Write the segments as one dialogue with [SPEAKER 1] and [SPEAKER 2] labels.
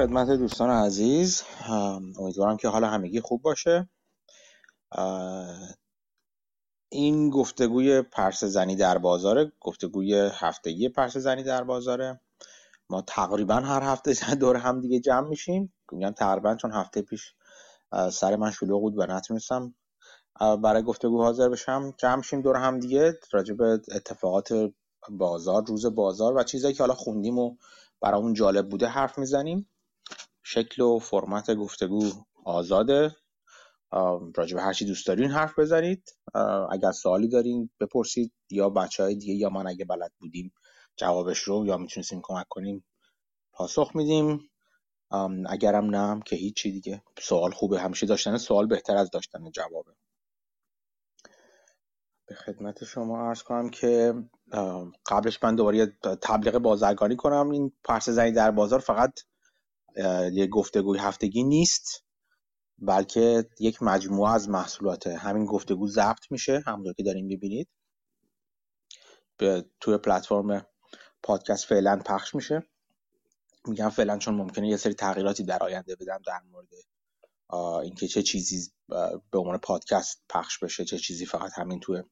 [SPEAKER 1] خدمت دوستان عزیز. امیدوارم که حال همگی خوب باشه. این گفتگوی پرس زنی در بازاره گفتگوی هفتگی پرس زنی در بازاره. ما تقریبا هر هفته دور هم دیگه جمع میشیم. میگم تقریبا چون هفته پیش سر من شلوغ بود و نتونستم برای گفتگو حاضر بشم. جمع میشیم دور هم دیگه راجع به اتفاقات بازار روز بازار و چیزایی که حالا خوندیم و برامون جالب بوده حرف می‌زنیم. شکل و فرمت گفتگو آزاده. راجع به هر چی دوست دارین حرف بزنید. اگر سوالی دارین بپرسید یا بچه های دیگه یا من اگه بلد بودیم جوابش رو یا می‌تونستیم کمک کنیم پاسخ میدیم. اگرم نه که هیچی دیگه. سوال خوبه. همیشه داشتن سوال بهتر از داشتن جوابه به خدمت شما عرض کنم که قبلش من دوباره تبلیغ بازرگانی کنم. این پرس زنی در بازار فقط یه گفتگوی هفتگی نیست بلکه یک مجموعه از محصولات. همین گفتگو ضبط میشه همونطور که داریم ببینید به توی پلتفرم پادکست فعلا پخش میشه. میگم فعلا چون ممکنه یه سری تغییراتی در آینده بدم در مورد اینکه چه چیزی به عنوان پادکست پخش بشه چه چیزی فقط همین توی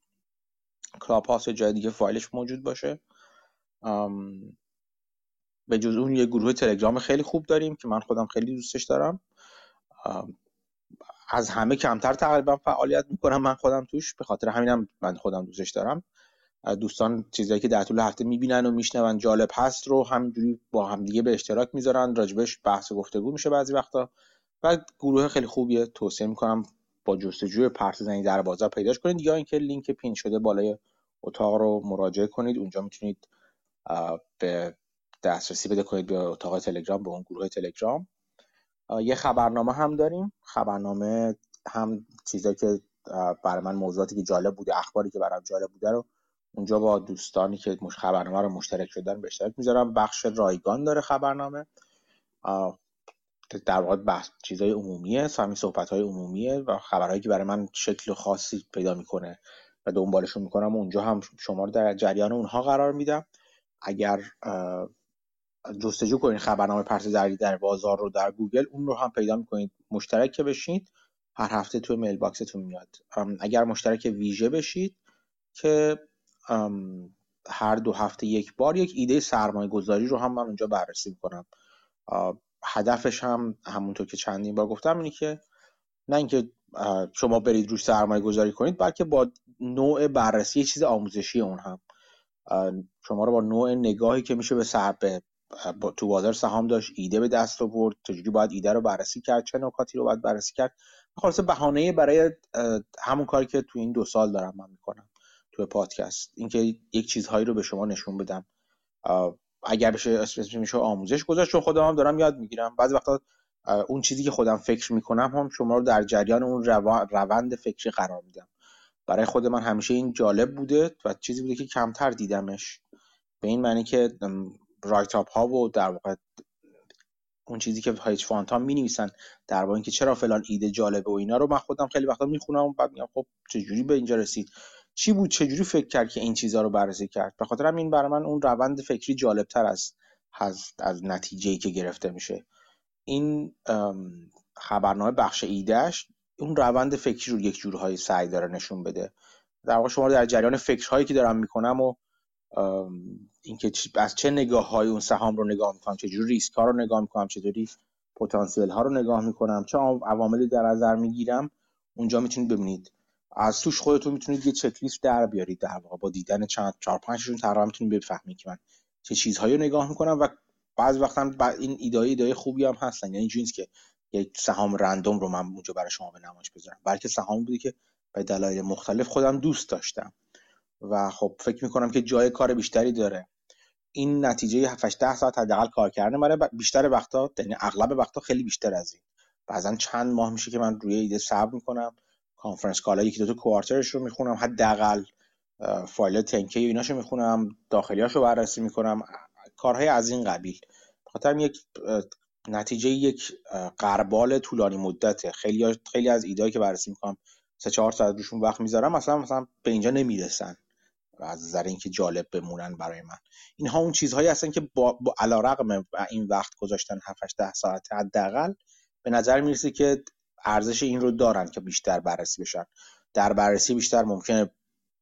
[SPEAKER 1] کلاب هاست جای دیگه فایلش موجود باشه. به جز اون یه گروه تلگرام خیلی خوب داریم که من خودم خیلی دوستش دارم. از همه کمتر تقریبا فعالیت می‌کنم من خودم توش. به خاطر همینم من خودم دوستش دارم. دوستان چیزایی که در طول هفته می‌بینن و میشنون جالب هست رو همینجوری با همدیگه به اشتراک می‌ذارن. راجبش بحث و گفتگو میشه بعضی وقتا. و گروه خیلی خوبیه. توصیه می‌کنم با جستجوی پرس زنی در بازار پیداش کنید. یا اینکه لینک پین شده بالای اتاق رو مراجعه کنید. اونجا می‌تونید به دسترسی بده کنید به اتاق تلگرام به اون گروه تلگرام. یه خبرنامه هم داریم. خبرنامه هم چیزایی که برای من موضوعاتی که جالب بوده اخباری که برام جالب بوده رو اونجا با دوستانی که خبرنامه رو مشترک شدن به اشتراک می‌ذارم. بخش رایگان داره خبرنامه. در واقع بحث چیزای عمومیه همین صحبت های عمومیه و خبرهایی که برای من شکل خاصی پیدا می‌کنه و دنبالشون می‌کنم اونجا هم شما رو در جریان اونها قرار میدم. اگر جستجو کنید خبرنامه پرسه زنی در بازار رو در گوگل اون رو هم پیدا می‌کنید. مشترک بشید هر هفته توی mailbox تون میاد. اگر مشترک ویژه بشید که هر دو هفته یک بار یک ایده سرمایه گذاری رو هم من اونجا بررسی می‌کنم. هدفش هم همونطور که چندین بار گفتم اینه که نه اینکه شما برید روش سرمایه گذاری کنید بلکه با نوع بررسی چیز آموزشی اون هم. شما رو با نوع نگاهی که میشه به سر به تو بازار سهام داشت ایده به دست آورد چجوری باید ایده رو بررسی کرد چه نکاتی رو باید بررسی کرد. خلاصه بهانه برای همون کاری که تو این دو سال دارم من می‌کنم تو پادکست. اینکه یک چیزهایی رو به شما نشون بدم. اگر بشه اسمش میشه آموزش گذاشت چون خودم هم دارم یاد می‌گیرم. بعضی وقتا اون چیزی که خودم فکر می‌کنم هم شما رو در جریان اون روند فکری قرار میدم. برای خود من همیشه این جالب بوده و چیزی بوده که کمتر دیدمش. به این معنی که رایت اپ ها و در واقع اون چیزی که هایج فانت می نویسن در اینکه چرا فلان ایده جالبه و اینا رو من خودم خیلی وقتا می‌خونم و بعد میگم خب چجوری به اینجا رسید؟ چی بود؟ چجوری فکر کرد که این چیزها رو بررسی کرد؟ به خاطر این برای من اون روند فکری جالبتر از از, از نتیجه که گرفته میشه. این خبرنامه بخش ایدهش اون روند فکری رو یک جورهایی سعی داره نشون بده. در واقع شما در جریان فکرهایی که دارم می‌کنم و اینکه از چه نگاه های اون سهام رو نگاه می‌کنم چجوری ریسک ها رو نگاه می‌کنم چطوری پتانسیل ها رو نگاه می‌کنم چه عواملی در نظر می‌گیرم اونجا می‌تونید ببینید. از توش خودتون می‌تونید یه چک لیست در بیارید در واقع. با دیدن چند چهار پنجشون تقریبا می‌تونید بفهمید که من چه چیزهایی رو نگاه می‌کنم و بعض وقتا این ایده ایده خوبی هم هستن. یعنی اینجوری که یک سهام رندوم رو من اونجا برای شما به نمایش بذارم. بلکه سهام بودی که به دلایل مختلف خودم دوست داشتم. و خب فکر می‌کنم که جای کار بیشتری داره. این نتیجه 7 10 ساعت حداقل کار کردن برای بیشتر وقتا یعنی اغلب وقتا خیلی بیشتر از این. بعضا چند ماه میشه که من روی ایده صبر می‌کنم کانفرنس کالا یکی دو تا کوارترش رو می‌خونم حداقل فایل تنکی ایناشو می‌خونم داخلیاشو بررسی می‌کنم کارهای از این قبیل. خاطر یک نتیجه یک قربال طولانی مدته خیلی خیلی از ایده که بررسی می‌کنم سه چهار ساعت روشون وقت می‌ذارم مثلا مثلا به اینجا نمی‌رسن. و از نظر اینکه جالب بمونن برای من. اینها اون چیزهایی هستن که با, با علیرغم این وقت گذاشتن 7 ده ساعت حداقل به نظر می‌رسه که ارزش این رو دارن که بیشتر بررسی بشن. در بررسی بیشتر ممکنه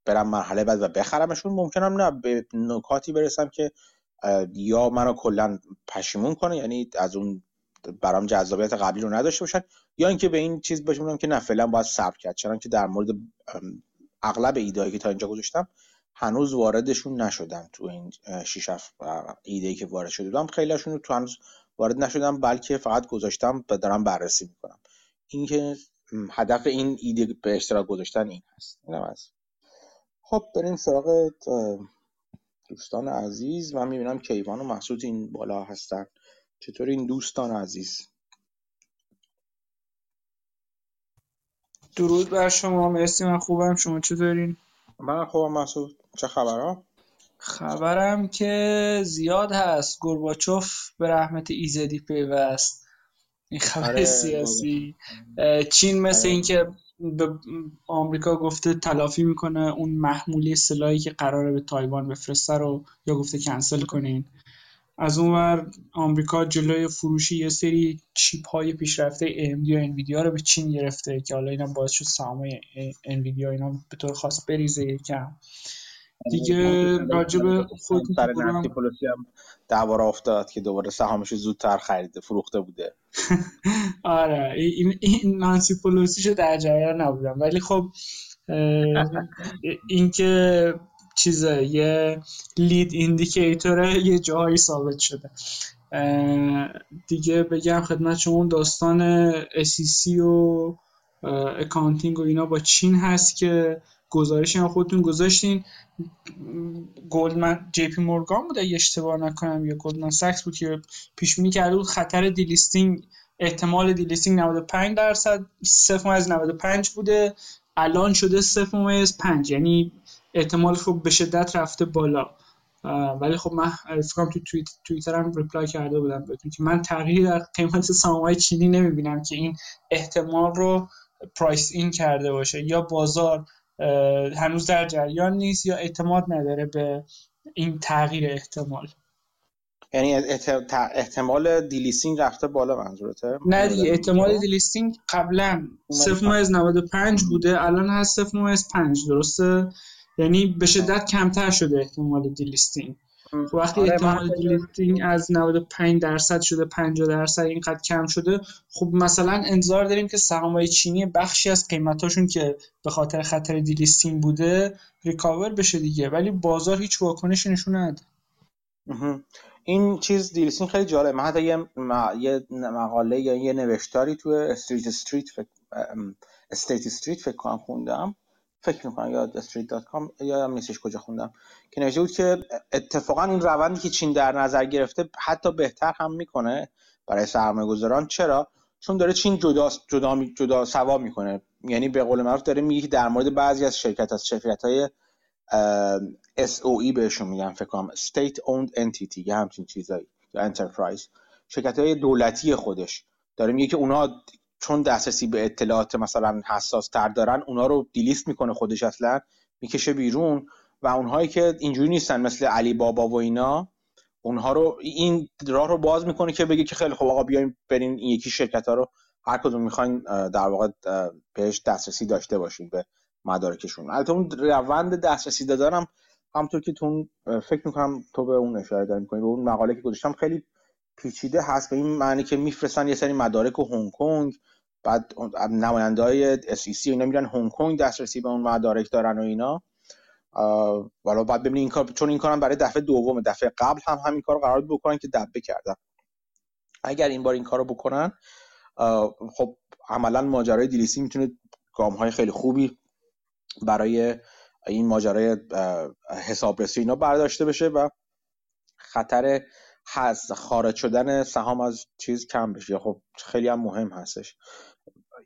[SPEAKER 1] برم مرحله بعد و بخرمشون ممکنم نه به نکاتی برسم که یا منو کلا پشیمون کنه یعنی از اون برام جذابیت قبلی رو نداشته باشن یا اینکه به این چیز بشونم که نه فعلا باید صبر کرد. چون که در مورد اغلب ایده که تا اینجا گذاشتم هنوز واردشون نشدم تو این 6 ایده که وارد شده بودم. خیلیشون رو تو هنوز وارد نشدم بلکه فقط گذاشتم و دارم بررسی می‌کنم. اینکه هدف این ایده به اشتراک گذاشتن این هست. اینم از. خب بریم سراغ دوستان عزیز. من می‌بینم کیوان و محسود این بالا هستن. چطور این دوستان عزیز؟
[SPEAKER 2] درود بر شما. مرسی من خوبم. شما چطورین؟
[SPEAKER 1] من خوبم محسود. چه خبرها؟
[SPEAKER 2] خبرم که زیاد هست. گرباچوف به رحمت ایزدی پیوست. این خبر آره، سیاسی. چین مثل آره. اینکه به آمریکا گفته تلافی می‌کنه اون محمولی سلاحی که قراره به تایوان بفرسته رو یا گفته کنسل کنین. از اونور آمریکا جلوی فروشی یه سری چیپ های پیشرفته AMD و انویدیا رو به چین گرفته که حالا اینا باعث شد سهام انویدیا اینا به طور خاص بریزه یکم. دیگه راجب خود
[SPEAKER 1] برای نانسی پولوسی هم دعوا افتاد که دوباره سهامش زودتر خریده فروخته بوده.
[SPEAKER 2] آره این, این نانسی پولوسیشو در جریان نبودم. ولی خب اینکه چیزه یه لید ایندیکیتوره یه جایی ثابت شده. دیگه بگم خدمت شما اون داستان SEC و accounting و اینا با چین هست که گزارش هم خودتون گذاشتین. گلدمن جی پی مورگان بود اگه اشتباه نکنم یا گلدمن ساکس بود که پیش بینی کرده بود خطر delisting احتمال delisting 95 درصد 0 95 بوده. الان شده 0 5 یعنی احتمالش رو به شدت رفته بالا. ولی خب من فکرم تو توییت توییتر هم reply کرده بودم بهتون که من تغییری در قیمت سهام‌های چینی نمی‌بینم که این احتمال رو price in کرده باشه یا بازار هنوز در جریان نیست یا اعتماد نداره به این تغییر احتمال؟
[SPEAKER 1] یعنی احتمال delisting رفته بالا منظورته؟
[SPEAKER 2] نه دیگه احتمال delisting قبلا 0.95 بوده الان هست 0.5 درسته؟ یعنی به شدت کمتر شده احتمال دیلیستینگ وقتی آره احتمال delisting از 95 درصد شده 50 درصد اینقدر کم شده خب مثلا انتظار داریم که سهام‌های چینی بخشی از قیمتاشون که به خاطر خطر delisting بوده recover بشه دیگه. ولی بازار هیچ واکنشی نشون
[SPEAKER 1] این چیز delisting خیلی جالبه. من حتی یه, مقاله یا یه نوشتاری تو استریت استریت فکر استیت استریت فکر کنم خوندم. فکر می‌کنم یا street.com یا نیستش کجا خوندم. که نوشته بود که اتفاقا این روندی که چین در نظر گرفته حتی بهتر هم می‌کنه برای سرمایه گذاران چرا؟ چون داره چین جدا جدا جدا سوا می‌کنه. یعنی به قول معروف داره میگه در مورد بعضی از شرکت از شرکت های SOE بهشون میگن فکر کنم State Owned Entity یا همچین چیزایی یا Enterprise. شرکت های دولتی خودش داره میگه که اونا چون دسترسی به اطلاعات مثلا حساس تر دارن اونا رو دیلیست می‌کنه خودش اصلا می‌کشه بیرون و اونهایی که اینجوری نیستن مثل علی بابا و اینا اونها رو این راه رو باز می‌کنه که بگه که خیلی خوب آقا بیایم برین این یکی شرکت ها رو هر کدوم می‌خواین در واقع بهش دسترسی داشته باشین به مدارکشون. البته اون روند دسترسی دادنم همطور که تو فکر می‌کنم تو به اون اشاره داری می‌کنی به اون مقاله که گذاشتم خیلی پیچیده هست به این معنی که میفرستن یه سری مدارک و هنگ کنگ. بعد نماینده های SEC اینا میرن هنگ کنگ دسترسی به اون مدارک دارن و اینا. والا بعد ببینید این کار چون این کارم برای دفعه دوم دفعه قبل هم همین کار قرار بکنن که دبه کردن. اگر این بار این کارو بکنن خب عملا ماجرای دیلیسی می‌تونه گام های خیلی خوبی برای این ماجرای حسابرسی اینا برداشته بشه و خطر هست خارج شدن سهام از چیز کم بشه. خب خیلی هم مهم هستش.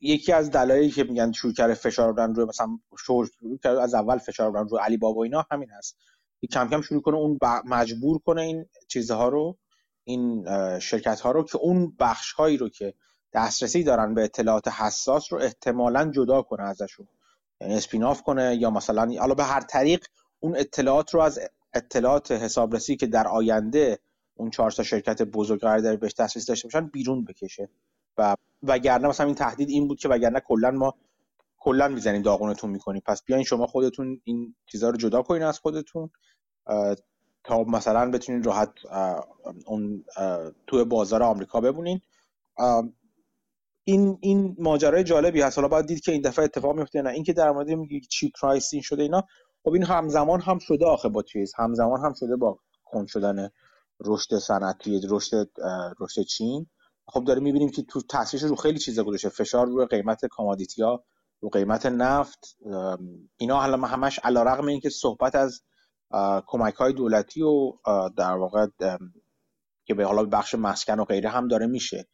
[SPEAKER 1] یکی از دلایلی که میگن شروع کرده فشار بودن روی مثلا شروع کرده از اول فشار بودن روی علی بابا اینا همین هست. کم کم شروع کنه اون مجبور کنه این چیزها رو این شرکت ها رو که اون بخش هایی رو که دسترسی دارن به اطلاعات حساس رو احتمالا جدا کنه ازشون. یعنی اسپین آف کنه یا مثلا حالا به هر طریق اون اطلاعات رو از اطلاعات حسابرسی که در آینده اون چهار تا شرکت بزرگ قرار داره بهش دسترسی داشته باشن بیرون بکشه. و وگرنه مثلا این تهدید این بود که وگرنه کلا ما کلا می‌زنیم داغونتون می‌کنیم پس بیاین شما خودتون این چیزها رو جدا کنین از خودتون. تا مثلا بتونین راحت اون تو بازار آمریکا بمونین. این این ماجرای جالبی هست. حالا باید دید که این دفعه اتفاق میفته نه. اینکه در مورد میگه چی price in شده اینا خب این همزمان هم شده آخه با چیز. همزمان هم شده با کند شدن رشد صنعتی رشد رشد چین. خب داره می‌بینیم که تو تاثیرش رو خیلی چیزا گذاشته. فشار روی قیمت کامادیتی ها رو قیمت نفت. اینا حالا همش علیرغم اینکه صحبت از کمک های دولتی و در واقع که به حالا بخش مسکن و غیره هم داره میشه.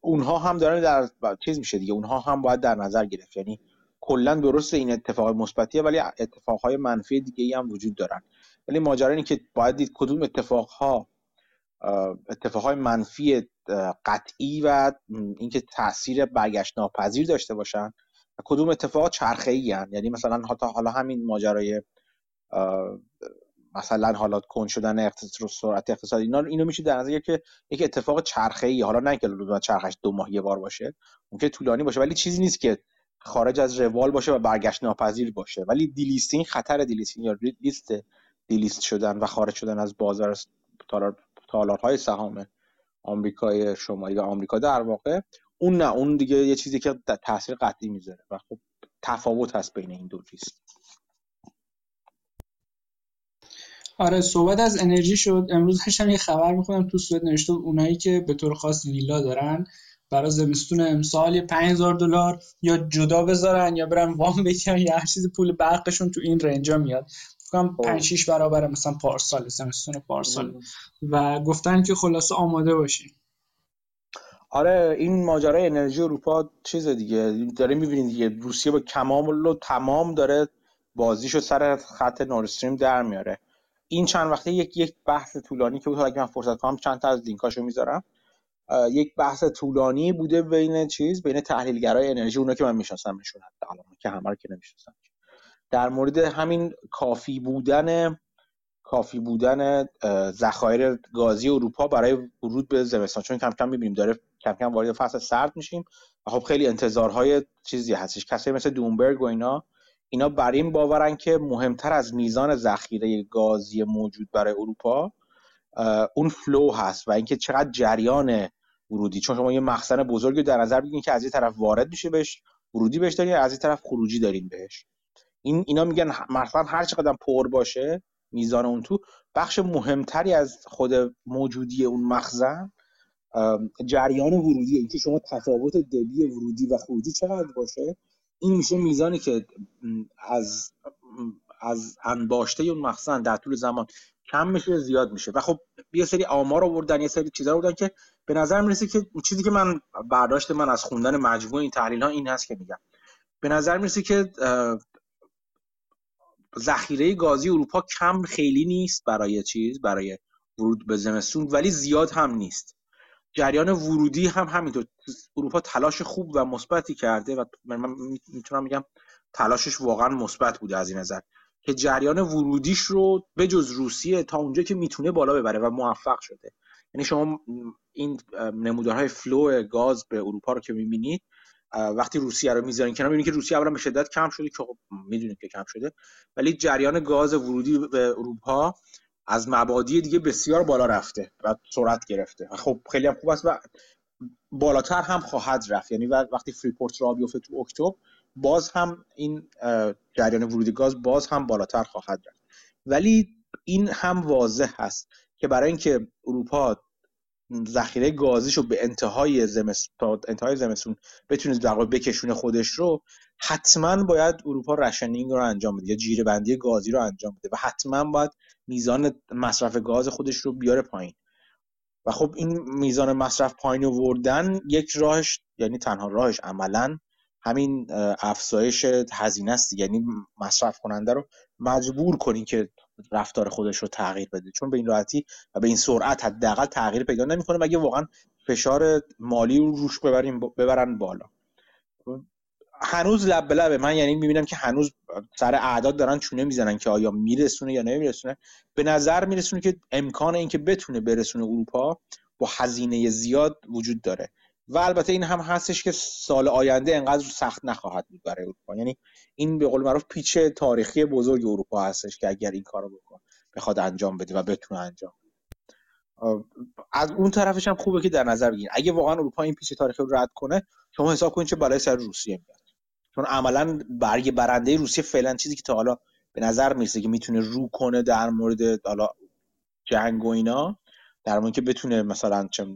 [SPEAKER 1] اونها هم داره در چیز میشه دیگه. اونها هم باید در نظر گرفت. یعنی کلا درست این اتفاق مثبتیه ولی اتفاقهای منفی دیگه ای هم وجود دارن. ولی ماجرا اینه که باید دید کدوم اتفاقها اتفاقهای منفی قطعی و اینکه تاثیر برگشت ناپذیر داشته باشن و کدوم اتفاق چرخه ای یعنی مثلا حالا همین ماجرای مثلا حالا کند شدن اقتصاد سرعت اقتصادی اینا اینو میشه در نظر که یک اتفاق چرخه ای حالا نه که چرخش دو ماه یه بار باشه. ممکن طولانی باشه ولی چیزی نیست که خارج از روال باشه و برگشت ناپذیر باشه. ولی delisting خطر delisting یا لیست دیلیست شدن و خارج شدن از بازار تالارهای سهام آمریکای شمالی و آمریکا در واقع اون نه اون دیگه یه چیزی که تاثیر قطعی می‌ذاره و خب تفاوت هست بین این دو لیست.
[SPEAKER 2] آره صحبت از انرژی شد. امروز داشتم یه خبر می‌خونم تو سوئد نوشته اونایی که به طور خاص ویلا دارن. برای زمستون امسال یه 5000 دلار یا جدا بذارن یا برن وام بگیرن یا هر چیز پول برقشون تو این رنجا میاد. فکرم 5 6 برابر مثلا پارسال زمستون پارسال. و گفتن که خلاصه آماده باشین.
[SPEAKER 1] آره این ماجرای انرژی اروپا چیز دیگه. داره می‌بینید دیگه روسیه با کمال و تمام داره بازیشو سر خط نورستریم در میاره. این چند وقته یک یک بحث طولانی که بود. حالا من فرصت کنم چند تا از لینکاشو می‌ذارم. یک بحث طولانی بوده بین چیز بین تحلیلگرای انرژی اونا که من میشناسمشون حتی الان که همه رو که نمی‌شناسم. در مورد همین کافی بودن کافی بودن ذخایر گازی اروپا برای ورود به زمستان. چون کم کم می‌بینیم داره کم کم وارد فصل سرد میشیم و خب خیلی انتظارهای چیزی هستش. کسی مثل بلومبرگ و اینا اینا بر این باورن که مهمتر از میزان ذخیره گازی موجود برای اروپا اون flow هست و اینکه چقدر جریان ورودی. چون شما یه مخزن بزرگی در نظر بگیرید که از این طرف وارد میشه بهش ورودی بهش دارین از این طرف خروجی دارین بهش. این اینا میگن مثلا هر چقدر پر باشه میزان اون تو بخش مهمتری از خود موجودی اون مخزن جریان ورودی. اینکه شما تفاوت دلی ورودی و خروجی چقدر باشه این میشه میزانی که از از انباشته اون مخزن در طول زمان کم میشه زیاد میشه. و خب یه سری آمار آوردن یه سری چیزا آوردن که به نظر می‌رسه که چیزی که من برداشت من از خوندن مجموع این تحلیل ها این هست که میگم. به نظر می‌رسه که ذخیره گازی اروپا کم خیلی نیست برای چیز برای ورود به زمستون ولی زیاد هم نیست. جریان ورودی هم همینطور. اروپا تلاش خوب و مثبتی کرده و من می‌تونم بگم تلاشش واقعا مثبت بوده از این نظر که جریان ورودیش رو به جز روسیه تا اونجا که می‌تونه بالا ببره و موفق شده. یعنی شما این نمودارهای فلو گاز به اروپا رو که می‌بینید وقتی روسیه رو می‌ذارین کنار می‌بینید که روسیه اولا به شدت کم شده که خب می‌دونید که کم شده ولی جریان گاز ورودی به اروپا از مبادی دیگه بسیار بالا رفته و سرعت گرفته خب خیلی هم خوب است و بالاتر هم خواهد رفت. یعنی وقتی فریپورت راه بیفته تو اکتبر باز هم این جریان ورودی گاز باز هم بالاتر خواهد رفت. ولی این هم واضح هست که برای اینکه اروپا ذخیره گازیشو به انتهای زمستون انتهای زمستون بتونه در بکشونه خودش رو حتما باید اروپا رشنینگ رو انجام بده یا جیره بندی گازی رو انجام بده و حتما باید میزان مصرف گاز خودش رو بیاره پایین. و خب این میزان مصرف پایین آوردن یک راهش یعنی تنها راهش عملا همین افزایش هزینه است. یعنی مصرف کننده رو مجبور کنین که رفتار خودش رو تغییر بده. چون به این راحتی و به این سرعت حداقل تغییر پیدا نمی‌کنه مگه واقعا فشار مالی رو روش ببریم ببرن بالا. هنوز لب به لبه. من یعنی می‌بینم که هنوز سر اعداد دارن چونه می‌زنن که آیا میرسونه یا نمیرسونه. به نظر میرسونه که امکان اینکه بتونه برسونه اروپا با هزینه زیاد وجود داره. و البته این هم هستش که سال آینده انقدر سخت نخواهد بود برای اروپا. یعنی این به قول معروف پیچ تاریخی بزرگ اروپا هستش که اگر این کارو بکن بخواد انجام بده و بتونه انجام از اون طرفش هم خوبه که در نظر بگیرین. اگه واقعا اروپا این پیچ تاریخی رو رد کنه شما حساب کنید چه بالای سر روسیه میاد. چون عملا برگ برنده روسیه فعلا چیزی که تا حالا به نظر می‌رسه که می‌تونه رو کنه در مورد حالا جنگ و اینا در مورد که بتونه مثلا چه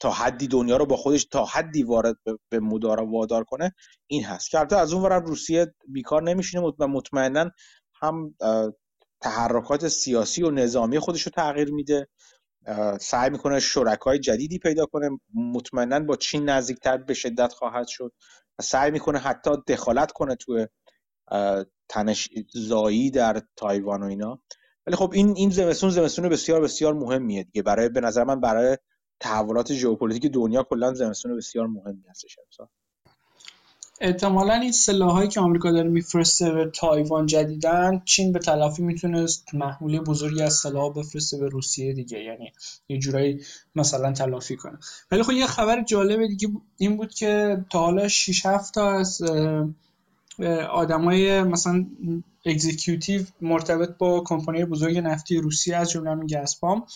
[SPEAKER 1] تا حدی دنیا رو با خودش تا حدی وارد به مدارا وادار کنه این هست. که البته از اون ورم روسیه بیکار نمیشینه و مطمئنا هم تحرکات سیاسی و نظامی خودش رو تغییر میده. سعی می‌کنه شرکای جدیدی پیدا کنه. مطمئنا با چین نزدیکتر به شدت خواهد شد. و سعی می‌کنه حتی دخالت کنه توی تنش زایی در تایوان و اینا. ولی خب این این زمستون زمستون بسیار بسیار مهمیه دیگه. برای به نظر من برای تحولات ژئوپلیتیک دنیا کلا زمستون بسیار مهمی هستش امسال.
[SPEAKER 2] احتمالا این سلاحایی که آمریکا داره میفرسته به تایوان جدیدا چین به تلافی می‌تونست محموله بزرگی از سلاح بفرسته به روسیه دیگه یعنی یه جورایی مثلا تلافی کنه. ولی خب یه خبر جالب دیگه این بود که تا حالا 6 7 تا از آدمای مثلا اگزیکیوتیو مرتبط با کمپانی بزرگ نفتی روسیه از جمله گسپام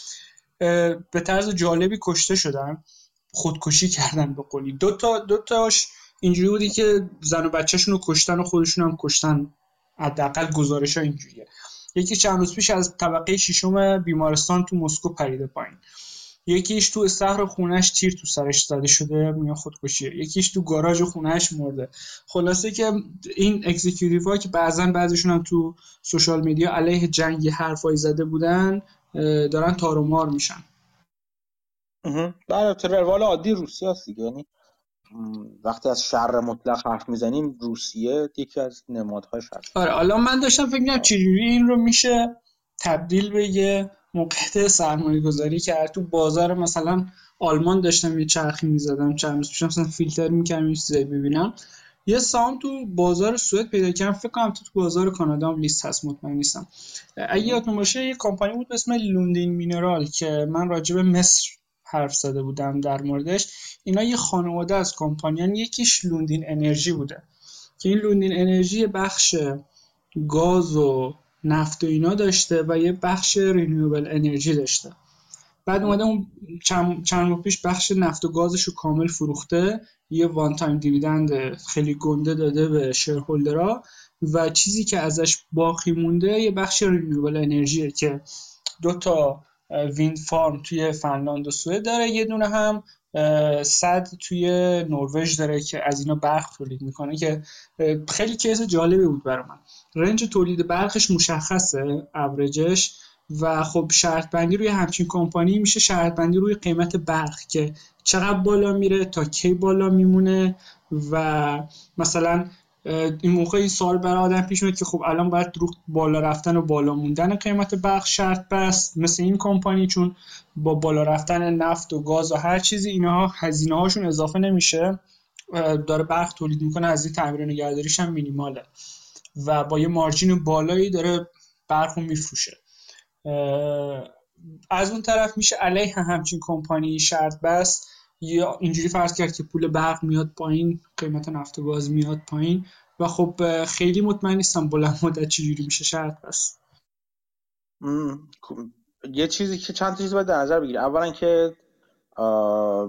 [SPEAKER 2] به طرز جالبی کشته شدن خودکشی کردن به قولی. دو تا دو تاش اینجوری بودی که زن و بچهشون رو کشتن و خودشون هم کشتن. حداقل گزارش ها اینجوریه. یکی چند روز پیش از طبقه ششم بیمارستان تو مسکو پریده پایین. یکیش تو استخر خونش تیر تو سرش زده شده میان خودکشیه. یکیش تو گاراژ خونش مرده. خلاصه که این اکزیکیوتیو که بعضا بعضیشون هم تو سوشال میدیا علیه جنگ حرفایی زده بودن دارن تار و مار میشن.
[SPEAKER 1] بله روال عادی روسیه هست دیگه. یعنی وقتی از شر مطلق حرف می‌زنیم روسیه یکی از نمادهاش هست
[SPEAKER 2] آره حالا من داشتم فکر کنم چجوری این رو میشه تبدیل به یه موقعیت سرمایه گذاری کرد. تو بازار مثلا آلمان داشتم یه چرخی می‌زدم چند روز مثلا فیلتر می‌کردم یه چیزایی ببینم یه سام تو بازار سوئد پیدا کردم. فکر کنم تو, بازار کانادا هم لیست هست مطمئن نیستم. اگه یادتون باشه یه کمپانی بود به اسم لوندین مینرال که من راجع به مصر حرف زده بودم در موردش. اینا یه خانواده از کمپانیان یکیش لوندین انرژی بوده. که این لوندین انرژی بخش گاز و نفت و اینا داشته و یه بخش رینیوبل انرژی داشته. بعد اومده اون چند, چند پیش بخش نفت و گازش رو کامل فروخته. یه one-time dividend خیلی گنده داده به shareholder ها و چیزی که ازش باقی مونده یه بخش renewable energy ه که دو تا wind farm توی فنلاند و سوئد داره. یه دونه هم سد توی نروژ داره که از اینا برق تولید می‌کنه که خیلی case جالبی بود برای من. range تولید برقش مشخصه اوریجش و خب شرط بندی روی همچین کمپانی میشه شرط بندی روی قیمت برق که چقدر بالا میره تا کی بالا میمونه و مثلا این موقع این سال برای آدم پیش میاد که خب الان باید رو بالا رفتن و بالا موندن قیمت برق شرط بست مثل این کمپانی چون با بالا رفتن نفت و گاز و هر چیزی اینها هزینه هاشون اضافه نمیشه. داره برق تولید می‌کنه از این تعمیر نگهداریش هم مینیماله. و با یه مارجین بالایی داره برق رو میفروشه. از اون طرف میشه علیه همچین کمپانی شرط بست. یا اینجوری فرض کرد که پول برق میاد پایین قیمت نفت و گاز میاد پایین. و خب خیلی مطمئن نیستم بلند مدت چجوری میشه شرط بس
[SPEAKER 1] یه چیزی که چند چیز باید در نظر بگیری. اولا که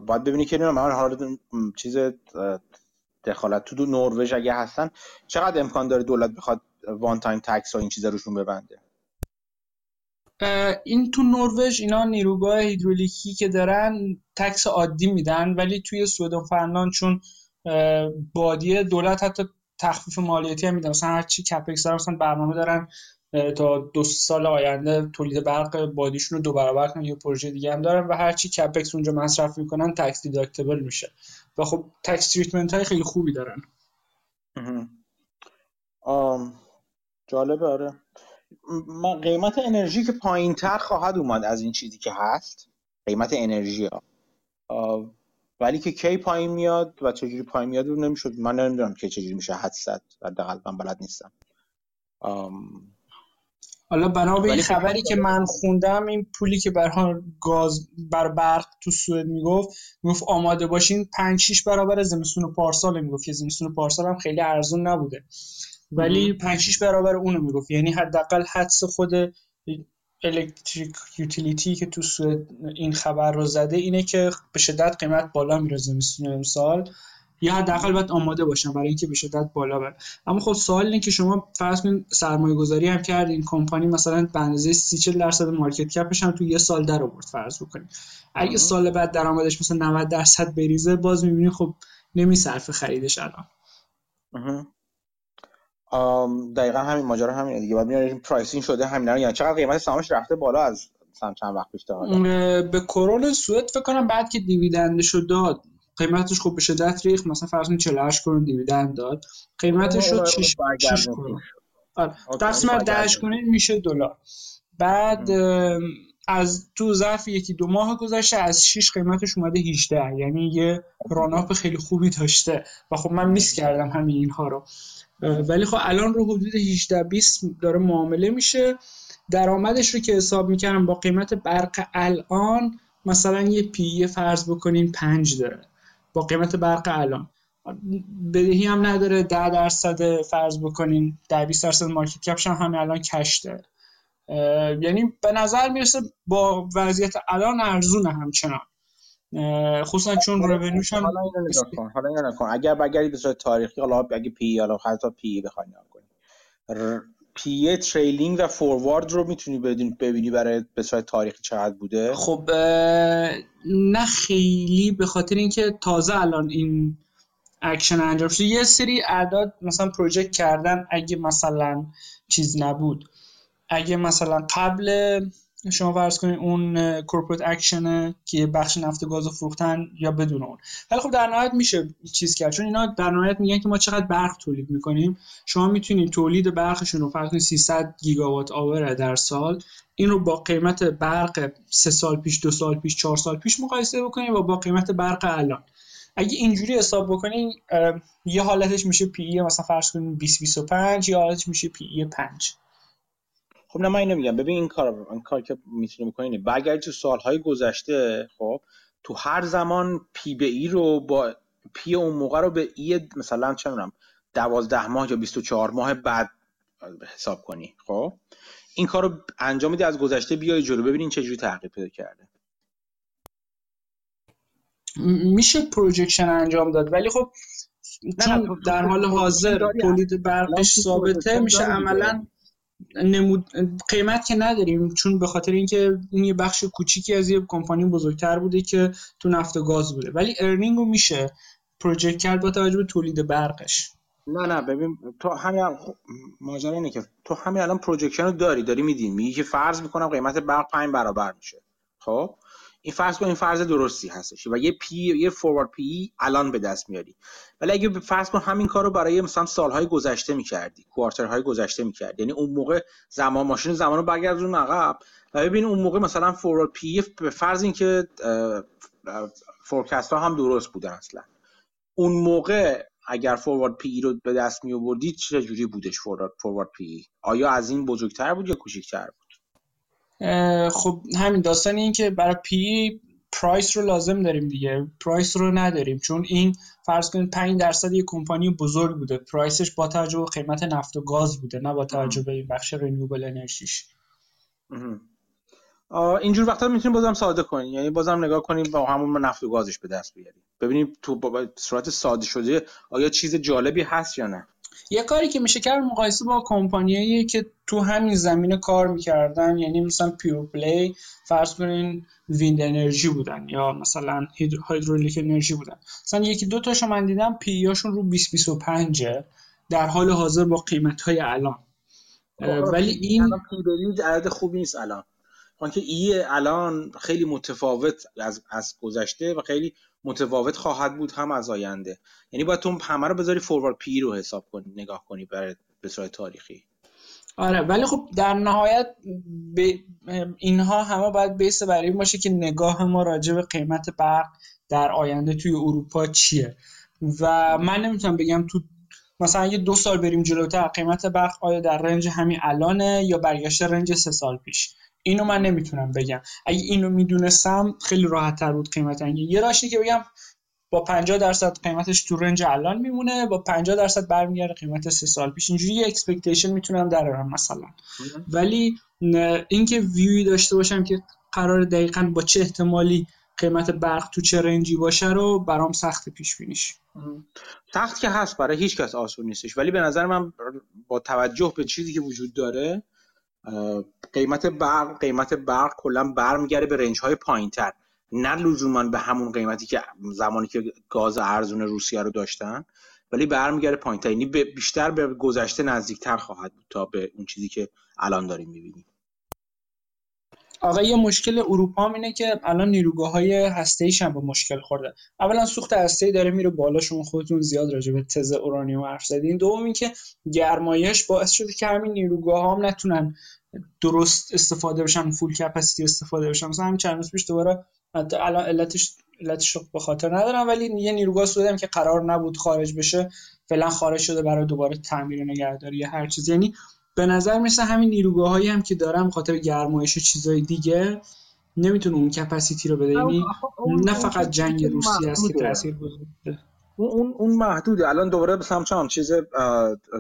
[SPEAKER 1] باید ببینی که من حالا چیز دخالت تو نروژ اگه هستن چقدر امکان داره دولت بخواد one-time tax و این چیزا روشون ببنده؟
[SPEAKER 2] این تو نروژ اینا نیروگاه هیدرولیکی که دارن tax عادی میدن ولی توی سوئد و فنلاند چون بادیه دولت حتی تخفیف مالیاتی هم میدن. مثلا هر چی CapEx دارن مثلا برنامه دارن تا دو سال آینده تولید برق بادیشون رو دو برابر کنن یا پروژه دیگه هم دارن و هر چی CapEx اونجا مصرف می‌کنن tax deductible میشه. و خب تکس تریتمنت های خیلی خوبی دارن.
[SPEAKER 1] آم جالبه آره. قیمت انرژی که پایین تر خواهد اومد از این چیزی که هست قیمت انرژی ها. ولی که کی پایین میاد و چجوری پایین میاد رو نمی‌شد. من نمی‌دونم که چجوری میشه حد زد حداقل من بلد نیستم.
[SPEAKER 2] حالا بنا به این خبری که من خوندم این پولی که بر گاز بر برق تو سوئد می‌گفت می‌گفت آماده باشین 5 6 برابر زمستون پارسال می‌گفت. که زمستون پارسال هم خیلی ارزون نبوده. ولی 5 6 برابر اونو می‌گفت. یعنی حداقل حدس خود الکتریک یوتیلیتی که تو سوئد این خبر رو زده اینه که به شدت قیمت بالا میره زمستون امسال. یا حداقل باید آماده باشن برای اینکه به شدت بالا بره اما خب سوال اینه که شما فرض کنید سرمایه گذاری هم کردین. کمپانی مثلا به اندازه 30 40 درصد مارکت کپش هم تو یه سال در آورد فرض بکنید. اگه سال بعد درآمدش مثلا 90 درصد بریزه باز می‌بینی خب نمیصرفه خریدش الان.
[SPEAKER 1] دقیقا همین ماجرا همینه دیگه. بعد میاریم pricing شده همین یعنی چقدر قیمت سهامش رفته بالا از چند وقت پیش
[SPEAKER 2] به کرون سوئد فکر کنم بعد که dividend شو داد قیمتش خب به شدت ریخت. مثلا فرض کنید 48 کرون dividend داد. قیمتش شد 6 کرون. تقسیم 10 کنید میشه دلار. بعد از تو ظرف یکی دو ماه گذشته از 6 قیمتش اومده 18 یعنی یه راناپ خیلی خوبی داشته. و خب من میس کردم همین اینها رو. ولی خب الان رو حدود 18 20 داره معامله میشه. درآمدش رو که حساب می‌کردم با قیمت برق الان مثلا یه پی فرض بکنین 5 داره. با قیمت برق الان. بدهی هم نداره 10 درصد فرض بکنین 10 20 درصد مارکت کپش هم همین الان کش داره. یعنی به نظر می‌رسه با وضعیت الان ارزونه همچنان. خصوصا چون روندش هم
[SPEAKER 1] حالا اینو نگاه کن حالا نگاه کن. اگر بگردی به صورت تاریخی حالا اگه P حالا حتی P بخوای نگاه کنی. P trailing و forward رو می‌تونی ببینی برای به صورت تاریخی چقدر بوده؟
[SPEAKER 2] خب نه خیلی به خاطر اینکه تازه الان این اکشن انجام شده. یه سری اعداد مثلا project کردن اگه مثلا چیز نبود. اگه مثلا قبل شما فرض کنید اون corporate action که بخش نفت و گاز فروختن یا بدون اون. ولی خب در نهایت میشه چیز کرد. چون اینا در نهایت میگن که ما چقدر برق تولید می‌کنیم. شما می‌تونید تولید برقشون رو فرض کنید 300 گیگاوات hour در سال این رو با قیمت برق سه سال پیش دو سال پیش چهار سال پیش مقایسه بکنید و با قیمت برق الان. اگه اینجوری حساب بکنین یه حالتش میشه P مثلا فرض کنید 20 25 یا حالتش میشه P 5
[SPEAKER 1] خب نه من اینو میگم. ببین این کار این کار که می‌تونی بکنی برگردی تو سالهای گذشته خب تو هر زمان P به E رو با P اون موقع رو به E مثلا چه می‌دونم 12 ماه یا 24 ماه بعد حساب کنی خب؟ این کار رو انجام میده از گذشته بیای جلو. ببینین چه جوری تغییر پیدا کرده.
[SPEAKER 2] میشه projection انجام داد. ولی خب چون در حال حاضر تولید برقش ثابته میشه عملا نمود... قیمت که نداریم چون به خاطر اینکه این یه بخش کوچیکی از یه کمپانی بزرگتر بوده که تو نفت و گاز بوده. ولی earning رو میشه project کرد با توجه به تولید برقش.
[SPEAKER 1] نه نه ببین تو همین ماجرا اینه که تو همین الان projection رو داری داری میدین میگی که فرض می‌کنم قیمت برق 5 برابر میشه. خب؟ این فرض کن این فرض درستی هستش و یه P یه forward P الان به دست میاری. ولی اگه فرض کن همین کار رو برای مثلا سالهای گذشته می‌کردی quarter های گذشته می‌کردی یعنی اون موقع زمان ماشین زمان رو برگردون عقب و ببین اون موقع مثلا forward P به فرض اینکه forecast ها هم درست بودن اصلا. اون موقع اگر forward P رو به دست می آوردی چه جوری بودش forward P آیا از این بزرگتر بود یا کوچیک‌تر بود؟
[SPEAKER 2] خب همین داستان این که برای P price رو لازم داریم دیگه. price رو نداریم. چون این فرض کنید 5 درصد یک کمپانی بزرگ بوده. price ش با توجه به قیمت نفت و گاز بوده نه با توجه به این بخش renewable energy ش
[SPEAKER 1] اینجور وقتا می‌تونیم بازم ساده کنیم. یعنی بازم نگاه کنیم با همون نفت و گازش به دست بیاریم. ببینیم تو صورت ساده شده آیا چیز جالبی هست یا نه.
[SPEAKER 2] یه کاری که میشه کرد مقایسه با کمپانیایی که تو همین زمینه کار می‌کردن یعنی مثلا pure play فرض کنین wind energy بودن یا مثلا hydraulic energy بودن. مثلا یکی دو تاشو من دیدم P رو رو 2025 در حال حاضر با قیمت های الان ولی این
[SPEAKER 1] P عدد خوبی نیست الان. که E الان خیلی متفاوت از, از گذشته و خیلی متفاوت خواهد بود هم از آینده. یعنی باید تو همه رو بذاری forward P رو حساب کنی نگاه کنی برای به صورت تاریخی.
[SPEAKER 2] آره ولی خب در نهایت ب... اینها همه باید base برای این باشه که نگاه ما راجع به قیمت برق در آینده توی اروپا چیه. و من نمی‌تونم بگم تو مثلا یه دو سال بریم جلوتر قیمت برق آیا در range همین الانه یا برگشته range سه سال پیش. اینو من نمی‌تونم بگم. اگه اینو می‌دونستم خیلی راحت تر بود قیمت انگی یه راشی که بگم با 50 درصد قیمتش تو range الان میمونه با 50 درصد برمیگرده قیمت سه سال پیش. اینجوری یه expectation می‌تونم درارم مثلا. ولی اینکه ویوی داشته باشم که قرار دقیقا با چه احتمالی قیمت برق تو چه رنجی باشه رو برام سخت پیش بینیش
[SPEAKER 1] سخت که هست برای هیچ کس آسون نیستش. ولی به نظر من با توجه به چیزی که وجود داره قیمت برق قیمت برق کلا برمیگرده به رنج های پایین تر نه لزوما به همون قیمتی که زمانی که گاز ارزون روسیه رو داشتن ولی برمیگرده پایین تر یعنی بیشتر به گذشته نزدیکتر خواهد بود تا به اون چیزی که الان داریم می‌بینیم.
[SPEAKER 2] آقا یه مشکل اروپا هم اینه که الان نیروگاه های هسته هم به مشکل خورده. اولا سوخت هسته داره میره بالا شما خودتون زیاد راجع به تز اورانیوم حرف زدین. دوم اینکه گرمایش باعث شده که همین نیروگاه هم نتونن درست استفاده بشن فول کپاسیتی استفاده بشن. مثلا همین چند روز پیش دوباره الان علتش علتش به خاطر ندارم ولی یه نیروگاه سوئدی که قرار نبود خارج بشه فعلا خارج شده برای دوباره تعمیر نگهداری یا هر چیز یعنی به نظر مثل همین نیروگاه هایی هم که دارم خاطر گرمایش و چیزای دیگه نمی‌تونه اون کپاسیتی رو بده. یعنی نه فقط جنگ روسیه است که تاثیر گذاشته.
[SPEAKER 1] اون اون محدوده. الان دوباره به سمت هم چیز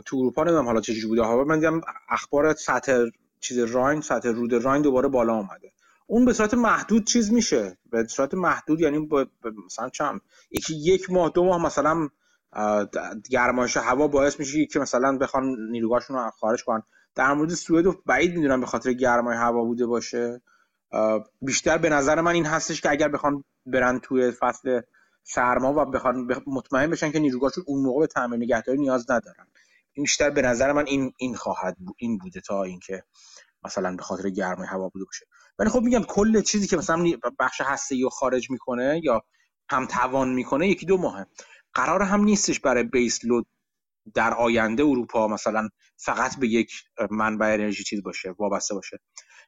[SPEAKER 1] تو اروپا نمی‌دونم حالا چه بوده. ها من دیدم اخبار سطح چیز راین سطح رود راین دوباره بالا اومده. اون به صورت محدود چیز میشه. به صورت محدود یعنی با مثلا چم یکی یک ماه دو ماه مثلا گرمایش هوا باعث میشه که مثلا بخوان نیروگاهشون رو خارج کنن. در مورد سوئد بعید می‌دونم به خاطر گرمای هوا بوده باشه. بیشتر به نظر من این هستش که اگر بخوان برن توی فصل سرما و بخوان مطمئن بشن که نیروگاهشون اون موقع به تعمیر نگهداری نیاز ندارن. بیشتر به نظر من این این خواهد بود این بوده تا اینکه مثلا به خاطر گرمای هوا بوده باشه. ولی خب میگم کل چیزی که مثلا بخش هسته رو خارج می‌کنه یا هم توان می‌کنه یکی دو ماهه. قرار هم نیستش برای بیس لود در آینده اروپا مثلا فقط به یک منبع انرژی چیز باشه وابسته باشه.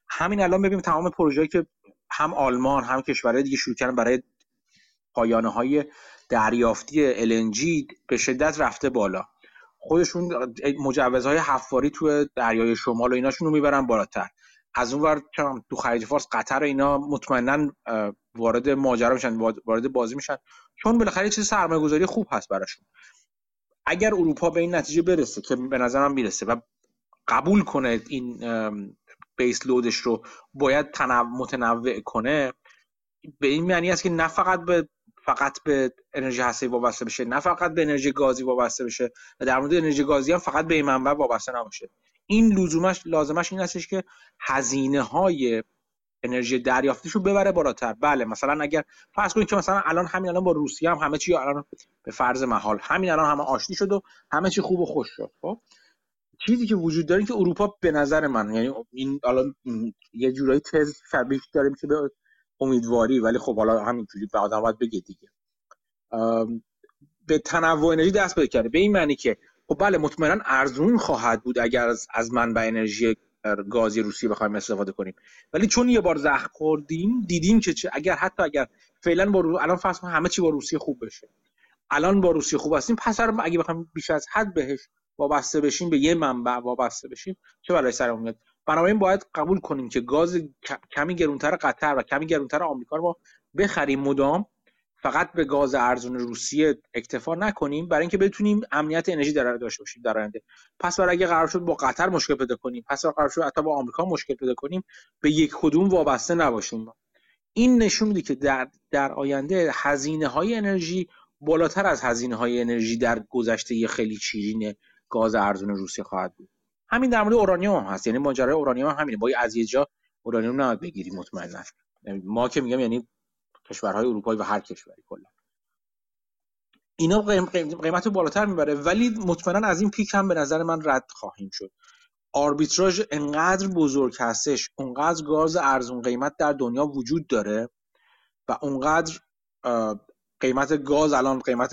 [SPEAKER 1] همین الان ببینیم تمام پروژه‌ای که هم آلمان هم کشورهای دیگه شروع کردن برای پایانه های دریافتی LNG به شدت رفته بالا. خودشون مجوزهای حفاری تو دریای شمال و ایناشون رو می‌برن بالاتر. از اون ور تو خلیج فارس قطر اینا مطمئنا وارد ماجرا میشن وارد بازی میشن. چون بالاخره چیز سرمایه گذاری خوب هست براشون. اگر اروپا به این نتیجه برسه که به نظرم می‌رسه و قبول کنه این بیس لودش رو باید تنوع متنوع کنه به این معنی است که نه فقط به فقط به انرژی هسته‌ای وابسته بشه نه فقط به انرژی گازی وابسته بشه و در مورد انرژی گازی هم فقط به این منبع وابسته نباشه. این لزومش لازمش این هستش که هزینه های انرژی دریافتیش رو ببره بالاتر. بله مثلا اگر فرض کنید که مثلا الان همین الان با روسیه هم همه چی الان به فرض محال همین الان همه آشتی شد و همه چی خوب و خوش شد. خب چیزی که وجود داره که اروپا به نظر من یعنی این الان یه جورایی تز شبیه داره میشه به امیدواری ولی خب حالا همینجوری به آدم باید بگه دیگه. به تنوع انرژی دست پیدا کرده. به این معنی که خب بله مطمئنا ارزون خواهد بود اگر از, از منبع انرژی گازی روسیه بخوایم استفاده کنیم. ولی چون یه بار زخم خوردیم دیدیم که چه اگر حتی اگر فعلا با رو... الان فصل همه چی با روسیه خوب بشه. الان با روسیه خوب هستیم پس اگه بخوایم بیش از حد بهش وابسته بشیم به یه منبع وابسته بشیم چه برای سرمون میاد؟ بنابراین باید قبول کنیم که گاز کمی گرونتر قطر و کمی گرونتر آمریکا رو ما بخریم مدام فقط به گاز ارزون روسیه اکتفا نکنیم برای اینکه بتونیم امنیت انرژی در داشته باشیم در آینده. پس برای اگه قرار شد با قطر مشکل پیدا کنیم پس قرار شد حتی با آمریکا مشکل پیدا کنیم به یک کدوم وابسته نباشیم. این نشون میده که در در آینده هزینه های انرژی بالاتر از هزینه های انرژی در گذشته خیلی چیرین گاز ارزون روسیه خواهد بود. همین در مورد اورانیوم هم هست. یعنی ماجرای اورانیوم هم همینه. با از یه جا اورانیوم نباید بگیریم مطمئنا. یعنی ما که میگم یعنی کشورهای اروپایی و هر کشوری کلا. اینا قیمت بالاتر می‌بره. ولی مطمئنا از این پیک هم به نظر من رد خواهیم شد. آربیتراژ انقدر بزرگ هستش اونقدر گاز ارزون قیمت در دنیا وجود داره و اونقدر قیمت گاز الان قیمت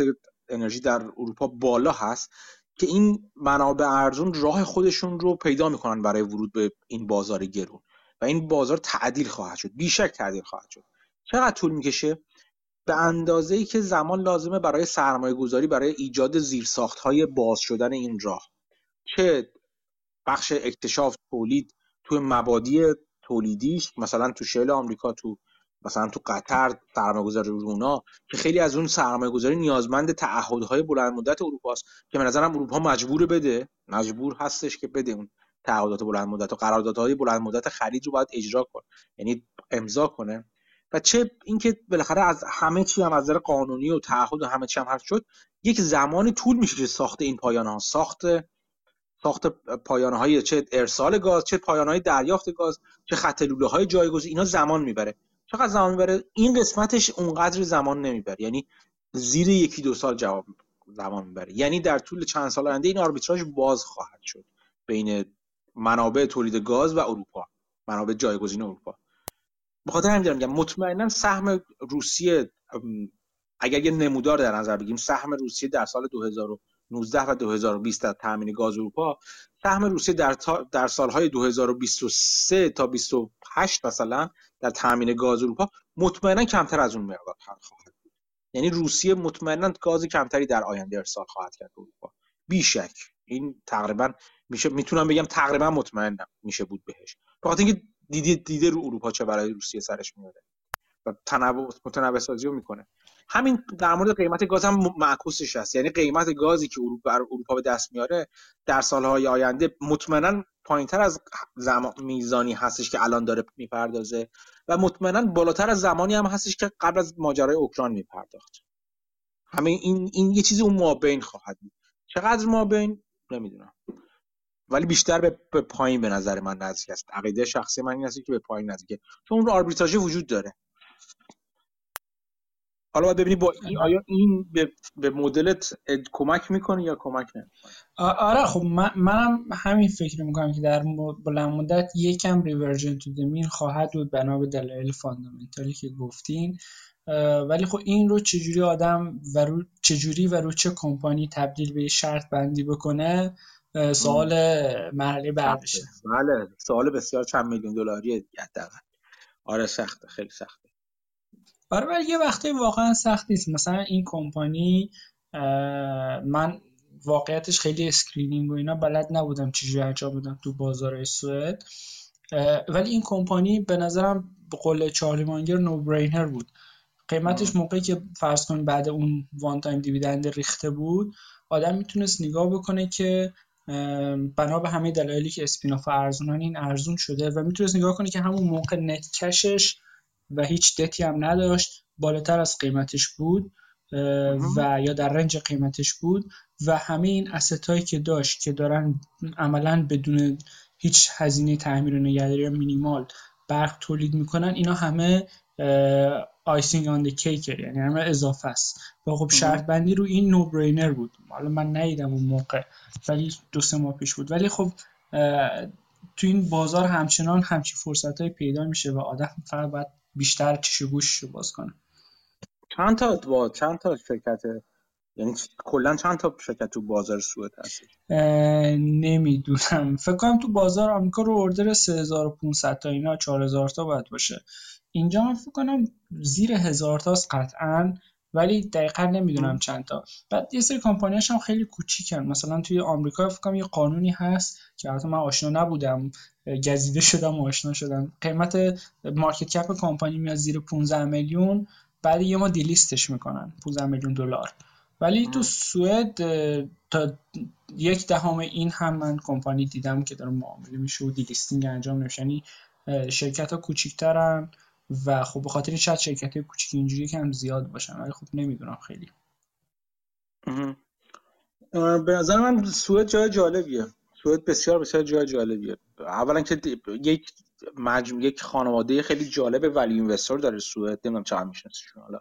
[SPEAKER 1] انرژی در اروپا بالا هست که این منابع ارزون راه خودشون رو پیدا می‌کنن برای ورود به این بازار گرون. و این بازار تعدیل خواهد شد بیشک تعدیل خواهد شد. چقدر طول می‌کشه؟ به اندازه ای که زمان لازمه برای سرمایه گذاری برای ایجاد زیرساخت های باز شدن این راه. چه بخش اکتشاف تولید تو مبادی تولیدیش مثلا تو شیل آمریکا تو مثلا تو قطر سرمایه گذاری رونا که خیلی از اون سرمایه گذاری نیازمند تعهدهای بلند مدت اروپا است که به نظرم اروپا مجبور بده مجبور هستش که بده اون تعهدات بلند مدت و قراردادهای بلند مدت خرید رو باید اجرا کنه یعنی امضا کنه. و چه اینکه بالاخره از همه چی هم از نظر قانونی و تعهد و همه چی هم شد یک زمانی طول میشه که ساخت این پایانه ها ساخت ساخت پایانه های چه ارسال گاز چه پایانه های دریافت گاز چه خط لوله های جایگزین اینا زمان می‌بره. چقدر زمان می‌بره؟ این قسمتش اونقدر زمان نمی‌بره. یعنی زیر یکی دو سال جواب زمان می‌بره. یعنی در طول چند سال آینده این آربیتراژ باز خواهد شد بین منابع تولید گاز و اروپا. منابع جایگزین اروپا. به خاطر همین میگم مطمئنا سهم روسیه اگر یه نمودار در نظر بگیریم سهم روسیه در سال 2019 و 2020 در تامین گاز اروپا سهم روسیه در, در سالهای 2023 تا 28 مثلا در تامین گاز اروپا مطمئنا کمتر از اون مقدار خواهد بود. یعنی روسیه مطمئنا گاز کمتری در آینده ارسال خواهد کرد اروپا. بیشک. این تقریبا میشه می‌تونم بگم تقریبا مطمئنم میشه بود بهش. بخاطر اینکه دیده دیده رو اروپا چه برای روسیه سرش میاره. و تنوع متنوع سازی می‌کنه. همین در مورد قیمت گاز هم معکوسش هست یعنی قیمت گازی که اروپا اروپا به دست میاره در سالهای آینده مطمئنا پایینتر از زمان میزانی هستش که الان داره می‌پردازه و مطمئنا بالاتر از زمانی هم هستش که قبل از ماجرای اوکراین میپرداخت. همه این این یه چیزی اون مابین خواهد بود. چقدر مابین؟ نمی‌دونم. ولی بیشتر به, به پایین به نظر من نزدیک است. عقیده شخصی من این است که به پایین نزدیکه. چون اون آربیتراژ وجود داره. حالا باید ببینی با این آیا این به, به مدلت کمک می‌کنه یا کمک نمی‌کنه؟
[SPEAKER 2] آره خب من منم همین فکر می‌کنم که در بلند مدت یکم reversion to the mean خواهد بود بنا به دلایل fundamental ی که گفتین. ولی خب این رو چجوری آدم و رو چجوری و رو چه کمپانی تبدیل به شرط بندی بکنه؟ سوال مرحله بعدشه.
[SPEAKER 1] بله سوال بسیار چند میلیون دلاریه حداقل. آره سخته خیلی سخته.
[SPEAKER 2] ولی یه وقتی واقعا سخت نیست. مثلا این کمپانی من واقعیتش خیلی screening و اینا بلد نبودم چجوری انجام بدم تو بازار سوئد. ولی این کمپانی به نظرم به قول چارلی مانگر no brainer بود. قیمتش موقعی که فرض کن بعد اون one time dividend ریخته بود آدم می‌تونست نگاه بکنه که بنا به همه دلایلی که spin-off ارزونن این ارزون شده و می‌تونست نگاه کنه که همون موقع net cash ش و هیچ دتی هم نداشت. بالاتر از قیمتش بود و یا در range قیمتش بود. و همه این asset هایی که داشت که دارن عملا بدون هیچ هزینه تعمیر و نگهداری یا مینیمال برق تولید می‌کنن اینا همه icing on cake یعنی همه اضافه است. و خب شرط بندی رو این no brainer بود. حالا من ندیدم اون موقع ولی دو سه ماه پیش بود. ولی خب تو این بازار همچنان همچی فرصت های پیدا میشه و آدم فقط باید بیشتر چش گوش باز کنه.
[SPEAKER 1] چند تا با چند تا شرکت یعنی کلا چند تا شرکت تو بازار سوئد هست
[SPEAKER 2] نمی‌دونم. فکر کنم تو بازار آمریکا رو اوردر 3500 تا اینا 4000 تا باید باشه. اینجا من فکر کنم زیر هزار تاست قطعا. ولی دقیقا نمی‌دونم چند تا بعد یه سری کمپانیاش هم خیلی کوچیکن. مثلا توی آمریکا فکر کنم یه قانونی هست که البته من آشنا نبودم. گزیده شدم و آشنا شدم. قیمت market cap company میاد زیر 15 میلیون. بعد یه ما delist ش می‌کنن 15 میلیون دلار. ولی تو سوئد تا یک دهم این هم من کمپانی دیدم که داره معامله میشه و delisting انجام نمیشه. یعنی شرکت ها کوچیکترن. و خب به خاطر شاید شرکت کوچیک اینجوری که هم زیاد باشن ولی خب نمی‌دونم خیلی.
[SPEAKER 1] به نظر من سوئد جای جالبیه. سوئد بسیار بسیار جای جالبیه. اولا که یک مجموع یک خانواده خیلی جالب ولی اینوستر داره سوئد. نمی‌دونم چقدر میشناسیشون حالا.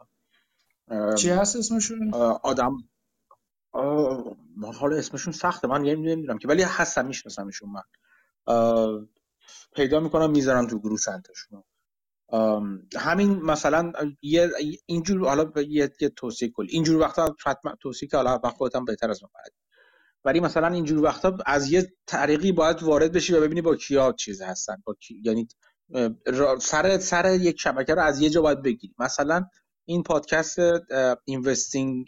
[SPEAKER 2] چی هست اسمشون؟
[SPEAKER 1] آدم. حالا اسمشون سخته. من نمی‌دونم که ولی هستم میشناسمشون من. پیدا می‌کنم می‌ذارم تو گروه چندتاشون همین مثلا یه اینجور حالا یه, یه توصیه کلی. اینجور وقتا حتما توصیه که حالا وقت خودت بهتر از من ولی مثلا اینجور وقتا از یه طریقی باید وارد بشی و ببینی با کیا چیز هستن با کی... یعنی سر سر یک شبکه رو از یه جا باید بگیری. مثلا این پادکست اینوستینگ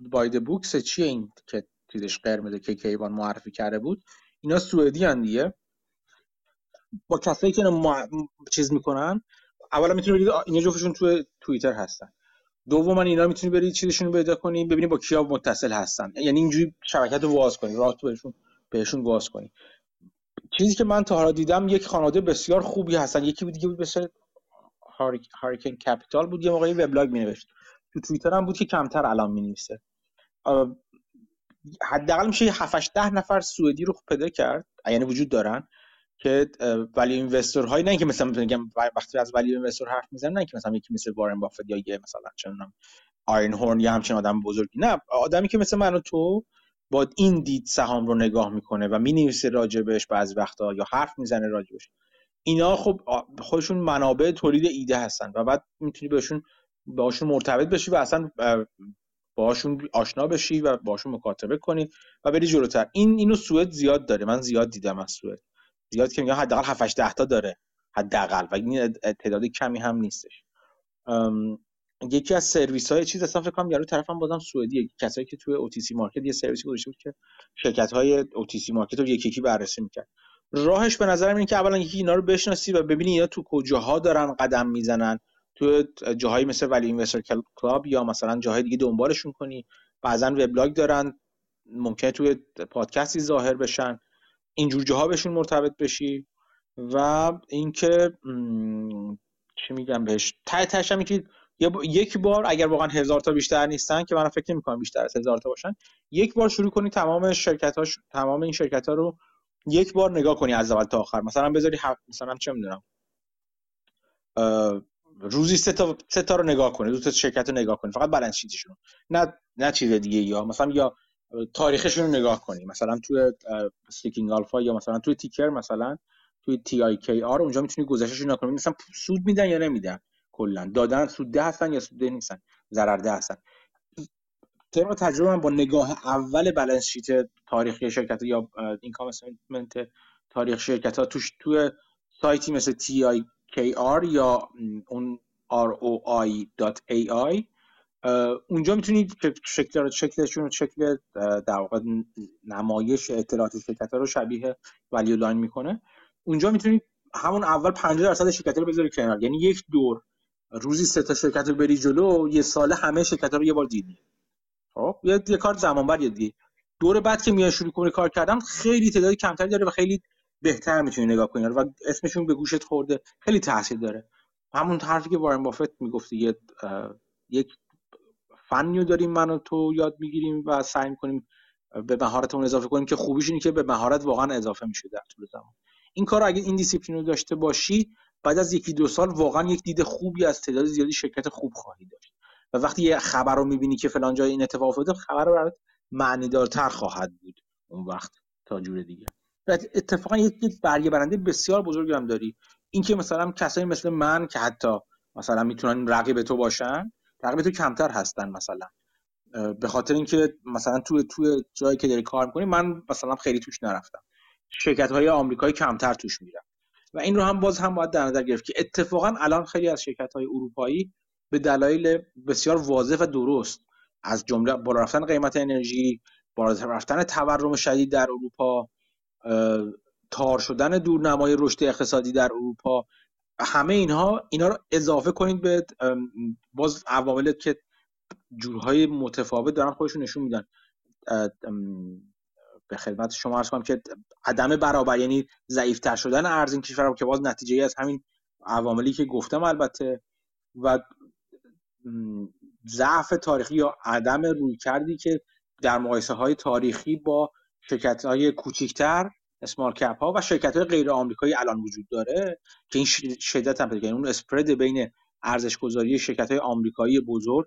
[SPEAKER 1] بای د بوکس چیه این که چیزش قرمزه که کیوان معرفی کرده بود؟ اینا سوئدی دیگه. با کسایی که چیز می‌کنن اولا می‌تونی برید اینا جفتشون تو توییتر هستن. دوما اینا می‌تونی برید چیزشون رو پیدا کنی ببینی با کیا متصل هستن. یعنی اینجوری شبکت رو واز کنی راه تو بهشون بهشون واز کنی. چیزی که من تا حالا دیدم یک خانواده بسیار خوبی هستن. یکی بود دیگه بود مثل هاریکن کپیتال بود یه موقعی وبلاگ مینوشت. تو توییتر هم بود که کمتر الان می‌نویسه. حداقل میشه 7 ده نفر سوئدی رو پیدا کرد. یعنی وجود دارن. که ولی اینوستر هایی نه که مثلا میگم وقتی از ولی اینوستر حرف می‌زنن نه که مثلا یکی مثل وارن بافت یا یه مثلا چنم آیرن هورن یا همچین آدم بزرگی نه. آدمی که مثل من و تو با این دید سهام رو نگاه می‌کنه و می‌نویسه راجبش بعضی وقتا یا حرف می‌زنه راجبش. اینا خب خودشون منابع تولید ایده هستن و بعد می‌تونی بهشون باشون مرتبط بشی و اصلا باشون آشنا بشی و باشون مکاتبه کنی و بری جلوتر. این اینو سوئد زیاد داره. من زیاد دیدم از سوئد. زیاد که میگم حداقل 7 8 تا داره حداقل. و این تعداد کمی هم نیستش. یکی از سرویس های چیز اصلا فکر کنم یارو طرفم بازم سوئدیه. کسایی که توی OTC مارکت یه سرویسی گذاشته بود که شرکت های OTC مارکت رو یکی یکی بررسی می‌کرد. راهش به نظر اینه که اولا یکی اینا رو بشناسی و ببینی اینا تو کجاها دارن قدم می‌زنن. تو جاهایی مثل ولی اینوستر کلاب یا مثلا جاهای دیگه دنبالشون کنی. بعضا وبلاگ دارن. ممکنه توی پادکستی ظاهر بشن. اینجور جاها بهشون مرتبط بشی و اینکه چی میگم بهش ته تشم که یک بار اگر واقعا هزار تا بیشتر نیستن که من فکر نمی کنم بیشتر از هزار تا باشن یک بار شروع کنی تمام شرکت ها تمام این شرکت ها رو یک بار نگاه کنی از اول تا آخر. مثلا بذاری مثلا چه می‌دونم روزی سه تا سه تا رو نگاه کنی دو تا شرکت رو نگاه کنی فقط balance sheet شون نه نه چیز دیگه یا مثلا یا تاریخشون رو نگاه کنی. مثلا توی Seeking Alpha یا مثلا توی Tikr مثلا توی T I K R اونجا می‌تونی گذشتهشون نگاه کنی. مثلا سود میدن یا نمیدن؟ کلا. دادن سودده هستن یا سودده نیستن؟ ضررده هستن. طبق تجربه من با نگاه اول balance sheet تاریخی شرکت یا income statement تاریخ شرکت ها توش توی سایتی مثل TIKR یا اون ROI.ai اونجا می‌تونید شکل شکلشون شکل در واقع نمایش اطلاعات شرکت رو شبیه ولیو لاین می‌کنه. اونجا می‌تونید همون اول 50 درصد شرکت رو بذاری کنار. یعنی یک دور روزی سه تا شرکت رو بری جلو یه ساله همه شرکت رو یه بار دیدی خب یه, یه کار زمان بر دیگه. دور بعد که میای شروع کنی کار کردن خیلی تعدادی کمتری داره و خیلی بهتر می‌تونی نگاه کنی. و اسمشون به گوشت خورده خیلی تاثیر داره. همون حرفی که وارن بافت می‌گفت یه یک فنی داریم من تو یاد می‌گیریم و سعی می‌کنیم به مهارتمون اضافه کنیم که خوبیش اینه که به مهارت واقعا اضافه میشه در طول زمان. این کار اگه این دیسیپلین رو داشته باشی بعد از یکی دو سال واقعا یک دید خوبی از تعداد زیادی شرکت خوب خواهی داشت. و وقتی یه خبر رو می‌بینی که فلان جای این اتفاق افتاده خبر رو برات معنیدارتر خواهد بود اون وقت تا جور دیگه. اتفاقا یک برگه برنده بسیار بزرگی هم داری. اینکه مثلا کسایی مثل من که حتی مثلا می‌تونن رقیب تو باشن رقیب تو کمتر هستن مثلا. به خاطر اینکه مثلا تو تو جایی که داری کار می‌کنی من مثلا خیلی توش نرفتم. شرکت های آمریکایی کمتر توش میرم. و این رو هم باز هم باید در نظر گرفت که اتفاقا الان خیلی از شرکت های اروپایی به دلایل بسیار واضح و درست از جمله بالا رفتن قیمت انرژی بالا رفتن تورم شدید در اروپا تار شدن دورنمای رشد اقتصادی در اروپا همه اینها اینا رو اضافه کنید به باز عوامل که جورهای متفاوت دارن خودشون نشون میدن. به خدمت شما ارز کنم که عدم برابر یعنی ضعیفتر شدن ارز این کشور که باز نتیجه از همین عواملی که گفتم البته و ضعف تاریخی یا عدم روی کردی که در مقایسه های تاریخی با شرکت های کوچیکتر اسمال کپ ها و شرکت های غیر آمریکایی الان وجود داره که این شدت هم پیدا اون اسپرد بین ارزش گذاری شرکت های آمریکایی بزرگ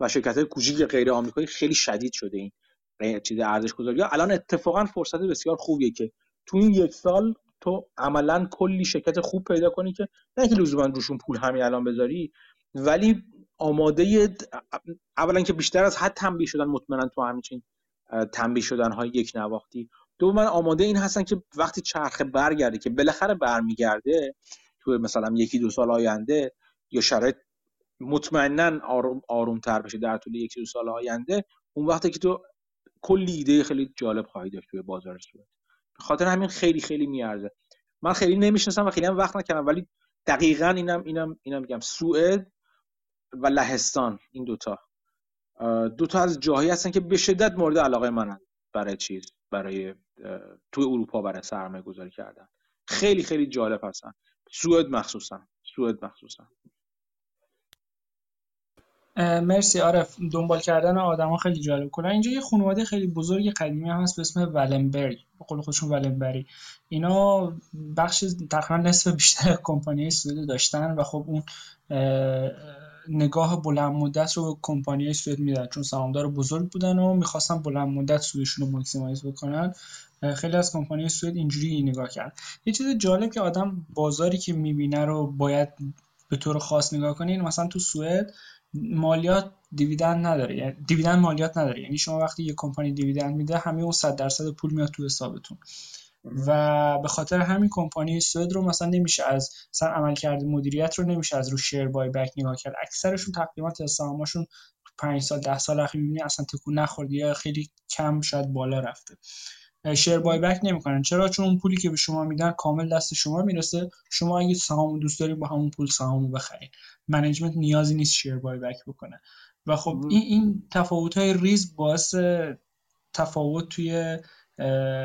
[SPEAKER 1] و شرکت های کوچیک غیر آمریکایی خیلی شدید شده این چیز ارزش گذاری الان اتفاقا فرصت بسیار خوبیه که تو این یک سال تو عملا کلی شرکت خوب پیدا کنی که نه که لزوما روشون پول همین الان بذاری ولی آماده اولا که بیشتر از حد تنبیه شدن مطمئنا تو همین تنبیه شدن های یک نواختی من آماده این هستن که وقتی چرخه برگرده که بالاخره برمیگرده تو مثلا یکی دو سال آینده یا شرایط مطمئنا آروم آروم تر بشه در طول یک دو سال آینده اون وقتی که تو کلی ایده خیلی جالب خواهی داشت توی بازار سوئد به خاطر همین خیلی خیلی میارزه. من خیلی نمی‌شناسم و خیلی هم وقت نکردم ولی دقیقا اینم اینم اینم میگم. سوئد و لهستان این دوتا. دوتا از جاهایی هستن که به شدت مورد علاقه منن برای چیز. برای توی اروپا برای سرمایه گذاری کردن. خیلی خیلی جالب هستن. سوئد مخصوصا. سوئد مخصوصا.
[SPEAKER 2] مرسی. عارف دنبال کردن آدم ها خیلی جالب. کنه اینجا یه خانواده خیلی بزرگ قدیمی هم هست به اسم ولنبری. به قول خودشون ولنبری. اینا بخش تقریبا نصف بیشتر کمپانی سوئد داشتن و خب اون نگاه بلند مدت رو کمپانی سوئد میدن. چون سهامدار بزرگ بودن و می‌خواستن بلند مدت سودشون رو ماکسیمایز بکنن. خیلی از کمپانی سوئد اینجوری نگاه کرد یه چیز جالب که آدم بازاری که می‌بینه رو باید به طور خاص نگاه کنین مثلا تو سوئد مالیات دیویدند نداره. یعنی دیویدند مالیات نداره. یعنی شما وقتی یه کمپانی دیویدند میده همه اون 100 درصد پول میاد تو حسابتون. و به خاطر همین کمپانی سوئد رو مثلا نمیشه از مثلا عملکرد مدیریت رو نمیشه از رو شیر بای بک نگاه کرد. اکثرشون تقریبا سهامشون تو 5 سال 10 سال اخیر می‌بینی اصلا تکون نخورد یا خیلی کم شاید بالا رفته. شیر بای بک نمی‌کنن. چرا؟ چون اون پولی که به شما میدن کامل دست شما می‌رسه. شما اگه سهام دوست دارید با همون پول سهامو بخرید management نیازی نیست share buyback بکنه. و خب این این تفاوت های ریز باعث تفاوت توی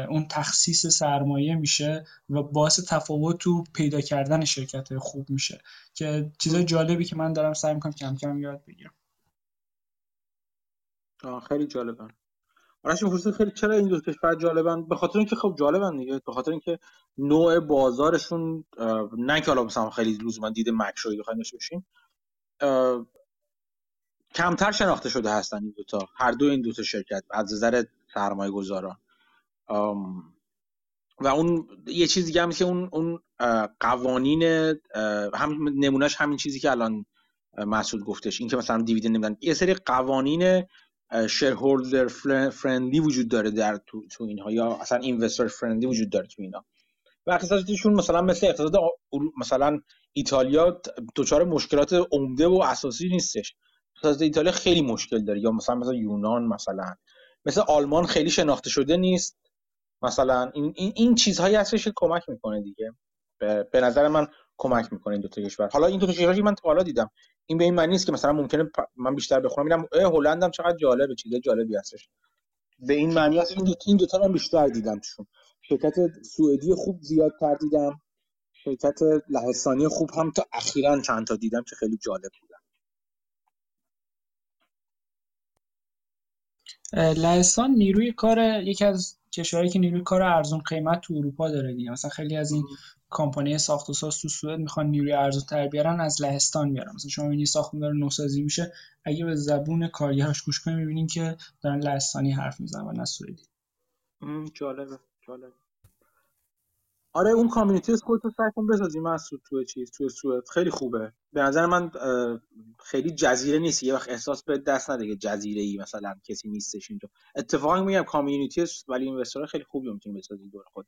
[SPEAKER 2] اون تخصیص سرمایه میشه و باعث تفاوت تو پیدا کردن شرکت خوب میشه. که چیزای جالبی که من دارم سعی می‌کنم کم کم یاد بگیرم.
[SPEAKER 1] خیلی جالبه آرش می‌پرسه خیلی چرا این دو کشور جالبن؟ به خاطر اینکه خب جالبن دیگه. به خاطر اینکه نوع بازارشون نه که حالا مثلا خیلی لزوما دید مکروی بخوایم داشته کمتر شناخته شده هستن این دوتا هر دو این دوتا شرکت از نظر سرمایه گذاران و اون یه چیز دیگه هم که اون اون قوانین هم نمونهش همین چیزی که الان مسعود گفتش. این که مثلا دیویدند نمیدن. یه سری قوانین شیرهولدر فرندلی وجود داره در تو, تو اینها یا اصلا اینوستر فرندلی وجود داره تو اینا و اقتصادشون مثلا مثل اقتصاد مثلا ایتالیا دچار مشکلات عمده و اساسی نیستش. اقتصاد ایتالیا خیلی مشکل داره. یا مثلا مثلا یونان مثلا. مثل آلمان خیلی شناخته شده نیست. مثلا این این, این چیزهایی هستش که کمک می‌کنه دیگه. به نظر من کمک می‌کنه این دو تا کشور. حالا این دو تا کشوری من حالا دیدم این به این معنی نیست که مثلا ممکنه من بیشتر بخونم میرم هلند هم چقدر جالبه چیز جالبی هستش. به این معنی هست این دو این دو تا رو بیشتر دیدم توشون. شرکت سوئدی خوب زیادتر دیدم. شرکت لهستانی خوب هم تا اخیرا چند تا دیدم که خیلی جالب بودن
[SPEAKER 2] لهستان نیروی کار یکی از کشورهایی که نیروی کار ارزون قیمت تو اروپا داره دیگه. مثلا خیلی از این کمپانی ساخت و ساز تو سوئد می‌خوان نیروی ارزون تر بیارن از لهستان میارن مثلا شما می‌بینی ساختمون داره نوسازی میشه اگه به زبون کارگرش گوش کنید می‌بینین که دارن لهستانی حرف می‌زنن و نه سوئدی.
[SPEAKER 1] جالبه جالبه. آره اون کامیونیتی اسکول تو سعی کن بسازی مسعود تو چیز تو سوئد. خیلی خوبه. به نظر من خیلی جزیره نیست. یه وقت احساس به دست نده که جزیره ای مثلا کسی نیستش اینجا. اتفاقا میگم کامیونیتی ولی اینوستر خیلی خوبی می‌تونی بسازی دور خودت.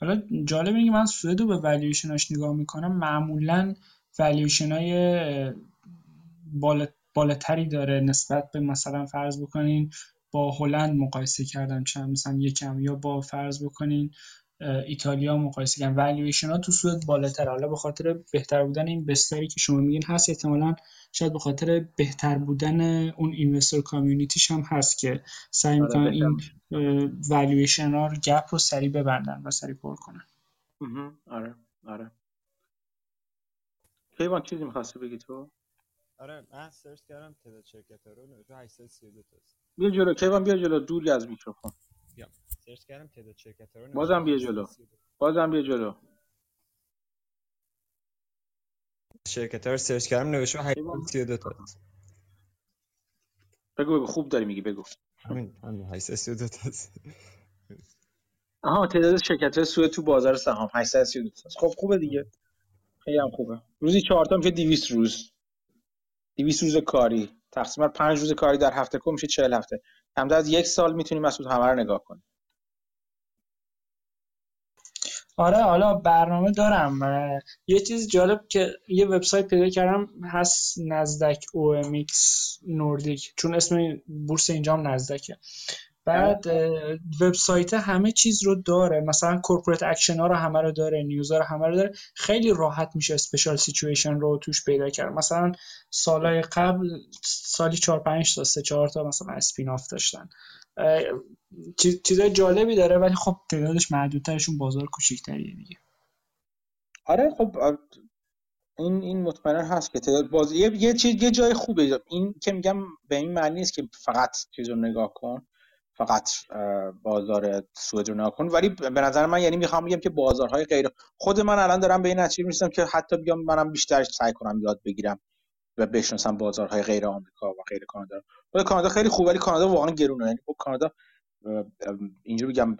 [SPEAKER 2] حالا جالب اینه که من سوئد رو به والویشناش نگاه می‌کنم. معمولا های بالاتری داره نسبت به مثلا فرض بکنین با هلند مقایسه کردم چند مثلا یکم یا با فرض بکنین ایتالیا مقایسه کردن. والویشن ها تو سوئد بالاتر. حالا به خاطر بهتر بودن این بستری که شما میگین هست احتمالا شاید به خاطر بهتر بودن اون investor community ش هم هست که سعی آره، می‌کنن این valuation ها رو gap رو سریع ببندن و سریع پر کنن.
[SPEAKER 1] آره آره. کیوان چیزی می‌خواستی بگی تو؟
[SPEAKER 3] آره من search کردم تعداد شرکت رو نوشته 832 تاست
[SPEAKER 1] بیا جلو کیوان بیا جلو دوری از میکروفون.
[SPEAKER 3] بیا. search کردم تعداد شرکت رو
[SPEAKER 1] بازم بیا جلو. بازم بیا جلو.
[SPEAKER 3] شرکت رو search کردم نوشته 832 تاست
[SPEAKER 1] بگو بگو. خوب داری میگی بگو.
[SPEAKER 3] همین همین 832 تاست
[SPEAKER 1] آها تعداد شرکت سوئد تو بازار سهام 832 تاست خب خوبه دیگه. خیلی هم خوبه. روزی 4 تا میشه 200 روز. 200 روز کاری. تقسیم بر 5 روز کاری در هفته کو میشه 40 هفته. کمتر از یک سال می‌تونی مسعود همه رو نگاه کنی.
[SPEAKER 2] آره حالا برنامه دارم. یه چیز جالب که یه وبسایت پیدا کردم هست Nasdaq OMX Nordic چون اسم بورس اینجا هم نزدکه. بعد وبسایت همه چیز رو داره. مثلا corporate action ها رو همه رو داره news ها رو همه رو داره. خیلی راحت میشه special situation رو توش پیدا کرد. مثلا سالهای قبل سالی 4 5 تا 3 4 تا مثلا spin-off داشتن چیزای جالبی داره ولی خب تعدادش محدودترشون بازار کوچیک‌تریه دیگه.
[SPEAKER 1] آره خب این این مطمئنا هست که تعداد باز یه یه چیز یه جای خوبه. این که میگم به این معنی نیست که فقط چیز رو نگاه کن. فقط بازار سوئد رو نگاه کن. ولی به نظر من یعنی می‌خوام بگم که بازارهای غیر خود من الان دارم به این نتیجه می‌رسم که حتی بیام منم بیشتر سعی کنم یاد بگیرم و بشناسم بازارهای غیر آمریکا و غیر کانادا. ولی کانادا خیلی خوبه ولی کانادا واقعا گرونه. یعنی خب کانادا اینجوری بگم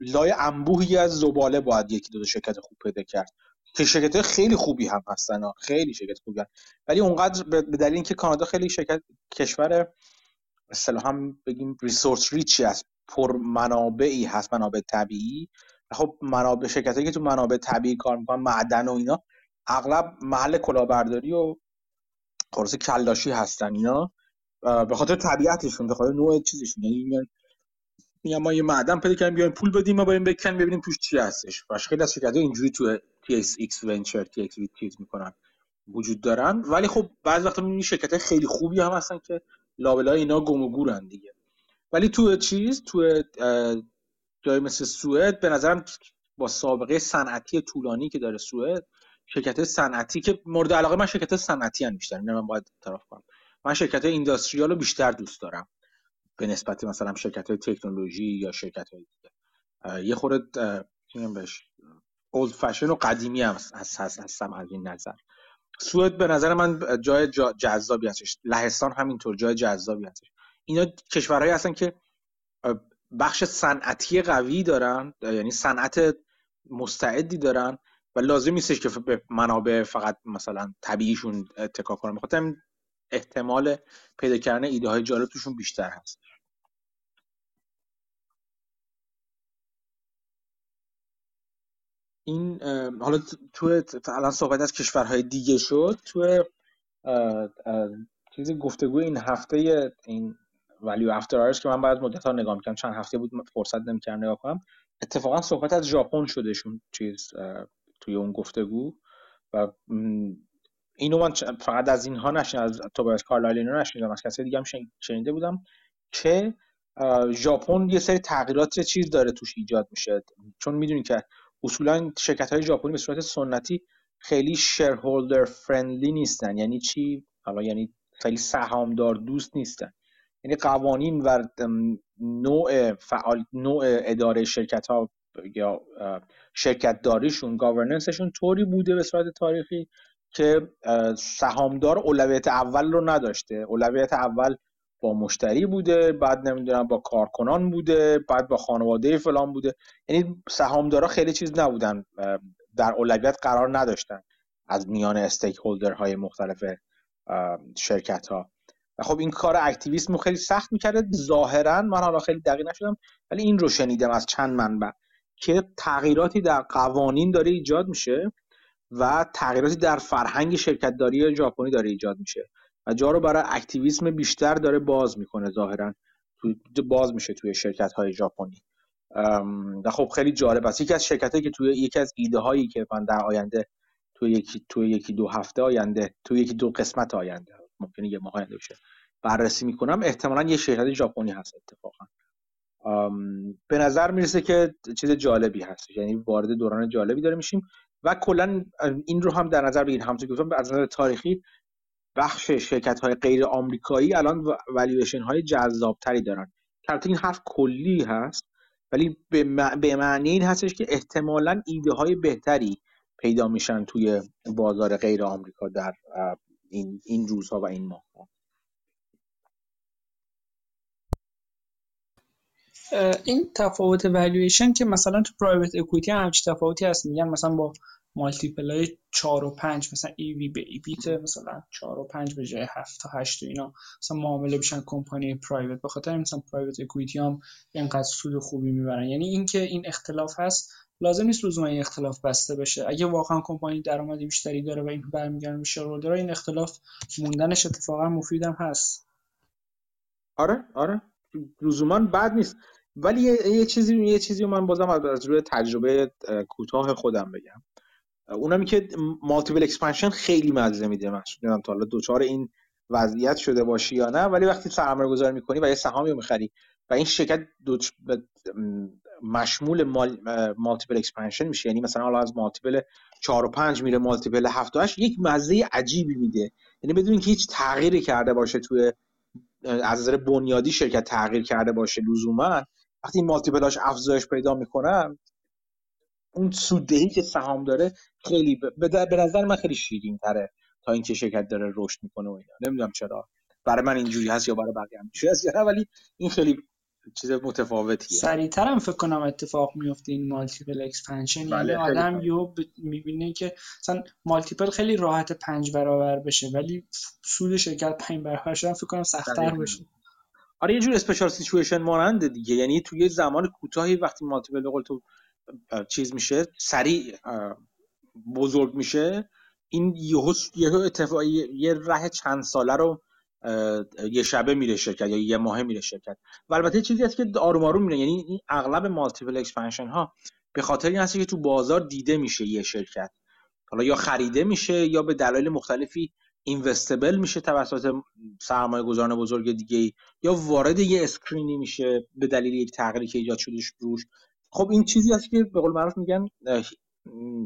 [SPEAKER 1] لای انبوهی از زباله باید یکی دو, دو شرکت خوب پیدا کرد. که شرکت خیلی خوبی هم هستن خیلی شرکت خوبی. ولی اونقدر به دلیل اینکه کانادا خیلی شرکت کشور هم بگیم ریسورس ریچی است پر منابعی هست منابع طبیعی. خب منابع شرکتی که تو منابع طبیعی کار می‌کنن معدن و اینا اغلب محل کلاهبرداری و خلاص کلاشی هستن اینا. به خاطر طبیعتشون به خاطر نوع چیزشون. یعنی میگن ما یه معدن پیدا کردیم بیایم پول بدیم ما بایم بکنیم ببینیم توش چی هستش. و خیلی از شرکت‌ها اینجوری تو TSX ونچر TSX چیز می‌کنن وجود دارن. ولی خب بعضی وقتا می‌بینی شرکت خیلی خوبی هم هستن که لابلای اینا گم و گورن دیگه. ولی تو چیز تو جای مثل سوئد به نظرم با سابقه صنعتی طولانی که داره سوئد شرکت صنعتی که مورد علاقه من شرکت صنعتی ان بیشتر من باید اعتراف کنم. من شرکت اینداستریال رو بیشتر دوست دارم. به نسبت مثلا شرکت تکنولوژی یا شرکت های دیگه. یه خورده بهش؟ اولد فشن و قدیمی هم هست هستم از این نظر. سوئد به نظر من جای جذابی هستش. لهستان همینطور جای جذابی هستش. اینا کشورهایی هستن که بخش صنعتی قوی دارن یعنی صنعت مستعدی دارن و لازم نیستش که به منابع فقط مثلا طبیعیشون اتکا کنن. بخاطر احتمال پیدا کردن ایده های جالب توشون بیشتر هست. این حالا تو الان صحبت از کشورهای دیگه شد تو چیز گفتگو این هفته این ولیو افتر که من بعد مدت ها نگاه می‌کنم چند هفته بود فرصت نمی‌کردم نگاه کنم. اتفاقا صحبت از ژاپن شدهشون چیز توی اون گفتگو و اینو من فقط از اینها نشنیدم از توباس کارلایل نشنیدم از کسی دیگه هم شنیده بودم که ژاپن یه سری تغییرات چیز داره توش ایجاد میشه. چون می‌دونی که اصولا شرکت های ژاپنی به صورت سنتی خیلی شیرهولدر فرندلی نیستن. یعنی چی؟ حالا یعنی خیلی سهامدار دوست نیستن. یعنی قوانین و نوع فعال نوع اداره شرکت ها یا شرکت داریشون گاورننسشون طوری بوده به صورت تاریخی که سهامدار اولویت اول رو نداشته. اولویت اول با مشتری بوده بعد نمی‌دونم با کارکنان بوده بعد با خانواده فلان بوده. یعنی سهامدارا خیلی چیز نبودن در اولویت قرار نداشتن از میان استیک های مختلف شرکت ها و خب این کار اکتیویسم خیلی سخت می‌کرده ظاهرا من حالا خیلی دقیق نشدم ولی این رو شنیدم از چند منبع که تغییراتی در قوانین داره ایجاد میشه و تغییراتی در فرهنگ شرکتداری ژاپنی داره ایجاد میشه. و جا رو برای اکتیویسم بیشتر داره باز می‌کنه ظاهرا. باز میشه توی شرکت های ژاپنی و خب خیلی جالب است. یکی از شرکت که توی یکی از ایده هایی که من در آینده توی یکی توی یکی دو هفته آینده توی یکی دو قسمت آینده ممکنه یه ماه آینده بشه بررسی می‌کنم. احتمالا یه شرکت ژاپنی هست اتفاقا. به نظر می‌رسه که چیز جالبی هست. یعنی وارد دوران جالبی داره میشیم. و کلا این رو هم در نظر بگیر همونطور گفتم از نظر تاریخی بخش شرکت های غیر آمریکایی الان والیویشن های جذابتری دارن. البته این حرف کلی هست ولی به معنی این هستش که احتمالا ایده های بهتری پیدا میشن توی بازار غیر آمریکا در این, این روزها و این ماه
[SPEAKER 2] این تفاوت والویشن که مثلا تو private equity هم همچی تفاوتی هست. میگن مثلا با multiple های 4 و 5 مثلا EV به EBIT مثلا 4 و 5 به جای 7 تا 8 و اینا. مثلا معامله بشن company private به خاطر مثلا private equity هم اینقدر سود خوبی می‌برن. یعنی اینکه این اختلاف هست لازم نیست لزوما این اختلاف بسته بشه. اگه واقعا کمپانی درآمد بیشتری داره و این برمیگردن به shareholder این اختلاف موندنش اتفاقا مفیدم هست.
[SPEAKER 1] آره آره. لزوما بد نیست. ولی یه, یه چیزی یه چیزی من بازم از روی تجربه کوتاه خودم بگم. اونمی که multiple expansion خیلی مزه میده من نمی‌دونم تا حالا دوچار این وضعیت شده باشی یا نه ولی وقتی سرمایه گذاری می‌کنی و یه سهامی رو می‌خری و این شرکت مشمول مال... multiple expansion میشه. یعنی مثلا حالا از multiple 4 و 5 میره multiple 7 و 8 یک مزه عجیبی میده. یعنی بدون اینکه هیچ تغییری کرده باشه توی از نظر بنیادی شرکت تغییر کرده باشه لزوما وقتی این multiple لاش افزایش پیدا می‌کنن اون سوددهی که سهام داره خیلی به نظر من خیلی شیرین تره تا اینکه شرکت داره رشد می‌کنه و اینا. نمی‌دونم چرا. برای من اینجوری هست یا برای بقیه اینجوری هست یا ولی این خیلی چیز متفاوتیه.
[SPEAKER 2] سریعتر هم فکر کنم اتفاق میفته این multiple expansion بله یعنی آدم یو ب... می‌بینه که مثلا multiple خیلی راحت پنج برابر بشه ولی سود شرکت پنج برابر شدن فکر کنم سختتر بشه
[SPEAKER 1] آره یه جور special situation مانند دیگه. یعنی توی زمان کوتاهی وقتی multiple به تو چیز میشه سریع بزرگ میشه. این یهو یه اتفاق یه راه چند ساله رو یه شبه میره شرکت یا یه ماه میره شرکت. و البته چیزی هست که آروم آروم میره یعنی این اغلب multiple expansion ها به خاطر این هست که تو بازار دیده میشه یه شرکت. حالا یا خریده میشه یا به دلایل مختلفی اینوستبل میشه توسط سرمایه گذاران بزرگ دیگه یا وارد یه اسکرینی میشه به دلیل یک تغییری که ایجاد شده روش. خب این چیزی هست که به قول معروف میگن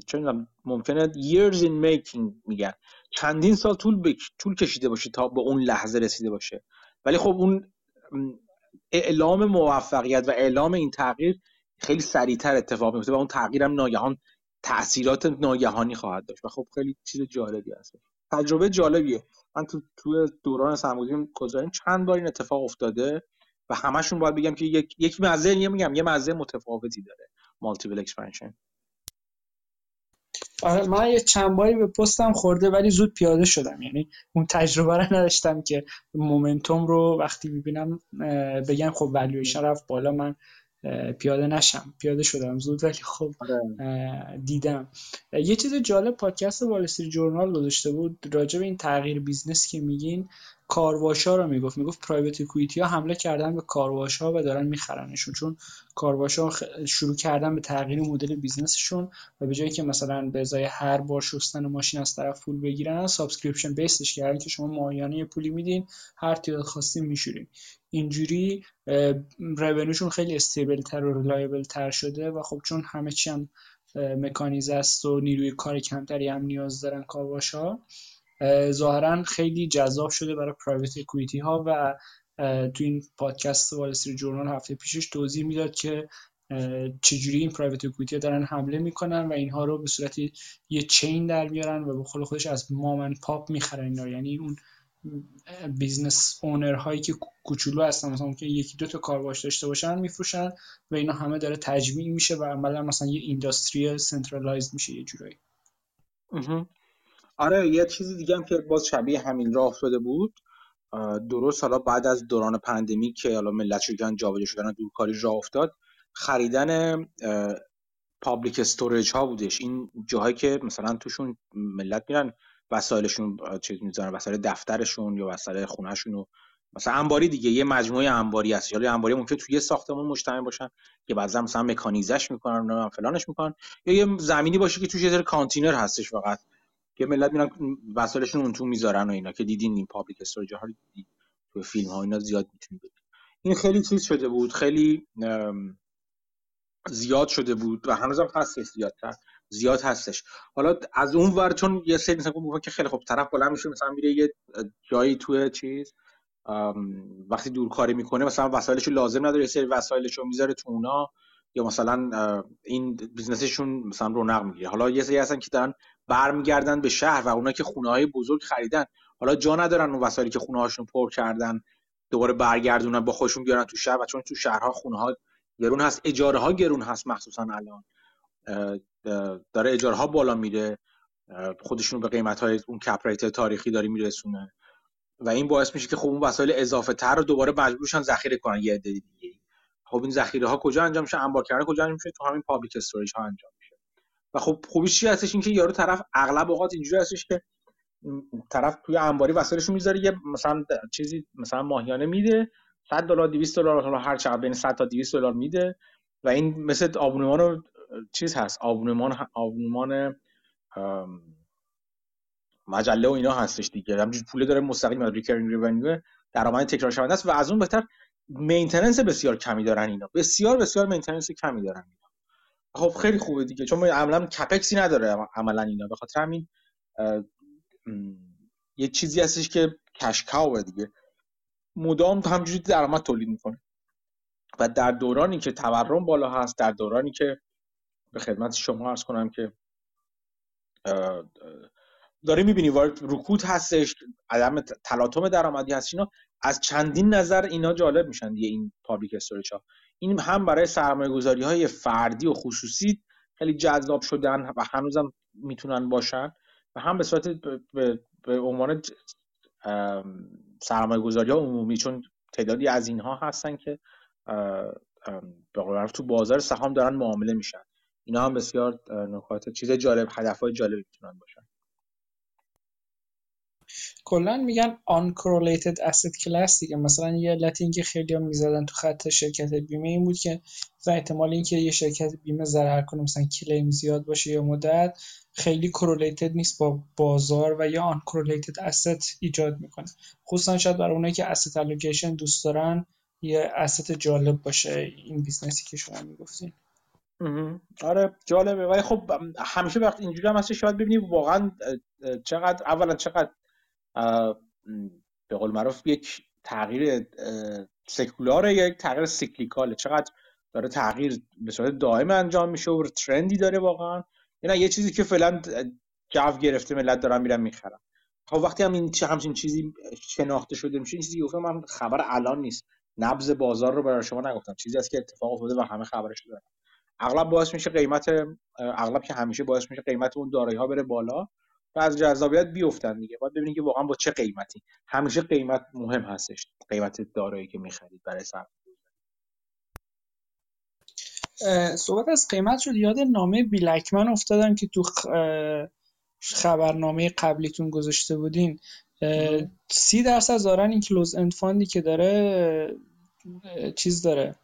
[SPEAKER 1] چه ممکنه years in making میگن. چندین سال طول بک... طول کشیده باشه تا به اون لحظه رسیده باشه. ولی خب اون اعلام موفقیت و اعلام این تغییر خیلی سریعتر اتفاق میفته و اون تغییرم ناگهان تاثیرات ناگهانی خواهد داشت و خب خیلی چیز جالبی هست. تجربه جالبیه. من تو تو دوران سرمایه‌گذاری چند بار این اتفاق افتاده؟ و همشون باید بگم که یک یک مزه یه میگم یه مزه متفاوتی داره multiple expansion
[SPEAKER 2] آره من یه چند باری به پستم خورده ولی زود پیاده شدم. یعنی اون تجربه رو نداشتم که momentum رو وقتی می‌بینم بگم خب ولیویشن رفت بالا من پیاده نشم. پیاده شدم زود ولی خب آره. دیدم. یه چیز جالب پادکست وال‌استریت جورنال گذاشته بود. راجع به این تغییر business که میگین کارواشا رو می‌گفت. می‌گفت private equity ها حمله کردن به کارواشا و دارن میخرنشون. چون کارواشا شروع کردن به تغییر مدل business شون و به جایی که مثلا به ازای هر بار شستن ماشین از طرف پول بگیرن subscription based ش کردن که شما ماهیانه پولی میدین هر تعداد خواستین میشورین. اینجوری revenue شون خیلی stable تر و reliable تر شده و خب چون همه چی هم مکانیزه است و نیروی کار کمتری هم نیاز دارن کارواشا ظاهرا خیلی جذاب شده برای private equity ها و تو این پادکست وال جورنال هفته پیشش توضیح می‌داد که چجوری این private equity ها دارن حمله می‌کنن و اینها رو به صورت یه chain در میارن و به خود خودش از mom and pop می‌خرن اینا. یعنی اون business owner هایی که کوچولو هستن مثلا که یکی دو تا کارواش داشته باشن میفروشن و اینا همه داره تجمیع میشه و عملا مثلا یه industry centralized میشه یه جورایی.
[SPEAKER 1] آره یه چیزی دیگه هم که باز شبیه همین راه افتاده بود. درست حالا بعد از دوران pandemic که حالا ملت شدن جابجا شدن دورکاری راه افتاد خریدن public storage ها بودش. این جاهایی که مثلا توشون ملت میرن وسایلشون چیز می‌ذارن وسایل دفترشون یا وسایل خونهشون و مثلا انباری دیگه یه مجموعه انباری هست. یا انباری ممکن توی یه ساختمون مجتمع باشن که بعضا مثلا مکانیزش می‌کنن و فلانش می‌کنن. یا یه زمینی باشه که توش یه کانتینر هستش فقط. که ملت میرن وسایلشون اون تو می‌ذارن و اینا که دیدین این public storage ها تو فیلم ها اینا زیاد می‌تونید ببینید. این خیلی چیز شده بود خیلی زیاد شده بود و هنوزم هستش زیادتر. زیاد هستش. حالا از اون ور چون یه سری مثلا که خیلی خوب طرف بلند میشه مثلا میره یه جایی توی چیز وقتی دورکاری می‌کنه مثلا وسایلش لازم نداره یه سری وسایلش رو می‌ذاره تو اونا. یا مثلا این بیزنسشون مثلا رونق می‌گیره. حالا یه سری هستن که دارن برمیگردن به شهر و اونا که خونه های بزرگ خریدن. حالا جا ندارن اون وسایلی که خونه هاشون پر کردن دوباره برگردونن با خودشون بیارن تو شهر و چون تو شهرها خونه ها گرون هست اجاره ها گرون هست مخصوصا الان. داره اجاره ها بالا میره خودشون به قیمت های اون کپریت تاریخی داره میرسونه. و این باعث میشه که خب اون وسایل اضافه تر رو دوباره مجبورشن ذخیره کنن یه عده دیگه خب این ذخیره ها کجا انجام میشه؟ انبار کردن کجا انجام میشه؟ تو همین public storage ها انجام خب خوبیش چی هستش؟ اینکه یارو طرف اغلب اوقات اینجوری هستش که طرف توی انباری وسایلش می‌ذاره یه مثلا چیزی مثلا ماهیانه میده 100 دلار 200 دلار حالا هر چقدر بین 100 تا 200 دلار میده و این مثل آبونمان چیز هست. آبونمان آبونمان مجله و اینا هستش دیگه. همینجوری پول داره مستقیم recurring revenue درآمد تکرار شونده است و از اون بهتر maintenance بسیار کمی دارن اینا. بسیار بسیار maintenance کمی دارن اینا. خب خیلی خوبه دیگه چون عملا capex ی نداره عملا اینا. به خاطر همین یه چیزی هستش که cash cow ه دیگه. مدام همجوری درآمد تولید می‌کنه. و در دورانی که تورم بالا هست در دورانی که به خدمت شما عرض کنم که داره می‌بینی وارد رکود هستش عدم تلاطم درآمدی هست اینا از چندین نظر اینا جالب میشن دیگه این public storage ها این هم برای سرمایه گذاری های فردی و خصوصی خیلی جذاب شدن و هنوزم می‌تونن باشن و هم به صورت به, عنوان سرمایه گذاری ها عمومی چون تعدادی از اینها هستن که به تو بازار سهام دارن معامله میشن. اینا هم بسیار نکات چیز جالب هدف های جالبی می‌تونن باشن.
[SPEAKER 2] کلا میگن uncorrelated asset class دیگه. مثلا یه علت اینکه خیلی هم می‌زدن تو خط شرکت بیمه این بود که مثلا احتمال اینکه یه شرکت بیمه ضرر کنه مثلا کلیم زیاد باشه یا مدت خیلی correlated نیست با بازار و یا uncorrelated asset ایجاد می‌کنه. خصوصا شاید برای اونایی که asset allocation دوست دارن یه asset جالب باشه این business ی که شما می‌گفتین.
[SPEAKER 1] آره جالبه. ولی خب همیشه وقت اینجوری هم هست شاید ببینید واقعا چقدر اولا چقدر به قول معروف یک تغییر secular ه یا یک تغییر cyclical ه. چقدر داره تغییر به صورت دائم انجام میشه و ترندی داره واقعا. اینا یه چیزی که فعلا جو گرفته ملت دارن میرن می‌خرن. خب وقتی هم این همچین چیزی شناخته شده میشه این چیزی گفتم من خبر الان نیست. نبض بازار رو برای شما نگفتم. چیزی است که اتفاق افتاده و همه خبرش دارن. اغلب باعث میشه قیمت اغلب که همیشه باعث میشه قیمت اون دارایی ها بره بالا. و از جذابیت بیفتن دیگه. باید ببینید که واقعا با چه قیمتی. همیشه قیمت مهم هستش. قیمت دارایی که می‌خرید برای سرمایه
[SPEAKER 2] صحبت از قیمت شد. یاد نامه بیل اکمن افتادم که تو خبرنامه قبلیتون گذاشته بودین. سی درصد دارن این closed-end fund ی که داره چیز داره.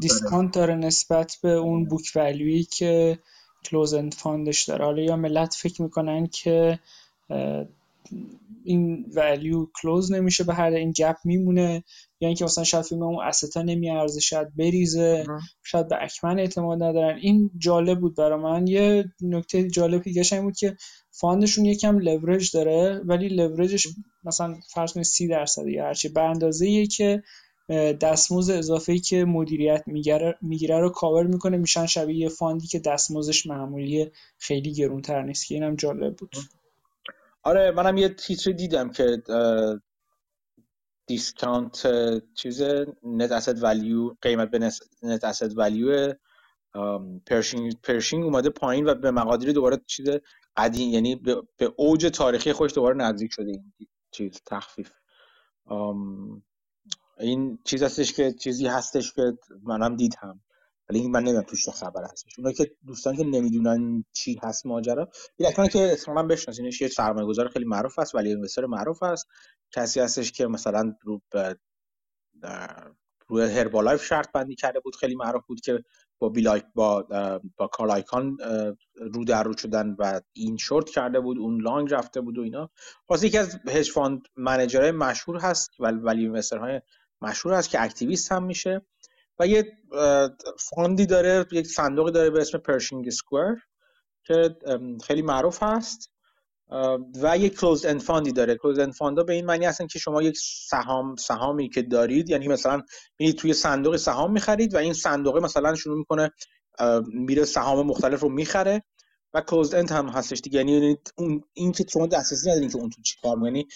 [SPEAKER 2] discount داره نسبت به اون book value ی که closed-end fund ش داره. حالا یا ملت فکر می‌کنن که این value close نمیشه به هر این gap میمونه یا اینکه مثلا شاید فیلم اون استا نمیارزه شاید بریزه شاید به اکمن اعتماد ندارن. این جالب بود برای من. یه نکته جالب دیگه این بود که fund شون یکم لورج داره ولی لورجش مثلا فرض کنید 30 درصد یا هرچی. به اندازه که دستمزد اضافه که مدیریت می‌گیره رو کاور می‌کنه. میشن شبیه یه fund ی که دستمزدش معمولی خیلی گرونتر نیست. که اینم جالب بود.
[SPEAKER 1] آره منم یه تیتر دیدم که discount چیز net asset value قیمت به net asset value پرشینگ پرشینگ اومده پایین و به مقادیر دوباره چیز قدیم یعنی به اوج تاریخی خودش دوباره نزدیک شده این چیز تخفیف. این چیز هستش که چیزی هستش که منم دیدم. ولی من نمی‌دونم توش خبر هستش. اونایی که دوستان که نمی‌دونن چی هست ماجرا اکمن که اصلا بشناسینش یه سرمایه گذار خیلی معروف است value investor معروف است کسی هستش که مثلا رو روی هربالایف شرط بندی کرده بود خیلی معروف بود که با بیلایک با با کارل آیکان رو در رو شدن و این شورت کرده بود اون long رفته بود و اینا. واسه یکی از hedge fund manager های مشهور هست ولی value های مشهور هست که activist هم میشه و یه fund ی داره یک صندوقی داره به اسم پرشینگ سکوئر که خیلی معروف هست و یک closed-end fund ی داره. closed-end fund ا به این معنی هستن که شما یک سهام سهامی که دارید یعنی مثلا میرید توی صندوق سهام می‌خرید و این صندوق مثلا شروع می‌کنه میره سهام مختلف رو می‌خره و closed-end هم هستش دیگه. یعنی اون این که شما دسترسی ندارین که اون تو چیکار یعنی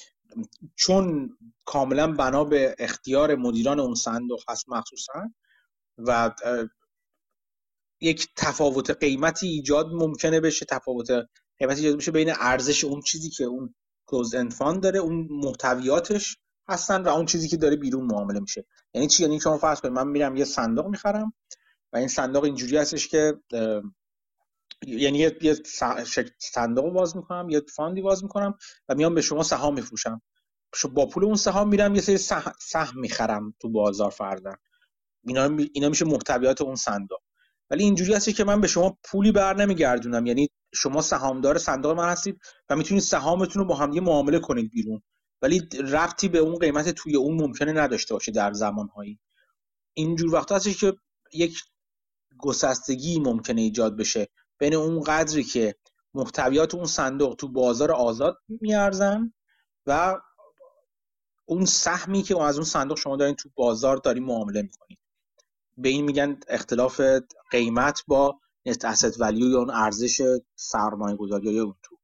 [SPEAKER 1] چون کاملا بنا به اختیار مدیران اون صندوق هست مخصوصا و یک تفاوت قیمتی ایجاد ممکنه بشه تفاوت قیمتی ایجاد بشه بین ارزش اون چیزی که اون closed-end fund داره اون محتویاتش هستن و اون چیزی که داره بیرون معامله میشه. یعنی چی؟ یعنی شما فرض کنید من میرم یه صندوق می‌خرم و این صندوق اینجوری هستش که یعنی یه صندوق باز می‌کنم یه fund ی باز می‌کنم و میام به شما سهام میفروشم. با پول اون سهام میرم یه سری سهم می‌خرم تو بازار فردا. اینا اینا میشه محتویات اون صندوق. ولی اینجوری هستی که من به شما پولی بر نمیگردونم. یعنی شما سهامدار صندوق من هستید و می‌تونید سهامتون رو با هم معامله کنید بیرون. ولی ربطی به اون قیمت توی اون ممکنه نداشته باشه در زمانهایی. اینجور وقت هستش که یک گسستگی ممکنه ایجاد بشه. بین اون قدری که محتویات اون صندوق تو بازار آزاد میارزن و اون سهمی که از اون صندوق شما دارین تو بازار دارین معامله می‌کنید به این میگن اختلاف قیمت با net asset value یا اون ارزش سرمایه گذاری اون تو.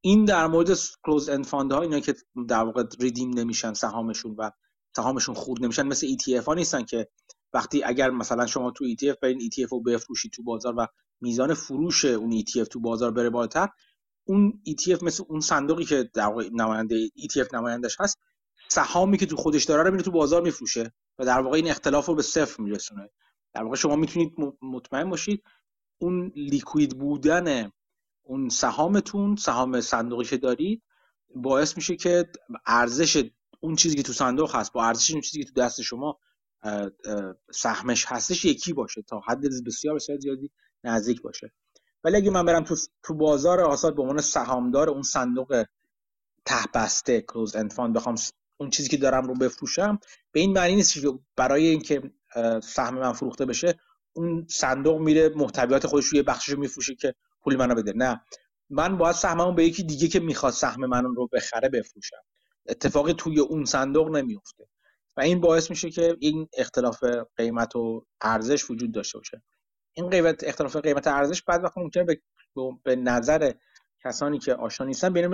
[SPEAKER 1] این در مورد closed-end fund ها اینا که در واقع redeem نمیشن سهامشون و سهامشون خورد نمیشن مثل ETF ها نیستن که وقتی اگر مثلا شما تو ETF برین ETF رو بفروشید تو بازار و میزان فروش اون ETF تو بازار بره بالاتر اون ETF مثل اون صندوقی که در واقع نماینده ETF نمایندش هست سهامی که تو خودش داره رو میره تو بازار میفروشه و در واقع این اختلاف رو به صفر میرسونه. در واقع شما می‌تونید مطمئن باشید اون لیکوید بودن اون سهامتون سهام صندوقی که دارید باعث میشه که ارزش اون چیزی که تو صندوق هست با ارزش اون چیزی که تو دست شما سهمش هستش یکی باشه تا حد بسیار بسیار زیادی نزدیک باشه. ولی اگه من برم تو, تو بازار آزاد به عنوان سهامدار اون صندوق ته بسته closed-end fund بخوام اون چیزی که دارم رو بفروشم به این معنی نیست که برای اینکه سهم من فروخته بشه اون صندوق میره محتویات خودش رو یه بخشش رو میفروشه که پول منو بده. نه. من باید سهممو به یکی دیگه که می‌خواد سهم من رو بخره بفروشم. اتفاقی توی اون صندوق نمیفته. و این باعث میشه که این اختلاف قیمت و ارزش وجود داشته باشه. این قیمت اختلاف قیمت ارزش بعد وقت ممکنه به, به نظر کسانی که آشنا نیستن به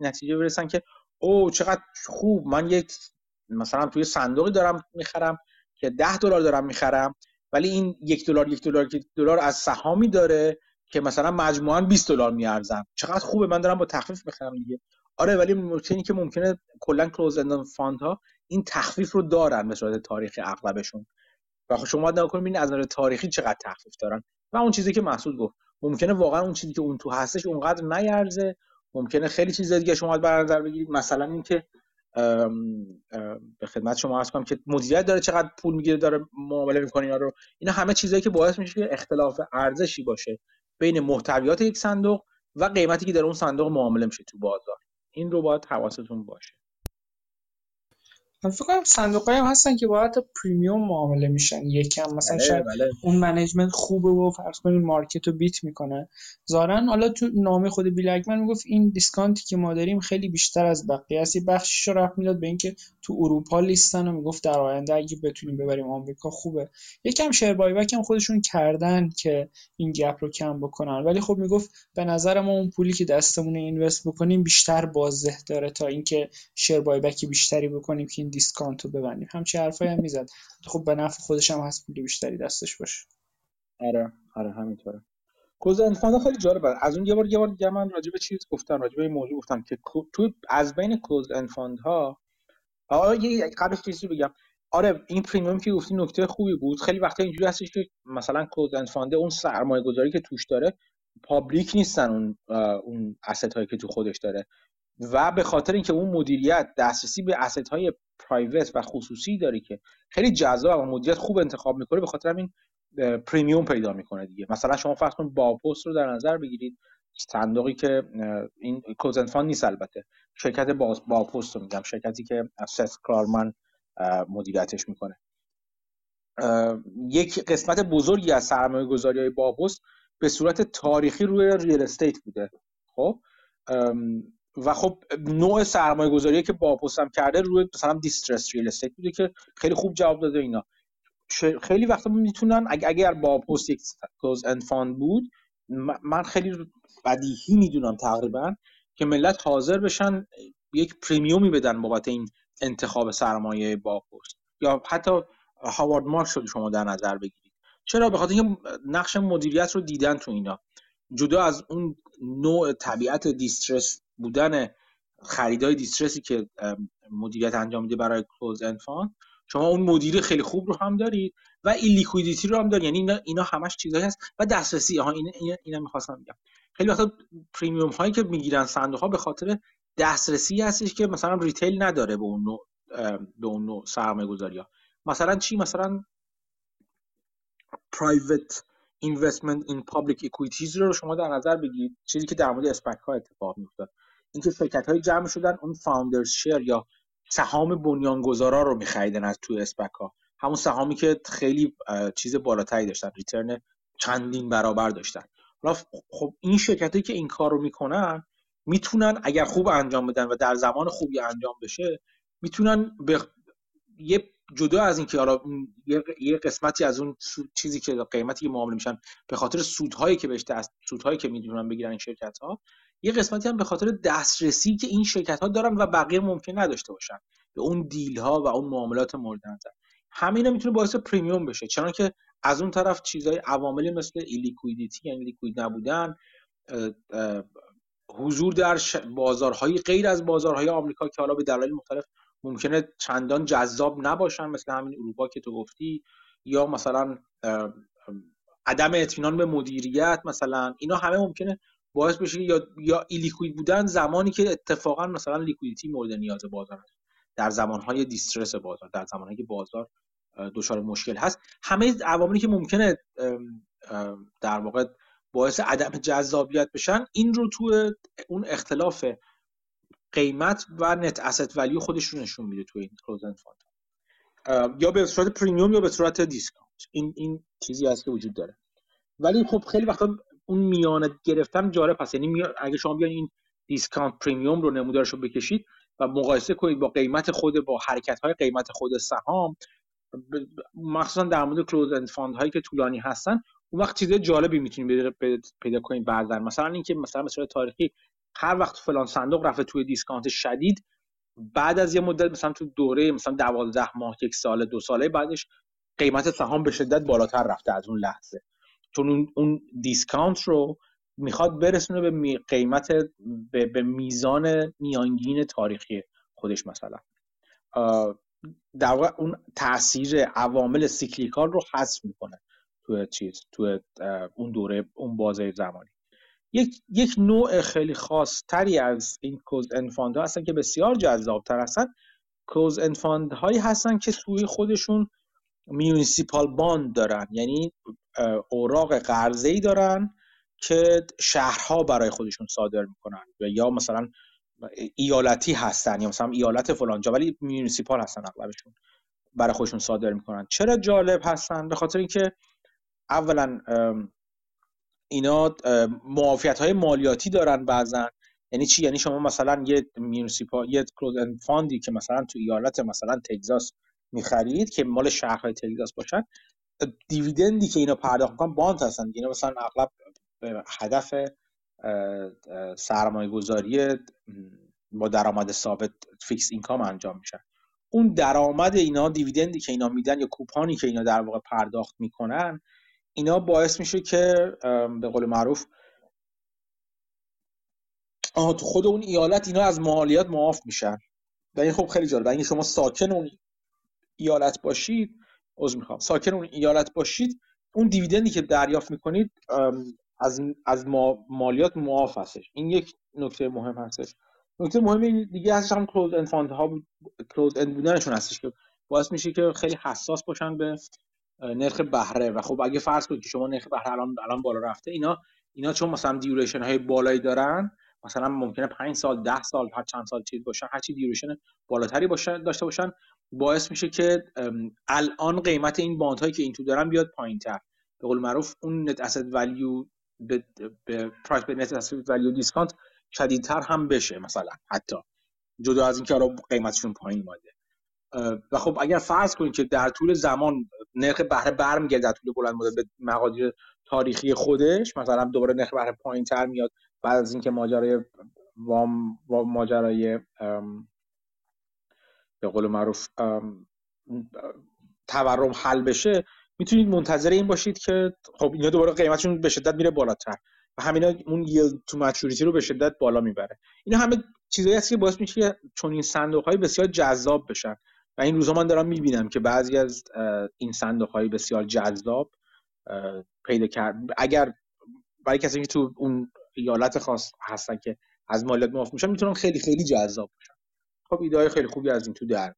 [SPEAKER 1] نتیجه برسن که او چقدر خوب من یک مثلا توی صندوقی دارم می‌خرم که ده دلار دارم می‌خرم ولی این یک دلار یک دلار یک دلار از سهامی داره که مثلا مجموعا 20 دلار میارزن. چقدر خوبه من دارم با تخفیف می‌خرم دیگه. آره ولی ممکنه که ممکنه کلا closed-end fund ها این تخفیف رو دارن به صورت تاریخی اغلبشون و خب شما نگاه از نظر تاریخی چقدر تخفیف دارن. و اون چیزی که مسعود گفت ممکنه واقعا اون چیزی که اون تو هستش اونقدر نیارزه. ممکنه خیلی چیز دیگه شما باید نظر بگیرید. مثلا اینکه به خدمت شما عرض کنم که مدیریت داره چقدر پول می‌گیره داره معامله می‌کنه اینا رو. اینا همه چیزایی که باعث میشه که اختلاف ارزشی باشه بین محتویات یک صندوق و قیمتی که در اون صندوق معامله میشه تو بازار. این رو باید حواستون باشه.
[SPEAKER 2] فکر کنم صندوق هم هستن که باید premium معامله میشن. یکم مثلا بله، شاید بله. اون management خوبه و فرض کنید market رو beat می‌کنه. ظاهرا حالا تو نامه خود بیل اکمن می‌گفت این discount ی که ما داریم خیلی بیشتر از بقیه است. بخشش رو ربط می‌داد به اینکه تو اروپا لیستن و می‌گفت در آینده اگه بتونیم ببریم آمریکا خوبه. یکم share buy هم خودشون کردن که این gap رو کم بکنن. ولی خب می‌گفت به نظر ما اون پولی که دستمون invest بکنیم بیشتر بازده داره تا اینکه share buy بیشتری بکنیم که این discount رو ببندیم. همچین حرفایی هم می‌زد. خب به نفع خودش هم هست پولی بیشتری دستش باشه.
[SPEAKER 1] آره آره همینطوره. and خیلی جالبه. از اون یه بار یه بار دیگه من راجع به چیز گفتم راجع به این موضوع گفتم که تو از بین closed-end fund ها آره قبلش چیزی بگم. آره این premium که گفتی نکته خوبی بود. خیلی وقتا اینجوری هستش که مثلا closed-end اون سرمایه گذاری که توش داره public نیستن اون اون هایی که تو خودش داره. و به خاطر اینکه اون مدیریت دسترسی به asset های private و خصوصی داره که خیلی جذاب و مدیریت خوب انتخاب می‌کنه به خاطر همین premium پیدا می‌کنه دیگه. مثلا شما فرض کنید با پست رو در نظر بگیرید صندوقی که این closed-end fund نیست البته. شرکت با, Baupost رو میگم شرکتی که Seth Klarman مدیریتش می‌کنه. یک قسمت بزرگی از سرمایه گذاری های با به صورت تاریخی روی real estate بوده. خب؟ و خب نوع سرمایه گذاری که Baupost هم کرده روی مثلا distressed real estate بوده که خیلی خوب جواب داده اینا. خیلی وقتا می‌تونن اگر Baupost یک fund بود من خیلی بدیهی می‌دونم تقریبا که ملت حاضر بشن یک premium ی بدن بابت این انتخاب سرمایه Baupost. یا حتی Howard Marks شما در نظر بگیرید. چرا؟ به خاطر اینکه نقش مدیریت رو دیدن تو اینا. جدا از اون نوع طبیعت distress بودن خریدای distress ی که مدیریت انجام میده برای closed-end fund شما اون مدیر خیلی خوب رو هم دارید و این liquidity رو هم دارید. یعنی اینا, همش چیزایی هست و دسترسی. ها اینا اینا, اینا می‌خواستم بگم. خیلی وقتا premium هایی که می‌گیرن صندوق ها به خاطر دسترسی هستش که مثلا retail نداره به اون نوع به اون نوع سرمایه گذاری ها. مثلا چی؟ مثلا private investment in public equities رو شما در نظر بگیرید. چیزی که در مورد SPAC ها اتفاق میفته اینکه شرکت های جمع شدن اون founders share یا سهام بنیانگذارا رو میخریدن از توی اسپک همون سهامی که خیلی چیز بالاتری داشتن ریترن چندین برابر داشتن. حالا خب این شرکت که این کار رو می‌کنن می‌تونن اگر خوب انجام بدن و در زمان خوبی انجام بشه می‌تونن به یه جدا از اینکه حالا یه قسمتی از اون چیزی که قیمتی که معامله میشن به خاطر سودهایی که بهش دست سودهایی که می‌دونن بگیرن این شرکت ها یه قسمتی هم به خاطر دسترسی که این شرکت ها دارن و بقیه ممکن نداشته باشن. به اون deal ها و اون معاملات مورد نظر همینا می‌تونه باعث premium بشه. چون که از اون طرف چیزای عواملی مثل illiquidity یعنی liquid نبودن حضور در بازارهای غیر از بازارهای آمریکا که حالا به دلایل مختلف ممکنه چندان جذاب نباشن مثل همین اروپا که تو گفتی یا مثلا عدم اطمینان به مدیریت مثلا. اینا همه ممکنه باعث بشه یا یا illiquid بودن زمانی که اتفاقا مثلا liquidity مورد نیاز بازار هست. در زمانهای distress بازار در زمانهایی که بازار دچار مشکل هست. همه عواملی که ممکنه در واقع باعث عدم جذابیت بشن این رو تو اون اختلاف قیمت و net asset value خودش رو نشون میده تو این closed-end fund یا به صورت premium یا به صورت discount این این چیزی هست که وجود داره. ولی خب خیلی وقتا اون میانگین گرفتن جالب هست. یعنی اگه شما بیان این discount premium رو نمودارش رو بکشید و مقایسه کنید با قیمت خود با حرکت های قیمت خود سهام مخصوصا در مورد closed-end fund هایی که طولانی هستن اون وقت چیز جالبی می‌تونید پیدا کنید بعضا. مثلا اینکه مثلا مثلا تاریخی هر وقت فلان صندوق رفته توی discount شدید بعد از یه مدت مثلا تو دوره مثلا 12 ماه یک سال دو ساله بعدش قیمت سهام به شدت بالاتر رفته از اون لحظه. چون اون, discount رو می‌خواد برسونه به قیمت به, به میزان میانگین تاریخی خودش مثلا. در واقع اون تاثیر عوامل cyclical رو حذف می‌کنه تو چیز تو اون دوره اون بازه زمانی. یک یک نوع خیلی خاص تری از این closed-end fund ها هستن که بسیار جذاب تر هستن closed-end fund هایی هستن که توی خودشون municipal bond دارن. یعنی اوراق قرضه ای دارن که شهرها برای خودشون صادر می‌کنن. یا مثلا ایالتی هستن یا مثلا ایالت فلانجا ولی municipal هستن اغلبشون برای خودشون صادر می‌کنن. چرا جالب هستن؟ به خاطر اینکه اولا اینا معافیت های مالیاتی دارن بعضا. یعنی چی؟ یعنی شما مثلا یه municipal یه closed-end fund ی که مثلا تو ایالت مثلا تگزاس می‌خرید که مال شهرهای تگزاس باشن dividend ی که اینا پرداخت می‌کنن bond هستن اینا مثلا اغلب هدف سرمایه گذاری با درآمد ثابت fixed income انجام میشن. اون درآمد اینا dividend ی که اینا میدن یا coupon ی که اینا در واقع پرداخت می‌کنن اینا باعث میشه که به قول معروف آها تو خود اون ایالت اینا از مالیات معاف میشن. و این خب خیلی جالبه اگه شما ساکن اون ایالت باشید عذر می‌خوام. ساکن اون ایالت باشید اون dividend ی که دریافت می‌کنید از از مالیات معاف هستش. این یک نکته مهم هستش. نکته مهم دیگه هستش هم closed-end fund ها closed-end بودنشون هستش که باعث میشه که خیلی حساس باشن به نرخ بهره. و خب اگه فرض کنید که شما نرخ بهره الان الان بالا رفته اینا اینا چون مثلا duration های بالایی دارن مثلا ممکنه 5 سال 10 سال هر چند سال چیز باشن هر چی duration بالاتری باشه داشته باشن باعث میشه که الان قیمت این bond هایی که این تو دارن بیاد پایینتر. به قول معروف اون net asset value به price به net asset value discount شدیدتر هم بشه مثلا حتی. جدا از اینکه الان قیمتشون پایین اومده. و خب اگر فرض کنید که در طول زمان نرخ بهره برمیگرده در طول بلند مدت به مقادیر تاریخی خودش مثلا دوباره نرخ بهره پایین تر میاد بعد از اینکه ماجرای وام ماجرای به قول معروف تورم حل بشه می‌تونید منتظر این باشید که خب اینا دوباره قیمتشون به شدت میره بالاتر و همینا اون ییلد تو مچوریتی رو به شدت بالا می‌بره. اینا همه چیزایی هست که باعث میشه چون این صندوق های بسیار جذاب بشن. و این روزا من دارم می‌بینم که بعضی از این صندوق های بسیار جذاب پیدا کرد. اگر برای کسی که تو اون ایالت خاص هستن که از مالیات معاف میشن می‌تونن خیلی خیلی جذاب بشن. خب ایده خیلی خوبی از این تو در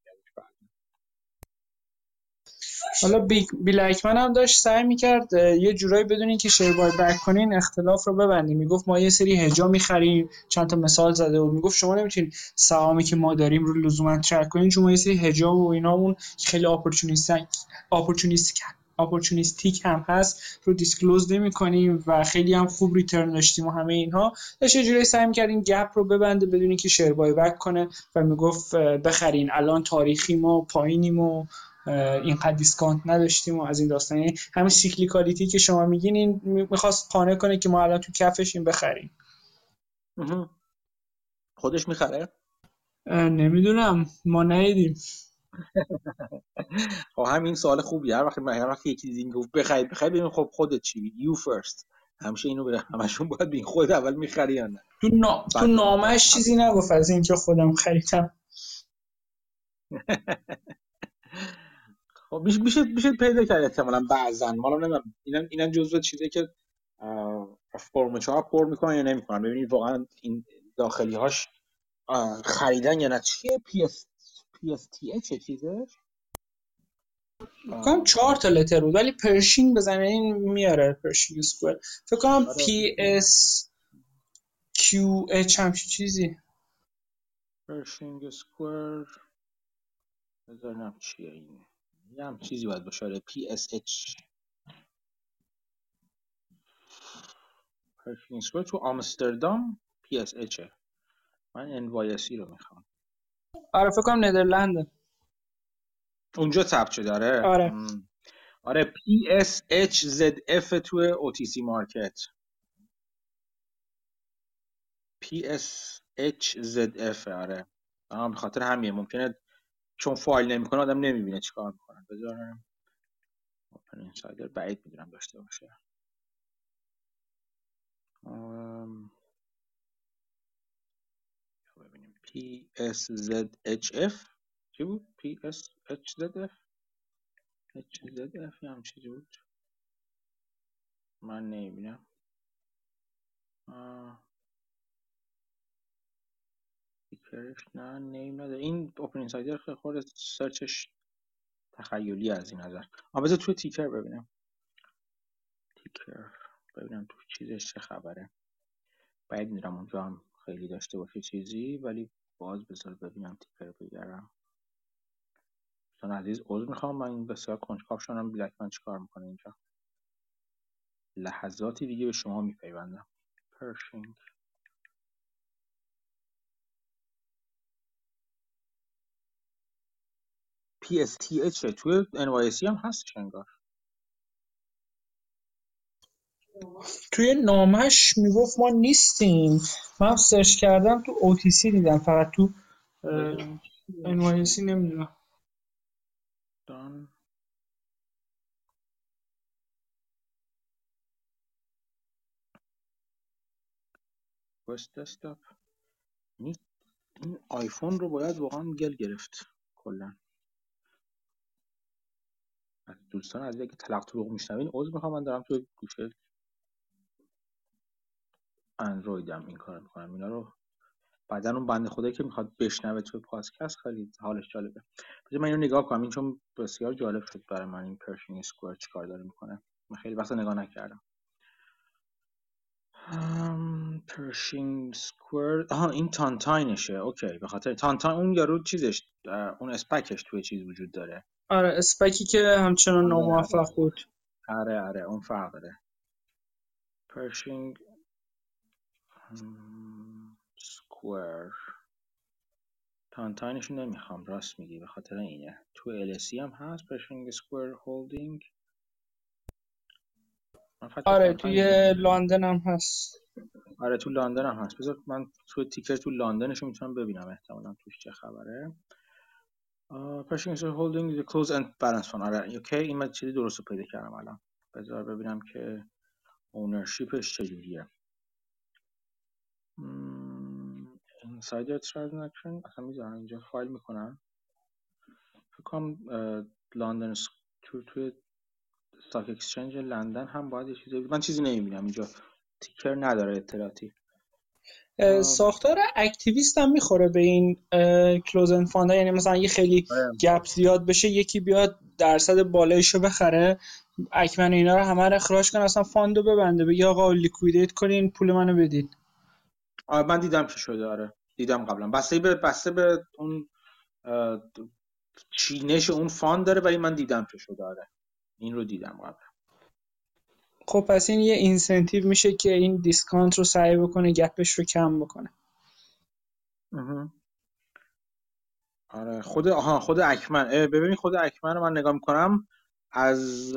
[SPEAKER 2] حالا بیل اکمن هم داشت سعی می‌کرد یه جورایی بدون اینکه شیر بای بک کنین اختلاف رو ببندیم می‌گفت ما یه سری هجا می‌خریم چند تا مثال زده بود. می‌گفت شما نمی‌تونید سهامی که ما داریم رو لزوما ترک کنین چون ما یه سری هجا و اینامون خیلی opportunistic opportunistic opportunistic هم هست رو disclose نمی کنیم و خیلی هم خوب return داشتیم و همه اینها. داشت یه جوری سعی می‌کرد این gap رو ببنده بدون اینکه share buyback کنه و می‌گفت بخرین الان تاریخی ما پایینیم و اینقدر discount نداشتیم و از این داستانی یعنی همین cyclicality که شما میگین این می‌خواست قانع کنه که ما الان تو کفش این بخریم.
[SPEAKER 1] خودش می‌خره؟
[SPEAKER 2] نمی‌دونم. ما ندیدیم.
[SPEAKER 1] خب همین سوال خوبیه. هر وقت هر وقت یکی چیزی گفت بخرید. بخرید ببین خب خودت چی؟ یو فرست همیشه اینو بره همشون باید بین خود اول می‌خری یا نه؟
[SPEAKER 2] تو, نا... تو نامش چیزی نگفت. از اینکه خودم خریدم.
[SPEAKER 1] خب میشه میشه پیدا کرد احتمالاً بعضن ما نمی‌دونم. اینا اینا جزء چیزی که فرمچه ها پر می‌کنن یا نمی‌کنن. ببینید واقعا این داخلی هاش خریدن یا نه. چیه؟ پی اس پی اس تی چه چیزش؟
[SPEAKER 2] کنم چهار تا لتر بود ولی پرشینگ بزنه این میاره پرشینگ سکوئر. فکر کنم پی اس کیو اچ همچی چیزی.
[SPEAKER 1] پرشینگ سکوئر. بزنم چیه این. یه هم چیزی باید باشه آره PSH پرشینگ سکوئر تو آمستردام PSH من NYSE رو می‌خوام.
[SPEAKER 2] آره فکر کنم ندرلنده
[SPEAKER 1] اونجا ثبت شده آره.
[SPEAKER 2] آره.
[SPEAKER 1] آره PSHZF تو OTC مارکت. PSHZF آره. آه به خاطر همین ممکنه چون فایل نمی‌کنه آدم نمی‌بینه چیکار می‌کنه. بذارم اوپن اینسایدر بعید می‌دونم داشته باشه. PSZHF چی بود؟ PSHZF HZF هم چیزی بود. من نمی‌بینم. تیکرش نه نیم نداره این اوپن اینسایدر خیلی خورده سرچش تخیلی از این نظر. آن بذار توی تیکر ببینم. تیکر ببینم تو چیزش چه خبره. باید میرم اونجا هم خیلی داشته باشه چیزی ولی باز بذار ببینم تیکر بگرم دوستان عزیز عذر می‌خوام. من بسیار کنجکاو شدم بلک من چیکار می‌کنه اینجا؟ لحظاتی دیگه به شما میپیوندم. پرشینگ. PSTH توی NYSE هم هستش انگار.
[SPEAKER 2] توی نامش می‌گفت ما نیستیم. من سرچ کردم تو OTC دیدم فقط تو NYSE نمی‌دونم.
[SPEAKER 1] دان دسکتاپ این آیفون رو باید واقعا گل گرفت کلا. دوستان از اگه تلق طروق میشنوین عذر می‌خوام من دارم تو گوشه اندرویدم این کار می‌کنم. اینا رو بعدا اون بنده خدایی که می‌خواد بشنوه توی پادکست خیلی حالش جالبه. بذار من اینو نگاه کنم. این چون بسیار جالب شد برای من این پرشینگ اسکوئر چیکار داره می‌کنه. من خیلی وقت نگاه نکردم. Pershing Square آها این Tontine شه. okay. به خاطر Tontine اون یارو چیزش اون SPAC ش توی چیز وجود داره.
[SPEAKER 2] آره SPAC ی که همچنان ناموفق بود.
[SPEAKER 1] آره آره. اون فرق داره. Pershing Square. Tontine شون نمی‌خوام راست میگی به خاطر اینه. تو LSE هم هست Pershing Square Holding؟
[SPEAKER 2] آره توی لندن هم هست.
[SPEAKER 1] آره تو لندن هم هست. بذار من تو ticker تو لندنشو می‌تونم ببینم احتمالا توش چه خبره. Pershing Square Holding closed-end balanced fund آره okay این من چیزی درست پیدا کردم الان. بذار ببینم که ownership ش چجوریه. insider transaction اصلا می‌ذارن اینجا فایل می‌کنن. فکر کنم لندن تو توی stock exchange لندن هم باید یه چیزی من چیزی نمی‌بینم. اینجا ticker نداره اطلاعاتی.
[SPEAKER 2] ساختار activist هم می‌خوره به این closed-end fund ا یعنی مثلا یه خیلی
[SPEAKER 1] آره.
[SPEAKER 2] gap زیاد بشه یکی بیاد درصد بالایشو بخره. اکمن اینا رو همه رو اخراج کنه. اصلا fund و ببنده. بگه آقا liquidate کنین پول منو بدین.
[SPEAKER 1] آره من دیدم که شده آره. دیدم قبلا. بسته به بسته به اون چینش اون fund داره ولی من دیدم که شده آره. این رو دیدم قبلا.
[SPEAKER 2] خب پس این یه incentive میشه که این discount رو سعی بکنه gap ش رو کم بکنه.
[SPEAKER 1] آره خود آها خود اکمن اه، ببینید خود اکمن رو من نگاه می‌کنم. از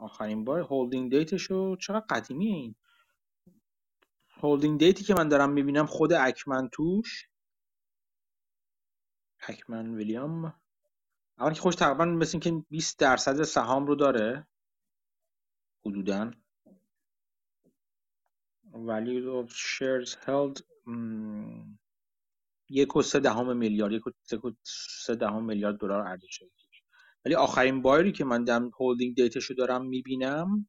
[SPEAKER 1] آخرین بار holding date شو چقدر قدیمیه این. holding date ی که من دارم می‌بینم خود اکمن توش. اکمن ویلیام. اول که خوش تقریبا مثل اینکه 20 درصد سهام رو داره. حدودا. value of shares held یک و سه دهم میلیارد یک و سه دهم میلیارد دلار ارزش ولی آخرین باری که من دارم هولدینگ دیتاشو دارم می‌بینم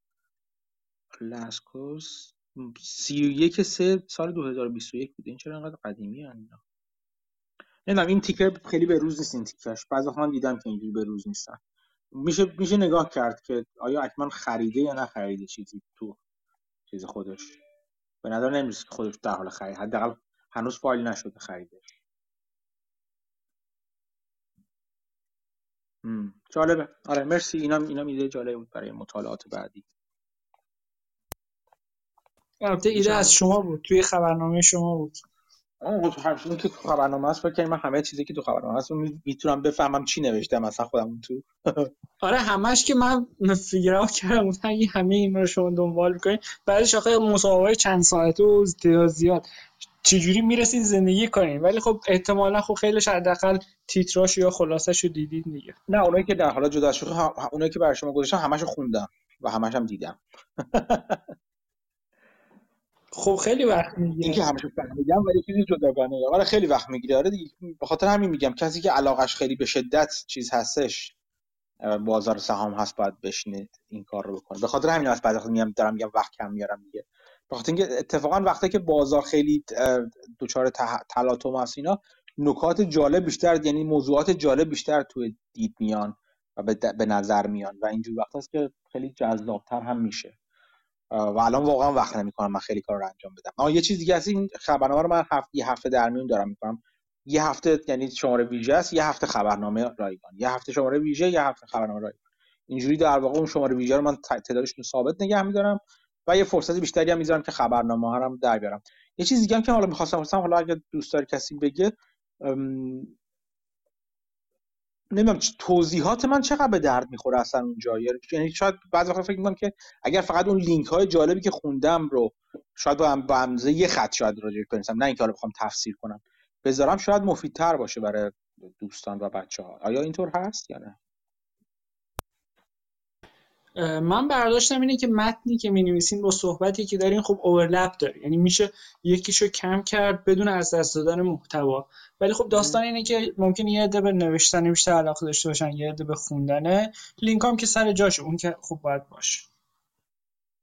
[SPEAKER 1] لاسکوس سی و یک سه سال 2021 بود این چرا انقدر قدیمی اینا؟ نمی‌دونم این تیکر خیلی به روز نیست این تیکرش بعضی من دیدم که اینجوری به روز نیستن. میشه میشه نگاه کرد که آیا اکمن خریده یا نخریده چیزی تو چیز خودش؟ به نظر نمی‌رسه که خودش در حال خرید. حداقل هنوز فایل نشده خریده هم. جالبه. آره مرسی. اینم اینم ایده جالبی بود برای مطالعات بعدی.
[SPEAKER 2] البته ایده از شما بود توی خبرنامه شما بود.
[SPEAKER 1] اون چیزی که تو خبرنامه هست. فکر من همه چیزی که تو خبرنامه هست می‌تونم بفهمم چی نوشتم مثلا خودم تو.
[SPEAKER 2] آره همش که من فیگر اوت کردم اگه همه اینا رو شما دنبال می‌کنین بعدش آخه مصاحبه چند ساعته و زیاد. چجوری می‌رسین زندگی کنین ولی خب احتمالا خب خیلیش حداقل تیتراش یا خلاصش رو دیدین دیگه.
[SPEAKER 1] نه اونایی که در حالا جدا هم- اونایی که برای شما گذاشتم همشو خوندم و همش هم دیدم.
[SPEAKER 2] خب خیلی وقت می‌گیره.
[SPEAKER 1] همشو فهمیدم ولی چیزی جداگانه آره خیلی وقت می‌گیره. آره دیگه به خاطر همین میگم. کسی که علاقش خیلی به شدت چیز هستش بازار سهام هست باید بشینه این کار رو بکنه. به خاطر همین از وقتا میگم دارم میگم وقت کم میارم دیگه. به خاطر اینکه اتفاقا وقتی که بازار خیلی دچار تلاطم هست اینا نکات جالب بیشتر یعنی موضوعات جالب بیشتر توی دید میان و به, نظر میان. و اینجور وقت هست که خیلی جذابتر هم میشه. و الان واقعا وقت نمی‌کنم من خیلی کار رو انجام بدم. اما یه چیز دیگه هست این خبرنامه رو من هفته یه هفته در میون دارم می‌کنم. یه هفته یعنی شماره ویژه است یه هفته خبرنامه رایگان. یه هفته شماره ویژه یه هفته خبرنامه رایگان. اینجوری در واقع اون شماره ویژه رو من تعدادش رو ثابت نگه میدارم و یه فرصت بیشتری هم می‌ذارم که خبرنامه ها رو در بیارم. یه چیز دیگه هم که حالا می‌خواستم حالا اگه دوست داری کسی بگه نمی‌دونم توضیحات من چقدر به درد می‌خوره اصلا اونجا؟ یعنی شاید بعضی وقتا فکر می‌کنم که اگر فقط اون لینک های جالبی که خوندم رو شاید با هم- با یه خط شاید راجع بنویسم نه اینکه حالا بخوام تفسیر کنم بذارم شاید مفیدتر باشه برای دوستان و بچه ها آیا اینطور هست یا نه؟
[SPEAKER 2] من برداشتم اینه که متنی که می نویسین با صحبتی که دارین خب اوورلپ داره. یعنی میشه یکیشو کم کرد بدون از دست دادن محتوا. ولی خب داستان اینه که ممکنه یه عده به نوشتن بیشتر علاقه داشته باشن یه عده به خوندنه لینک هم که سر جاشه اون که خوب باید باشه.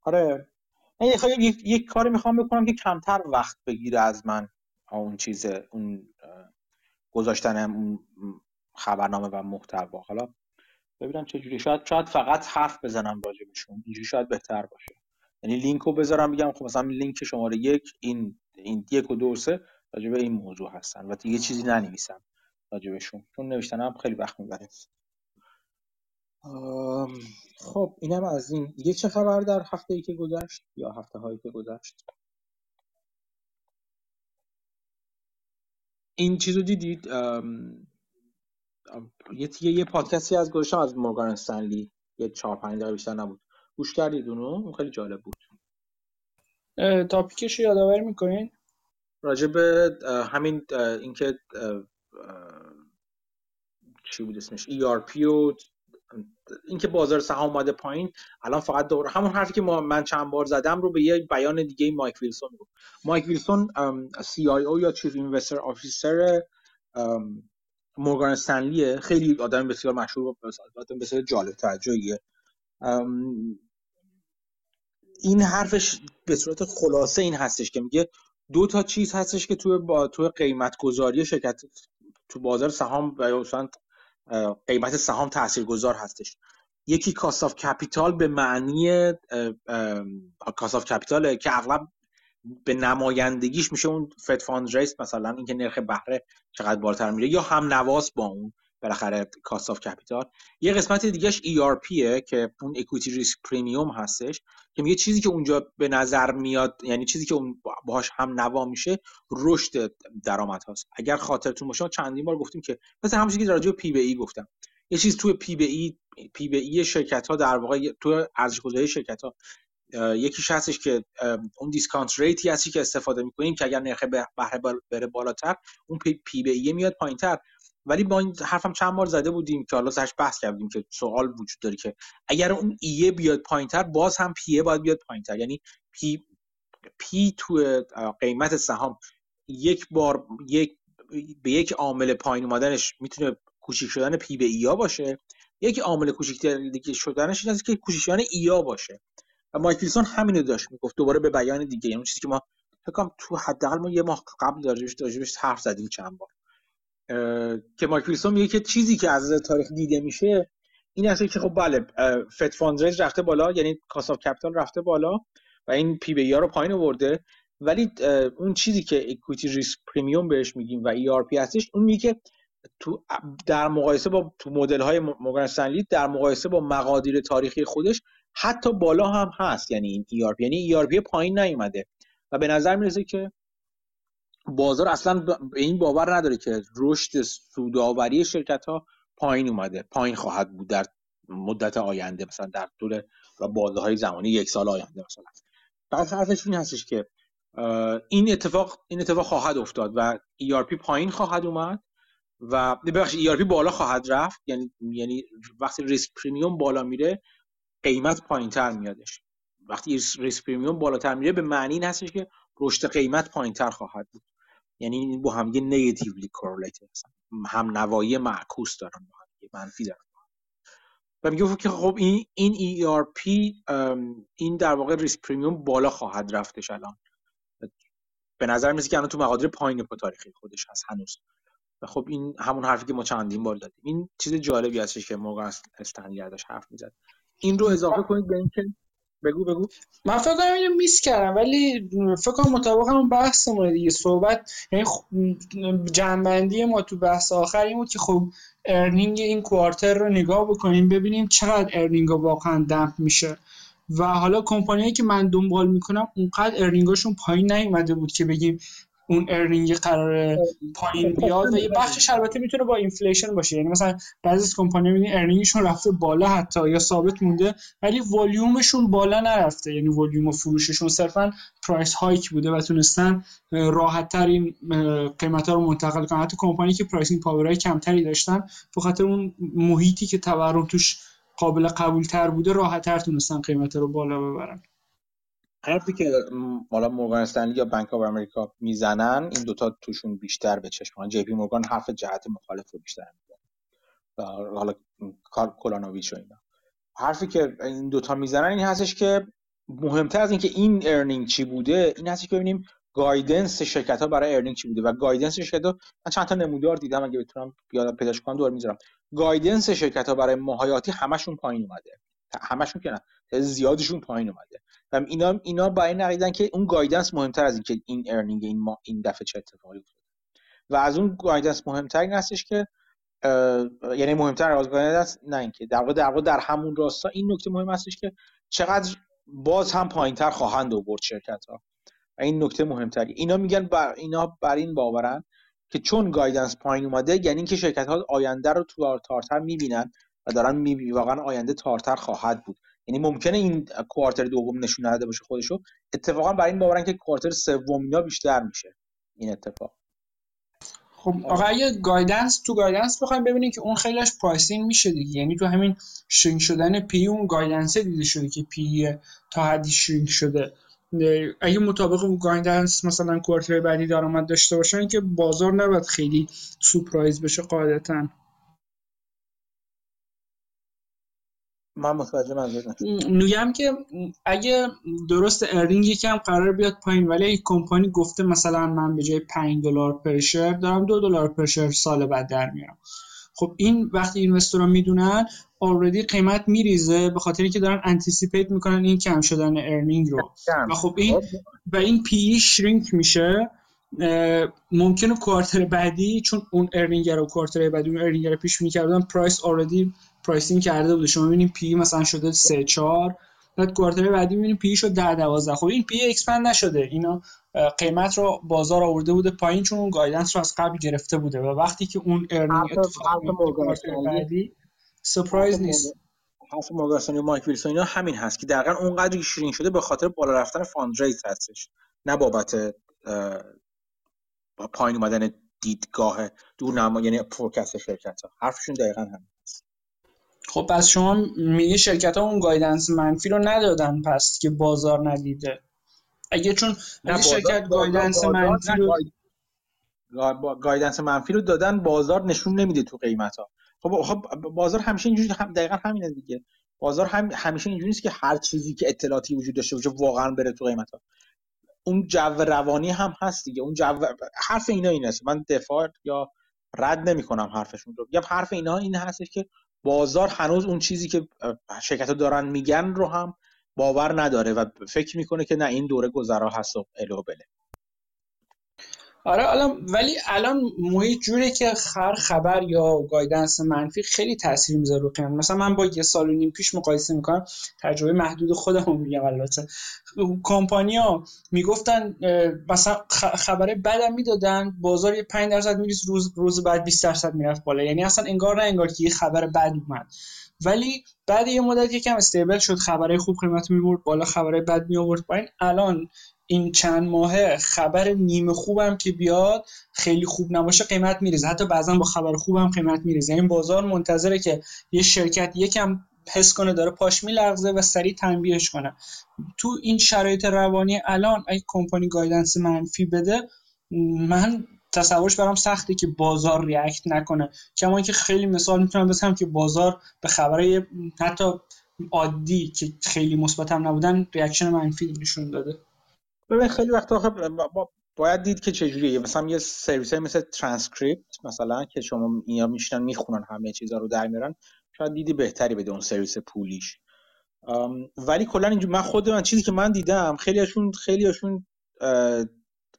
[SPEAKER 1] آره. من یک, یک کاری می‌خوام بکنم که کمتر وقت بگیره از من اون چیز اون گذاشتن خبرنامه و محتوا. حالا ببینم چه جوری شاید شاید فقط حرف بزنم راجبشون. اینجوری شاید بهتر باشه. یعنی لینک رو بذارم بگم خب مثلا لینک شماره یک این این یک و دو و سه راجب این موضوع هستن. و دیگه چیزی ننویسم راجبشون. چون نوشتنم خیلی وقت می‌بره. خب اینم از این. دیگه چه خبر در هفته ای که گذشت؟ یا هفته هایی که گذشت؟ این چیزو دیدید؟ یه یه یه پادکستی از گذاشتم از مورگان استنلی. یه چهار پنج دقیقه بیشتر نبود. گوش کردید اونو اون خیلی جالب بود.
[SPEAKER 2] تاپیکش رو یادآوری می‌کنین؟
[SPEAKER 1] راجع به همین اینکه چی بود اسمش؟ ERP و اینکه بازار سهام اومده پایین الان فقط دور همون حرفی که من چند بار زدم رو به یه بیان دیگه مایک ویلسون رو مایک ویلسون سی آی او یا چیف اینوستر آفیسر مورگان استنلیه. خیلی آدم بسیار مشهور و آدم بسیار جالب توجهیه این حرفش به صورت خلاصه این هستش که میگه دو تا چیز هستش که توی با توی قیمت گذاری شرکت تو بازار سهام و مثلا قیمت سهام تاثیرگذار هستش. یکی cost capital به معنی cost capital که اغلب به نمایندگیش میشه اون Fed fund rates مثلا اینکه نرخ بهره چقدر بالاتر میره یا هم نواز با اون بالاخره cost of capital یه قسمت دیگهش ERP که اون equity risk premium هستش که میگه چیزی که اونجا به نظر میاد یعنی چیزی که اون باهاش هم نوا میشه رشد درآمد هاست اگر خاطرتون باشه چندین بار گفتیم که مثلا همون که راجع به P/E گفتم. یه چیز توی پی بی ای پی بی ای شرکت ها در واقع تو ارزش گذاری شرکت ها یکیش هستش که اون discount rate ی هستی که استفاده می‌کنیم که اگر نرخ بهره بره بالاتر اون پی بی ای میاد پایینتر. ولی با این حرفم چند بار زده بودیم که حالا سرش بحث کردیم که سوال وجود داره که اگر اون ایه بیاد پایینتر باز هم پیه باید بیاد پایینتر. یعنی پی پی تو قیمت سهام یک بار یک به یک عامل پایین اومدنش می‌تونه کوچیک شدن پی به ایا باشه. یک عامل کوچیک شدنش این که کوچیک شدن ایا باشه. و مایک ویلسون همینو داشت می‌گفت. دوباره به بیان دیگه. یعنی چیزی که ما فکر تو حداقل ما یه ماه قبل راجبش حرف زدیم چند بار. که مایک ویلسون میگه که چیزی که از تاریخ دیده میشه این هست که خب بله Fed fund rates رفته بالا یعنی cost of capital رفته بالا و این P به E رو پایین آورده. ولی اون چیزی که equity risk premium بهش میگیم و ERP هستش اون میگه تو در مقایسه با تو مدل های مورگان در مقایسه با مقادیر تاریخی خودش حتی بالا هم هست یعنی این پی یعنی پی پایین نیومده. و به نظر می‌رسه که بازار اصلا به این باور نداره که رشد سودآوری شرکت ها پایین اومده. پایین خواهد بود در مدت آینده مثلا در طول بازه های زمانی یک سال آینده مثلا. بعد حرفش این هستش که این اتفاق این اتفاق خواهد افتاد و ERP پایین خواهد اومد و ببخشید ERP بالا خواهد رفت. یعنی یعنی وقتی risk premium بالا میره قیمت پایین تر میادش. وقتی risk premium بالاتر میره به معنی این هستش که رشد قیمت پایین تر خواهد بود. یعنی با هم یه negatively correlated هم نوایی معکوس دارن با هم منفی دارن و میگه که خب این این ERP این در واقع risk premium بالا خواهد رفتش الان. به نظر میاد که الان تو مقادیر پایین پا تاریخی خودش هست هنوز. و خب این همون حرفی که ما چندین بار دادیم. این چیز جالبی هستش که موقع استنلی ازش حرف می‌زد. این رو اضافه کنید به اینکه بگو بگو.
[SPEAKER 2] من فکر کنم اینو miss کردم ولی فکر کنم مطابق همون بحثمون دیگه صحبت یعنی جمع‌بندی ما تو بحث آخر این بود که خب earning این quarter رو نگاه بکنیم ببینیم چقدر earning واقعا dump میشه. و حالا کمپانیایی که من دنبال می‌کنم اونقدر earning اشون پایین نیومده بود که بگیم اون earning قرار پایین بیاد و یه بخشش البته می‌تونه با inflation باشه. یعنی مثلا بعضی از کمپانی می‌بینی earning شون رفته بالا حتی یا ثابت مونده ولی ولیومشون بالا نرفته. یعنی ولیوم فروششون صرفا price hike بوده و تونستن راحت تر این قیمت ها رو منتقل کنن. حتی کمپانی که pricing power ای کمتری داشتن به خاطر اون محیطی که تورم توش قابل قبول تر بوده راحت تر تونستن قیمت رو بالا ببرن.
[SPEAKER 1] حرفی که حالا مورگان استنلی یا بانک آف امریکا می‌زنن این دوتا توشون بیشتر به چشم جی پی مورگان حرف جهت مخالف رو بیشتر می‌زنن حالا کار کلانوویچ و اینا. حرفی که این دوتا می‌زنن این هستش که مهمتر از اینکه این earning چی بوده این هستش که ببینیم guidance شرکت ها برای earning چی بوده. و guidance شرکت ها من چند تا نمودار دیدم اگه بتونم یادم پیداش کنم دور می‌ذارم guidance شرکت ها برای ماه‌های آتی همشون پایین اومده. همشون که نه. زیادشون پایین اومده. و اینا اینا با این که اون guidance مهمتر از اینکه این earning این ما این دفعه چه اتفاقی افتاده. و از اون guidance مهمتر این هستش که یعنی مهمتر از guidance نه اینکه در واقع در در همون راستا این نکته مهم هستش که چقدر باز هم پایینتر خواهند آورد شرکت ها و این نکته مهمتری. اینا میگن بر اینا بر این باورن که چون guidance پایین اومده یعنی اینکه شرکت ها آینده رو تو تارتر می‌بینن و دارن می‌بینن واقعا آینده تارتر خواهد بود. یعنی ممکنه این quarter دوم نشون نداده باشه خودشو. اتفاقا بر این باورن که quarter سوم اینا بیشتر میشه این اتفاق.
[SPEAKER 2] خب آقا اگه guidance تو guidance بخوایم ببینیم که اون خیلیش pricing میشه دیگه. یعنی تو همین shrink شدن P/E اون guidance دیده شده که P/E تا حدی shrink شده. اگه مطابق اون guidance مثلا quarter بعدی درآمد داشته باشن که بازار نباید خیلی surprise بشه قاعدتا.
[SPEAKER 1] من متوجه
[SPEAKER 2] میگم که اگه درست earning یکم قرار بیاد پایین ولی یک کمپانی گفته مثلا من به جای 5 دلار per share دارم 2 دلار per share سال بعد در میارم. خب این وقتی investor ا می‌دونن already قیمت میریزه به خاطر اینکه دارن anticipate می‌کنن این کم شدن earning رو. و خب این و این P/E shrink میشه. ممکنه quarter بعدی چون اون earning رو quarter بعدی اون earning رو پیش بینی کردن price already pricing کرده بوده. شما می‌بینید P/E مثلا شده 3 4 بعد quarter بعدی می‌بینید P/E شد 10 12 خب این P/E expand نشده. اینا قیمت رو بازار آورده بوده پایین چون اون guidance رو از قبل گرفته بوده و وقتی که اون earning بعدی surprise نیست.
[SPEAKER 1] حرف مورگان و مایک ویلسون اینا همین هست که دقیقا اونقدر shrink شده به خاطر بالا رفتن فاندریز هستش. نه بابت پایین اومدن دیدگاه دورنما یعنی forecast شرکت ها حرفشون دقیقا همین
[SPEAKER 2] خب پس شما میگه شرکت ها اون guidance منفی رو ندادن پس که بازار ندیده. اگه چون اگه شرکت guidance منفی رو
[SPEAKER 1] guidance منفی رو دادن بازار نشون نمیده تو قیمت ها. خب خب بازار همیشه اینجوری هم دقیقا همینه دیگه. بازار هم همیشه اینجوری نیست که هر چیزی که اطلاعاتی وجود داشته باشه واقعا بره تو قیمت ها. اون جو روانی هم هست دیگه. اون جو حرف اینا این است. من دفاع یا رد نمی‌کنم حرفشون رو. یا حرف اینا این هستش که بازار هنوز اون چیزی که شرکت ها دارن میگن رو هم باور نداره و فکر می‌کنه که نه این دوره گذرا هست و الو بله.
[SPEAKER 2] آره الان ولی الان محیط جوره که خر خبر یا گایدنس منفی خیلی تاثیر می‌ذاره رو قیمت. مثلا من با یه سال و نیم پیش مقایسه می‌کنم تجربه محدود خودم میگم البته. کمپانیا می‌گفتن مثلا خبره بدم می‌دادن بازار یه 5 درصد میریز روز روز بعد 20 درصد می‌رفت بالا. یعنی اصلا انگار نه انگار که یه خبر بد اومد. ولی بعد یه مدت یکم استیبل شد خبرهای خوب قیمت می‌برد بالا خبرهای بد می آورد پایین. الان این چند ماهه خبر نیمه خوبم که بیاد خیلی خوب نباشه قیمت میریزه. حتی بعضا با خبر خوبم قیمت میریزه. این یعنی بازار منتظره که یه شرکت یکم حس کنه داره پاش میلغزه و سریع تنبیهش کنه. تو این شرایط روانی الان اگه company guidance منفی بده من تصورش برام سخته که بازار react نکنه. کما که خیلی مثال می‌تونم بزنم که بازار به خبرهای حتی عادی که خیلی مثبت هم نبودن reaction منفی نشون داده.
[SPEAKER 1] ببین خیلی وقت باید دید که چجوریه. مثلا یه سرویس های مثل ترانسکریپت مثلا که شما اینا میشنن می‌خونن همه چیزا رو در میارن شاید دیدی بهتری بده اون سرویس پولیش. ولی کلا اینجور من خود من چیزی که من دیدم خیلیشون خیلیشون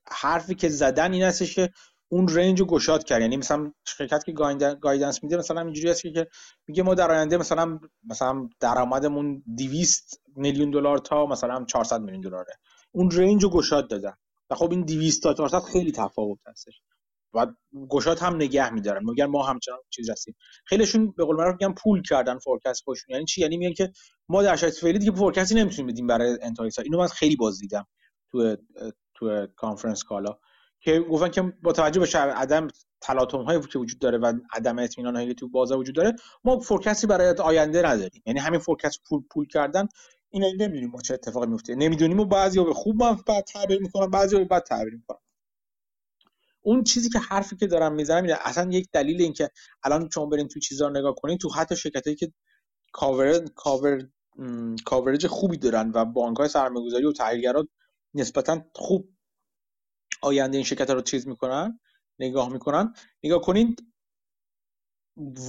[SPEAKER 1] حرفی که زدن این هستش که اون رنج رو گشاد کرد. یعنی مثلا شرکت که گایدنس میده مثلا اینجوری هست که میگه ما در آینده مثلا مثلا درآمدمون 200 میلیون دلار تا مثلا 400 میلیون دلاره. اون رنج رو گشاد دادن. و خب این 200 تا 400 خیلی تفاوت هستش و گشاد هم نگه میدارن. میگن ما همچنان چیز هستیم. خیلیشون به قول معروف میگن pull کردن forecast خودشون. یعنی چی؟ یعنی میگن که ما در شرایط فعلی دیگه forecast ی نمی‌تونیم بدیم برای انتهای سال. اینو من خیلی باز دیدم تو تو conference call ا که گفتن که با توجه به عدم تلاطم هایی که وجود داره و عدم اطمینان هایی که تو بازار وجود داره ما forecast ی برای آینده نداریم. یعنی همین forecast pull pull کردن اینا نمی‌دونیم ما چه اتفاقی میفته نمی‌دونیم. و بعضی به خوب بعد تعبیر می‌کنن بعضی به بد تعبیر می‌کنن. اون چیزی که حرفی که دارم می‌زنم اینه اصلا یک دلیل این که الان شما برین تو چیزا نگاه کنین تو حتی شرکتایی که cover cover coverage خوبی دارن و بانک های سرمایه‌گذاری و تحلیلگرا نسبتا خوب آینده این شرکت رو چیز می‌کنن نگاه می‌کنن. نگاه کنید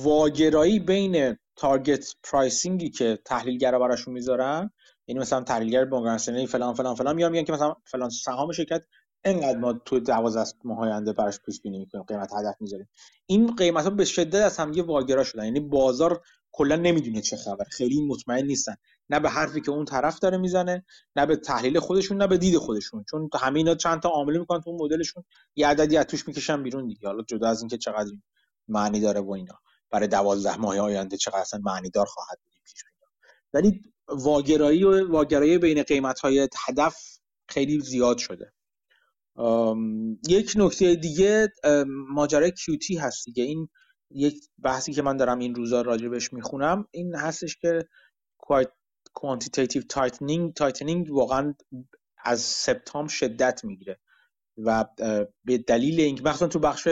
[SPEAKER 1] واگرایی بین target pricing ی که تحلیلگرا براشون می‌ذارن یعنی مثلا تحلیلگر بانک فلان فلان فلان میان میگن که مثلا فلان سهام شرکت انقدر ما تو 12 ماه آینده براش پیش بینی می‌کنیم قیمت هدف می‌ذاریم. این قیمت ها به شدت از هم یه واگرا شدن. یعنی بازار کلا نمی‌دونه چه خبر خیلی مطمئن نیستن. نه به حرفی که اون طرف داره می‌زنه نه به تحلیل خودشون نه به دید خودشون. چون همه اینا چند تا عامل می‌کنن تو مدلشون. یه عددی از توش می‌کشن بیرون دیگه. حالا جدا از اینکه چقدر معنی داره و اینا. برای دوازده ماه آینده چقدر اصلا معنی دار خواهد بود پیش ولی واگرایی و واگرایی بین قیمت های هدف خیلی زیاد شده. یک نکته دیگه ماجرای QT هست دیگه. این یک بحثی که من دارم این روزا راجبش می‌خونم این هستش که quantitative tightening tightening واقعا از سپتامبر شدت می‌گیره و به دلیل اینکه مثلا تو بخش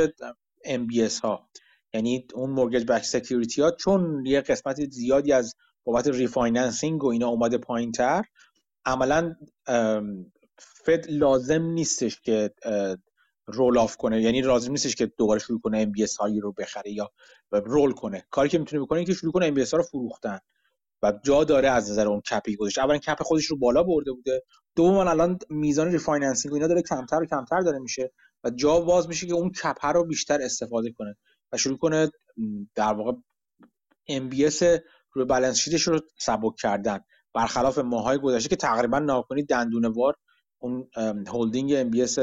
[SPEAKER 1] MBS ها یعنی اون mortgage-backed security ها چون یه قسمت زیادی از بابت refinancing و اینا اومده پایین تر عملا Fed لازم نیستش که roll off کنه. یعنی لازم نیستش که دوباره شروع کنه MBS هایی رو بخره یا roll کنه. کاری که می‌تونه بکنه که شروع کنه MBS رو فروختن. و جا داره از نظر اون cap ی گذاشته اولا cap خودش رو بالا برده بوده. دوم الان میزان refinancing و اینا داره کمتر و کمتر داره میشه و جا باز میشه که اون cap رو بیشتر استفاده کنه و شروع کنه در واقع MBS روی balance sheet ش رو سبک کردن. برخلاف ماهای گذشته که تقریبا ناکنی دندونه وار اون holding MBS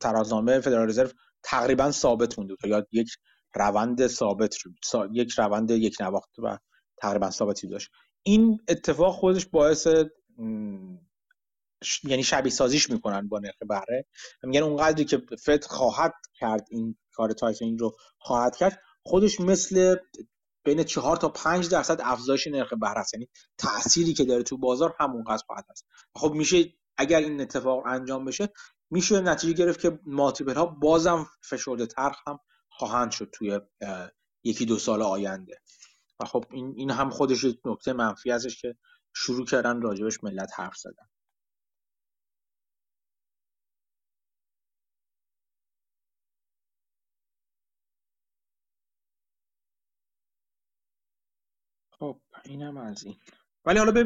[SPEAKER 1] ترازنامه فدرال رزرو تقریبا ثابت مونده یا یک روند ثابت یک روند یک نواخت و تقریبا ثابتی داشت. این اتفاق خودش باعث یعنی شبیه سازیش می‌کنن با نرخ بهره. میگن اونقدری که Fed خواهد کرد این کار tightening رو خواهد کرد خودش مثل بین چهار تا پنج درصد افزایش نرخ بهره است. یعنی تأثیری که داره تو بازار همون قدر خواهد است. خب میشه اگر این اتفاق انجام بشه میشه نتیجه گرفت که multiple ها بازم فشرده تر هم خواهند شد توی یکی دو سال آینده. و خب این, این هم خودش نکته منفی ازش که شروع کردن راجبش ملت حرف زدن. خب اینم از این. ولی حالا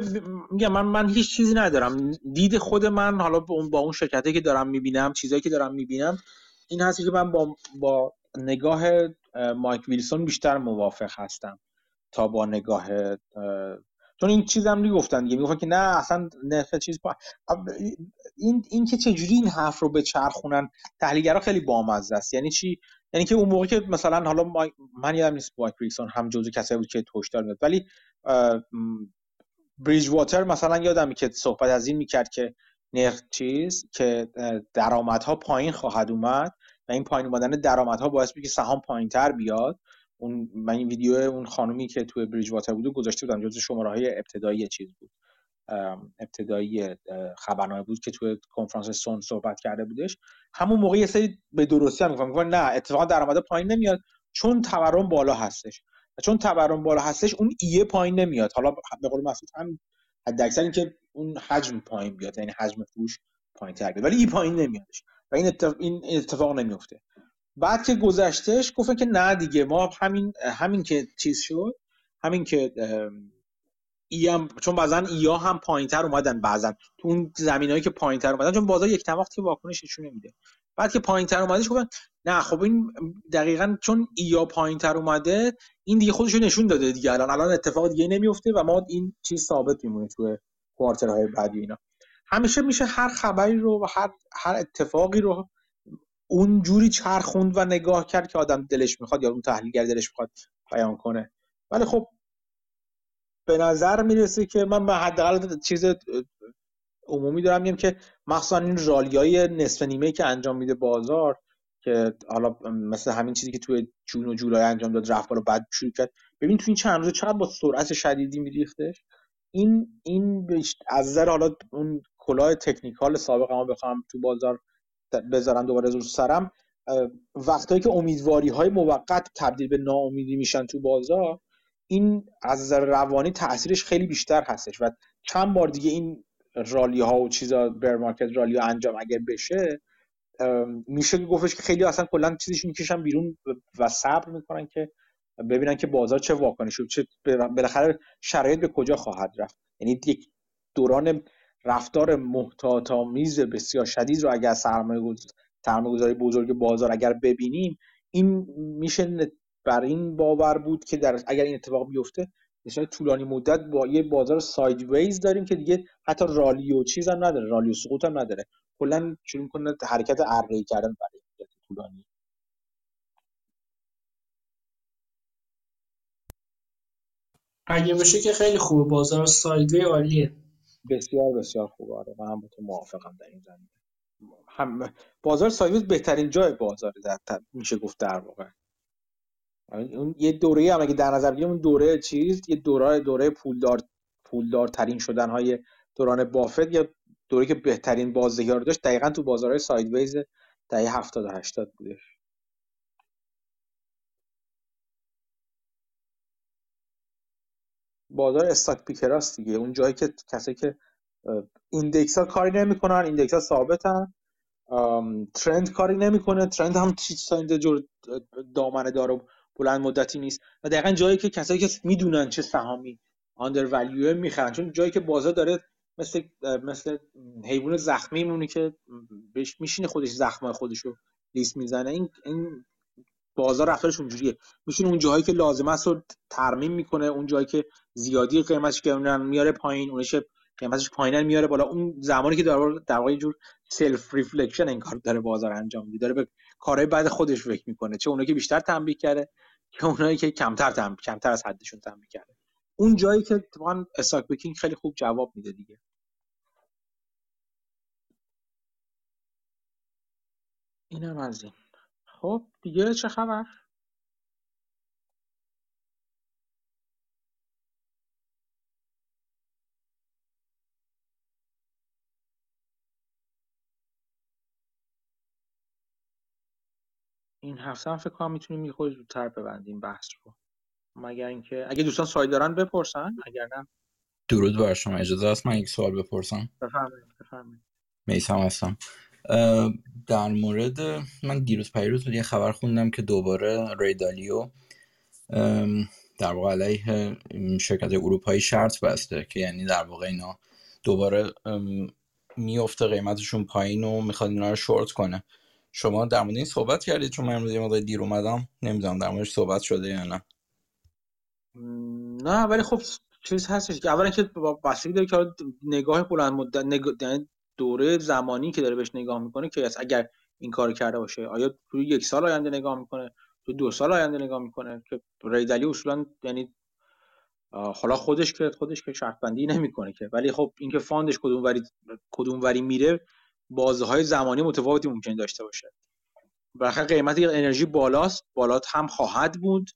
[SPEAKER 1] میگم من من هیچ چیزی ندارم. دید خود من حالا با اون با اون شرکتی که دارم می‌بینم چیزایی که دارم می‌بینم این هستی که من با با نگاه مایک ویلسون بیشتر موافق هستم تا با نگاه چون این چیزم می‌گفتن دیگه. می‌گفتن که نه اصلا نرخ چیز با... این این که چجوری این حرف رو به چرخونن تحلیلگرا خیلی بامزه است. یعنی چی؟ یعنی که اون موقع که مثلا حالا من یادم نیست مایک ویلسون هم جزو کسایی بود که هشدار می‌داد. ولی بریج واتر مثلا یادم که صحبت از این می‌کرد که نرخ چیز که درآمدها پایین خواهد اومد و این پایین اومدن درآمدها باعث میشه که سهام پایینتر بیاد. اون من این ویدیو اون خانومی که توی بریج واتر بود گذاشته بودم جزو شماره های ابتدایی چیز بود. ابتدایی خبرنامه بود که توی کنفرانس سون صحبت کرده بودش. همون موقع یه سری به درستی هم می‌گفتن نه اتفاقا درآمد پایین نمیاد. چون تورم بالا هستش چون تورم بالا هستش اون ایه پایین نمیاد. حالا به قول مسعود هم حداکثر اینکه اون حجم پایین بیاد یعنی حجم فروش پایین تر بیاد. ولی ای پایین نمیادش و این اتفاق, این اتفاق نمیفته. بعد که گذشتهش گفتن که نه دیگه ما همین همین که چیز شد همین که ای هم چون بعضا ایا هم پایینتر اومدن بعضا تو اون زمینایی که پایینتر اومدن چون بازار یک وقت که واکنش نشون نمیده. بعد که پایینتر اومدش گفتن نه خب این دقیقا چون ایا پایینتر اومده این دیگه خودشو نشون داده دیگه. الان الان اتفاق دیگه نمیفته و ما این چیز ثابت میمونه تو کوارترهای بعدی اینا. همیشه میشه هر خبری رو و هر هر اتفاقی رو اون جوری چرخوند و نگاه کرد که آدم دلش می‌خواد یا اون تحلیلگر دلش می‌خواد بیان کنه. ولی خب به نظر می‌رسه که من به حداقل چیز عمومی دارم میگم که مخصوصا این رالیای نصف نیمه که انجام میده بازار که حالا مثل همین چیزی که توی جون و جولای انجام داد رفت بالا بعد شروع کرد. ببین تو این چند روز چقدر با سرعت شدیدی میریختش؟ این این از نظر حالا اون کلاه تکنیکال سابق ما بخوام تو بازار بذارم دوباره رو سرم وقتایی که امیدواری های موقت تبدیل به ناامیدی میشن تو بازار این از نظر روانی تاثیرش خیلی بیشتر هستش و چند بار دیگه این رالی ها و چیزا بر مارکت رالی ها انجام اگر بشه میشه که گفتش که خیلی اصلا کلا چیزشون می‌کشن بیرون و صبر می‌کنن که ببینن که بازار چه واکنشی چه بالاخره شرایط به کجا خواهد رفت. یعنی یک دوران رفتار محتاط‌آمیز بسیار شدید رو اگر سرمایه گذاری بزرگ بازار اگر ببینیم این میشه بر این باور بود که در اگر این اتفاق بیفته نشان طولانی مدت با یه بازار سایدویز داریم که دیگه حتی رالی و چیز هم نداره رالی و سقوط هم نداره. کلا شروع کنه حرکت اره کردن برای طولانی.
[SPEAKER 2] اگه بشه که خیلی خوبه بازار سایدوی عالیه.
[SPEAKER 1] بسیار بسیار خوبه. آره من هم با تو موافقم در این زمینه. هم بازار سایویز بهترین جای بازار در میشه گفت در واقع. اون یه دوره هم اگه در نظر بگیریم اون دوره چیز یه دوره دوره پولدار پولدار ترین شدن های دوران بافت یا دوره که بهترین بازدهی رو داشت دقیقا تو بازارهای sideways دهه 70 و 80 بودش. بازار stock picker هاست دیگه. اون جایی که کسایی که index ها کاری نمی‌کنن index ها ثابتن trend کاری نمی‌کنه. trend هم چیز دامنه دار و بلند مدتی نیست. و دقیقا جایی که کسایی که می‌دونن چه سهامی undervalue می‌خرن. چون جایی که بازار داره مثل مثل حیوان زخمی می‌مونه که میشینه خودش زخم خودشو لیس می‌زنه. این این بازار رفتارش اونجوریه. میشینه اون جاهایی که لازم است رو ترمیم می‌کنه. اون جایی که زیادی قیمتش که میاره پایین اونش قیمتش پایین میاره بالا. اون زمانی که داره در واقع جور self reflection این کار داره بازار انجام میده. داره به کارهای بد خودش فکر می‌کنه. چه اونایی که بیشتر تنبیه کرده که اونایی که کمتر تنبیه کمتر از حدشون تنبیه کرده. اون جایی که اتفاقا استاک بکینگ خیلی خوب جواب میده دیگه. اینم از این. خب دیگه چه خبر؟ این هفته هم فکر کنم می‌تونیم یه خود زودتر ببندیم بحث رو. مگر اینکه اگه دوستان سوال دارن بپرسن اگر نه.
[SPEAKER 4] درود بر شما. اجازه هست من یک سوال بپرسم؟
[SPEAKER 1] بفرمایید بفرمایید.
[SPEAKER 4] میسم هستم. در مورد من دیروز پیروز بود یه خبر خوندم که دوباره ریدالیو در واقع علیه شرکت اروپایی شرط بسته که یعنی در واقع اینا دوباره میفته قیمتشون پایین و می‌خواد اینا رو شورت کنه. شما در مورد این صحبت کردید چون من امروز یه دیر اومدم نمی‌دونم در موردش صحبت شده یا نه.
[SPEAKER 1] نه ولی خب چیز هستش که اولا که بستگی داره که نگاه بلند مدت نگاه یعنی دوره زمانی که داره بهش نگاه می‌کنه که اگر این کار کرده باشه آیا توی یک سال آینده نگاه می‌کنه؟ تو دو سال آینده نگاه می‌کنه؟ که ریدلی اصولا یعنی حالا خودش که خودش که شرط بندی نمی‌کنه که. ولی خب اینکه فاندش کدوم وری کدوم وری میره بازه های زمانی متفاوتی ممکن داشته باشه. برخلاف قیمت انرژی بالاست. بالات هم خواهد بود.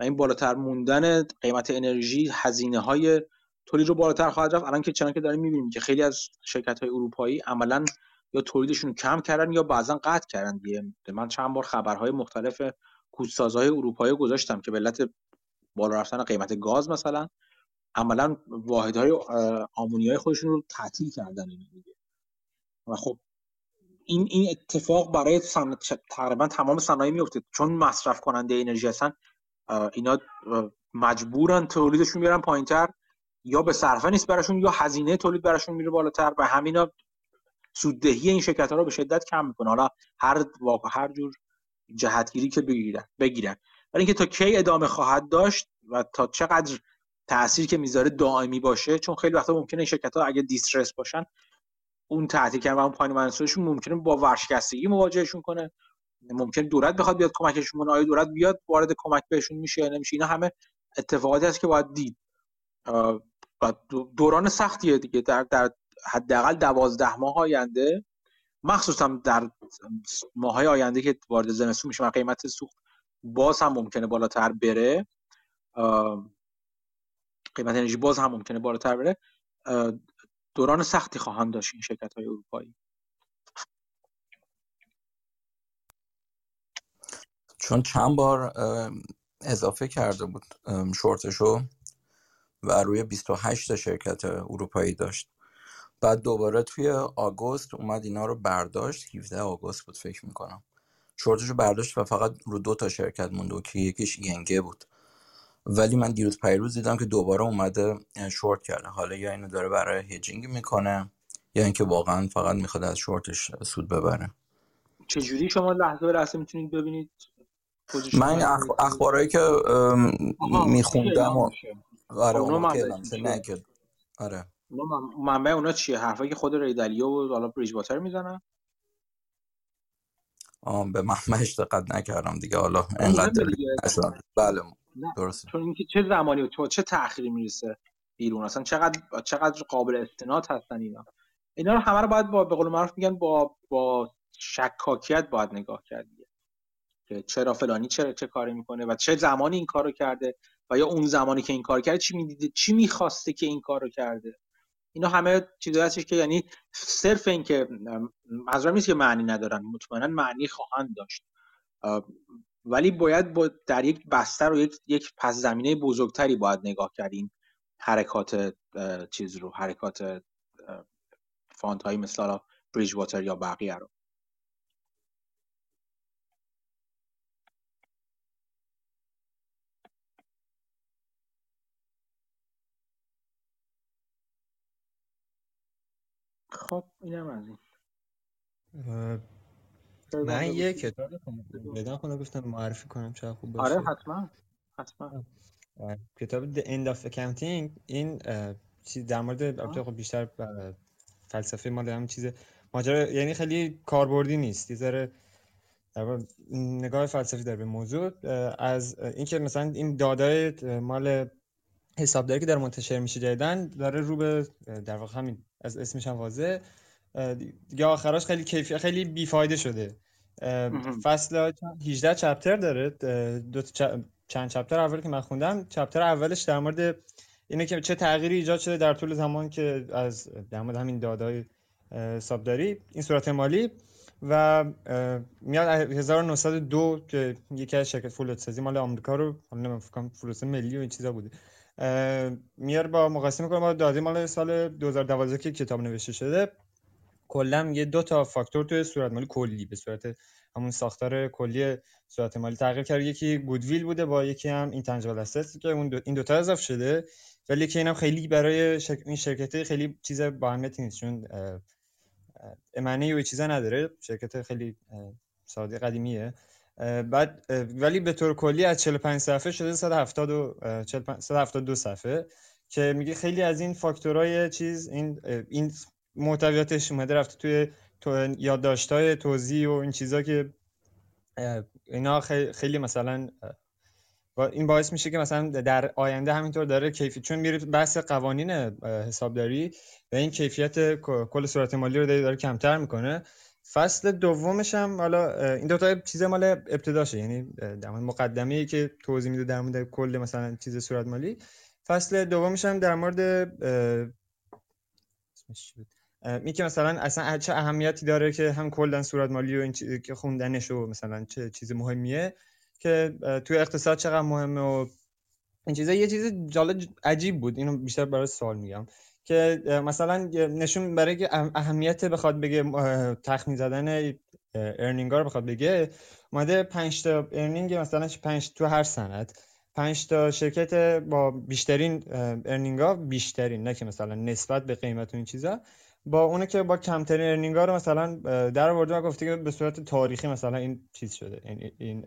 [SPEAKER 1] و این بالاتر موندن قیمت انرژی هزینه های تولید رو بالاتر خواهد رفت. الان که چنانکه که داریم می‌بینیم که خیلی از شرکت های اروپایی عملا یا تولیدشون رو کم کردن یا بعضا قطع کردن دیگه. من چند بار خبرهای مختلف کودسازهای اروپایی گذاشتم که به علت بالا رفتن قیمت گاز مثلا عملا واحدهای آمونیای خودشون رو تعطیل کردن. و خب این این اتفاق برای تقریبا تمام صنایع میفته چون مصرف کننده انرژی هستن اینا مجبورن تولیدشون بیارن پایینتر یا به صرفه نیست براشون یا هزینه تولید براشون میره بالاتر و همینا سوددهی این شرکت ها رو به شدت کم می‌کنه. حالا هر واقع هر جور جهتگیری که بگیرن بگیرن. ولی اینکه تا کی ادامه خواهد داشت و تا چقدر تاثیر که می‌ذاره دائمی باشه چون خیلی وقتا ممکنه این شرکت ها اگه دیسترس باشن اون تعطیل کردن و اون پایین منصورشون ممکنه با ورشکستگی مواجهشون کنه. ممکن دولت بخواد بیاد کمکشون کنه. آیا دولت بیاد وارد کمک بهشون میشه یا نمیشه؟ اینا همه اتفاقاتی هست که باید دید. دوران سختیه دیگه. در در حداقل دوازده ماه آینده مخصوصا در ماهای آینده که وارد زمستون میشه و قیمت سوخت باز هم ممکنه بالاتر بره. قیمت انرژی باز هم ممکنه بالاتر بره. دوران سختی خواهند داشت این شرکت های اروپایی.
[SPEAKER 4] چون چند بار اضافه کرده بود شورتشو و روی 28 تا شرکت اروپایی داشت. بعد دوباره توی آگوست اومد اینا رو برداشت. 17 آگوست بود فکر می‌کنم. شورتش برداشت و فقط رو دو تا شرکت مونده که یکیش اینگه بود. ولی من دیروز پیروز دیدم که دوباره اومده شورت کرده. حالا یا اینو داره برای هیجینگ می‌کنه یا اینکه واقعا فقط می‌خواد از شورتش سود ببره.
[SPEAKER 1] چجوری شما لحظه به لحظه می‌تونید ببینید
[SPEAKER 4] من اخ... اخبارایی که میخوندم و... آره اونو نه که آره.
[SPEAKER 1] منبع اونا چیه؟ حرفایی که خود ریدلیو و حالا بریج واتر می‌زنن؟
[SPEAKER 4] آه به منبعش دقت نکردم دیگه. حالا انقدر بله. درست
[SPEAKER 1] چون اینکه چه زمانی و چه تأخیری می‌رسه بیرون اصلا چقدر چقدر قابل استناد هستن اینا. اینا رو همه رو باید با به قول معروف میگن با با شکاکیت باید نگاه کرد که چرا فلانی چرا چه کاری می‌کنه و چه زمانی این کارو کرده و یا اون زمانی که این کار کرده چی می‌دیده چی می‌خواسته که این کارو کرده. اینا همه چیزایی هستش که یعنی صرف این که منظورم نیست که معنی ندارن مطمئنا معنی خواهند داشت. ولی باید با در یک بستر و یک یک پس زمینه بزرگتری باید نگاه کردیم حرکات چیز رو حرکات فانت های مثل بریج واتر یا بقیه رو. خب اینم از این.
[SPEAKER 3] من یه کتاب بدن خونه گفتم معرفی کنم چه خوب
[SPEAKER 1] باشه. آره حتما. حتما.
[SPEAKER 3] کتاب The End of Accounting این چیز در مورد خب بیشتر فلسفه مال هم چیز ماجرا یعنی خیلی کاربردی نیست. یه ذره نگاه فلسفی داره به موضوع. از اینکه مثلا این دادای مال حسابداری که در منتشر میشه جدیدن داره رو به در واقع همین از اسمش هم واضح دیگه آخراش خیلی کیفی خیلی بیفایده شده. فصل 18 چپتر داره. دو چند چپتر اول که من خوندم چپتر اولش در مورد اینه که چه تغییری ایجاد شده در طول زمان که از در مورد همین دادای حسابداری این صورت مالی و میاد 1902 که یکی از شرکت فولاد سازی مال آمریکا رو حالا نمی‌دونم فولاد ملی و این چیزا بوده. میار با مقایسه می‌کنه با داده مال سال 2012 که کتاب نوشته شده. کلا یه دو تا فاکتور توی صورت مالی کلی به صورت همون ساختار کلی صورت مالی تغییر کرد. یکی گودویل بوده با یکی هم این تنجبل که اون دو این دوتا اضافه شده. ولی که اینم خیلی برای شرک... این شرکت خیلی چیز با اهمیتی نیست چون امنه و چیزا نداره. شرکت خیلی ساده قدیمیه. بعد ولی به طور کلی از 45 صفحه شده 170 172 صفحه که میگه خیلی از این فاکتورهای چیز این این محتویاتش اومده رفته توی تو یادداشت‌های توضیح و این چیزا که اینا خیلی مثلا این باعث میشه که مثلا در آینده همینطور داره کیفیت چون میره بحث قوانین حسابداری و این کیفیت کل صورت مالی رو داره, کمتر می‌کنه. فصل دومش هم حالا این دو تا چیز مال ابتداشه یعنی در مقدمه ای که توضیح میده در مورد کل مثلا چیز صورت مالی. فصل دومش هم در مورد می که مثلا اصلا چه اهمیتی داره که هم کلا صورت مالی و این که خوندنش و مثلا چه چیز مهمیه که توی اقتصاد چقدر مهمه و این چیزا. یه چیز جالب عجیب بود. اینو بیشتر برای سوال میگم که مثلا نشون برای که اهمیت بخواد بگه تخمین زدن ارنینگ رو بخواد بگه اومده 5 تا ارنینگ مثلا 5 تو هر سند. 5 تا شرکت با بیشترین earning ها بیشترین نه که مثلا نسبت به قیمت و این چیزا. با اونه که با کمترین earning ها رو مثلا در آورده و گفته که به صورت تاریخی مثلا این چیز شده. این این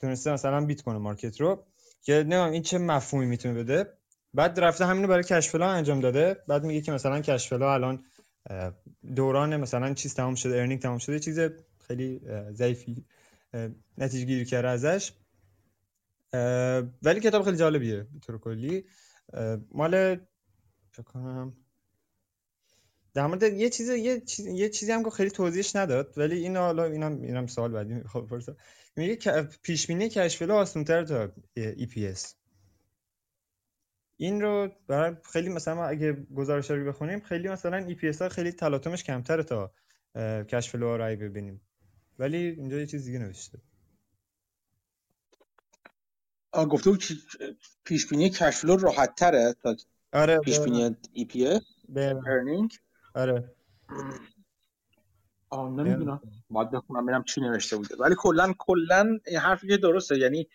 [SPEAKER 3] تونسته مثلا beat کنه market رو که نمی‌دونم این چه مفهومی می‌تونه بده. بعد رفته همینو برای cash flow انجام داده. بعد میگه که مثلا cash flow الان دوران مثلا چیز تمام شده earning تمام شده. چیز خیلی ضعیفی نتیجه گیری کرده ازش. ولی کتاب خیلی جالبیه به طور کلی. مال فکر کنم در مورد یه چیز یه چیز یه چیزی هم که خیلی توضیحش نداد ولی این حالا اینم اینم سوال بعدی خب میگه پیش بینی cash flow آسان‌تر تا EPS. این رو برای خیلی مثلا اگه گزارش رو بخونیم خیلی مثلا EPS ها خیلی تلاطمش کمتره تا cash flow رو ببینیم. ولی اینجا یه چیز دیگه نوشته.
[SPEAKER 1] آ گفته بود پیش بینی cash flow راحت تره تا
[SPEAKER 3] آره
[SPEAKER 1] پیش بینی EPS earning
[SPEAKER 3] آره.
[SPEAKER 1] آه نمی‌دونم. باید بخونم ببینم چی نوشته بوده. ولی کلا کلا حرفی که درسته. یعنی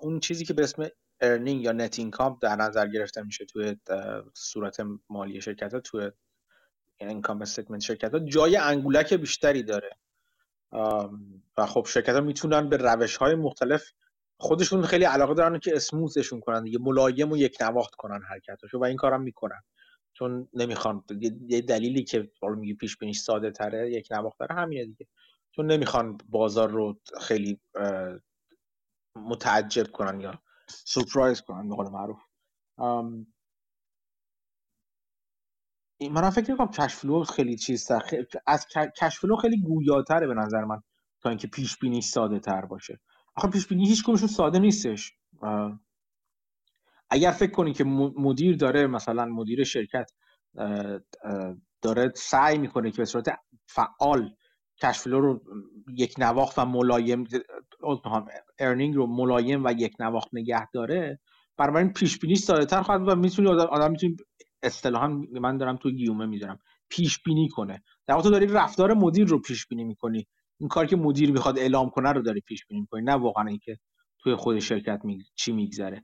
[SPEAKER 1] اون چیزی که به اسم earning یا net income در نظر گرفته میشه توی صورت مالی شرکت ها توی income statement شرکت ها جای انگولک بیشتری داره. و خب شرکت ها می‌تونن به روش های مختلف خودشون خیلی علاقه دارن که smooth شون کنن دیگه ملایم و یک نواخت کنن حرکتاشو و این کارم می‌کنن. چون نمی‌خوان یه دلیلی که میگه پیش بینیش ساده تره یک نواخت داره همینه دیگه. چون نمی‌خوان بازار رو خیلی متعجب کنن یا سورپرایز کنن به قول معروف. من فکر می‌کنم کشفلو خیلی چیز از کشفلو خیلی گویاتره به نظر من تا اینکه پیش بینی ساده تر باشه. آخه پیش بینی هیچ ساده نیستش. اگر فکر کنی که مدیر داره مثلا مدیر شرکت داره سعی می‌کنه که به صورت فعال کشفلو رو یک نواخت و ملایم ارنینگ رو ملایم و یک نواخت نگه داره بنابراین پیش بینی ساده تر خواهد و می‌تونی آدم می‌تونی اصطلاحا من دارم تو گیومه می‌ذارم پیش بینی کنه. در واقع داری رفتار مدیر رو پیش بینی می‌کنی. این کار که مدیر می‌خواد اعلام کنه رو داری پیش بینی می‌کنی نه واقعا اینکه توی خود شرکت می... چی میگذره.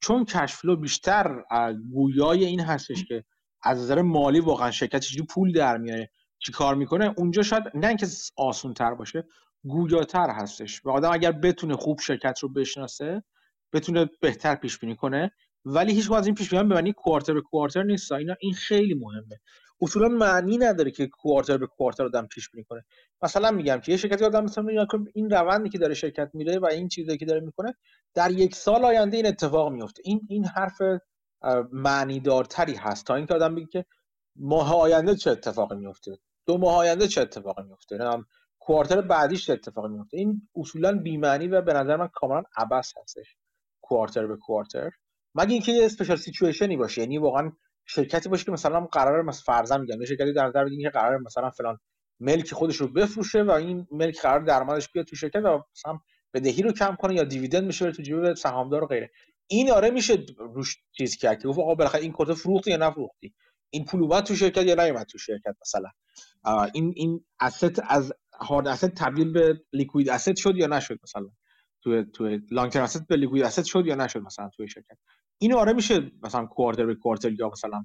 [SPEAKER 1] چون کشفلو بیشتر گویای این هستش که از نظر مالی واقعا شرکت چجوری پول در میاره چی کار می‌کنه اونجا شاید نه اینکه آسون تر باشه گویاتر هستش. و آدم اگر بتونه خوب شرکت رو بشناسه بتونه بهتر پیش بینی کنه ولی هیچ از این پیش بینی ببینی کوارتر به کوارتر نیست. اینا این خیلی مهمه. اصولا معنی نداره که کوارتر به کوارتر آدم پیش بینی کنه. مثلا میگم که یه شرکتی آدم مثلا این روندی که داره شرکت میره و این چیزی که داره می‌کنه در یک سال آینده این اتفاق میفته این این حرف معنی دارتری هست. تا اینکه آدم بگه که ماه آینده چه اتفاقی میفته دو ماه آینده چه اتفاقی میفته هم کوارتر بعدیش چه اتفاقی میفته این اصولا بی معنی و به نظر من کاملا عبس هستش. کوارتر به کوارتر. مگه اینکه یه اسپیشال سیچویشنی باشه. یعنی واقعا شرکتی باشه که مثلا قرار مثلا فرضاً میگم شرکتی در نظر بگیرین که قرار مثلا فلان ملک خودش رو بفروشه و این ملک قرار درآمدش بیاد تو شرکت و مثلا بدهی رو کم کنه یا دیویدند میشه بره تو جیب سهامدار و غیره. این آره میشه روش چیز کرد که آقا بالاخره این کارت فروختی یا نفروختی؟ این پول اومد تو شرکت یا نیومد تو شرکت مثلا؟ این این asset از هارد asset تبدیل به لیکوید asset شد یا نشد مثلا؟ تو تو لانگ ترم asset به لیکوید asset شد یا نشد مثلا توی شرکت؟ اینو آره میشه مثلا کوارتر به کوارتر یا مثلا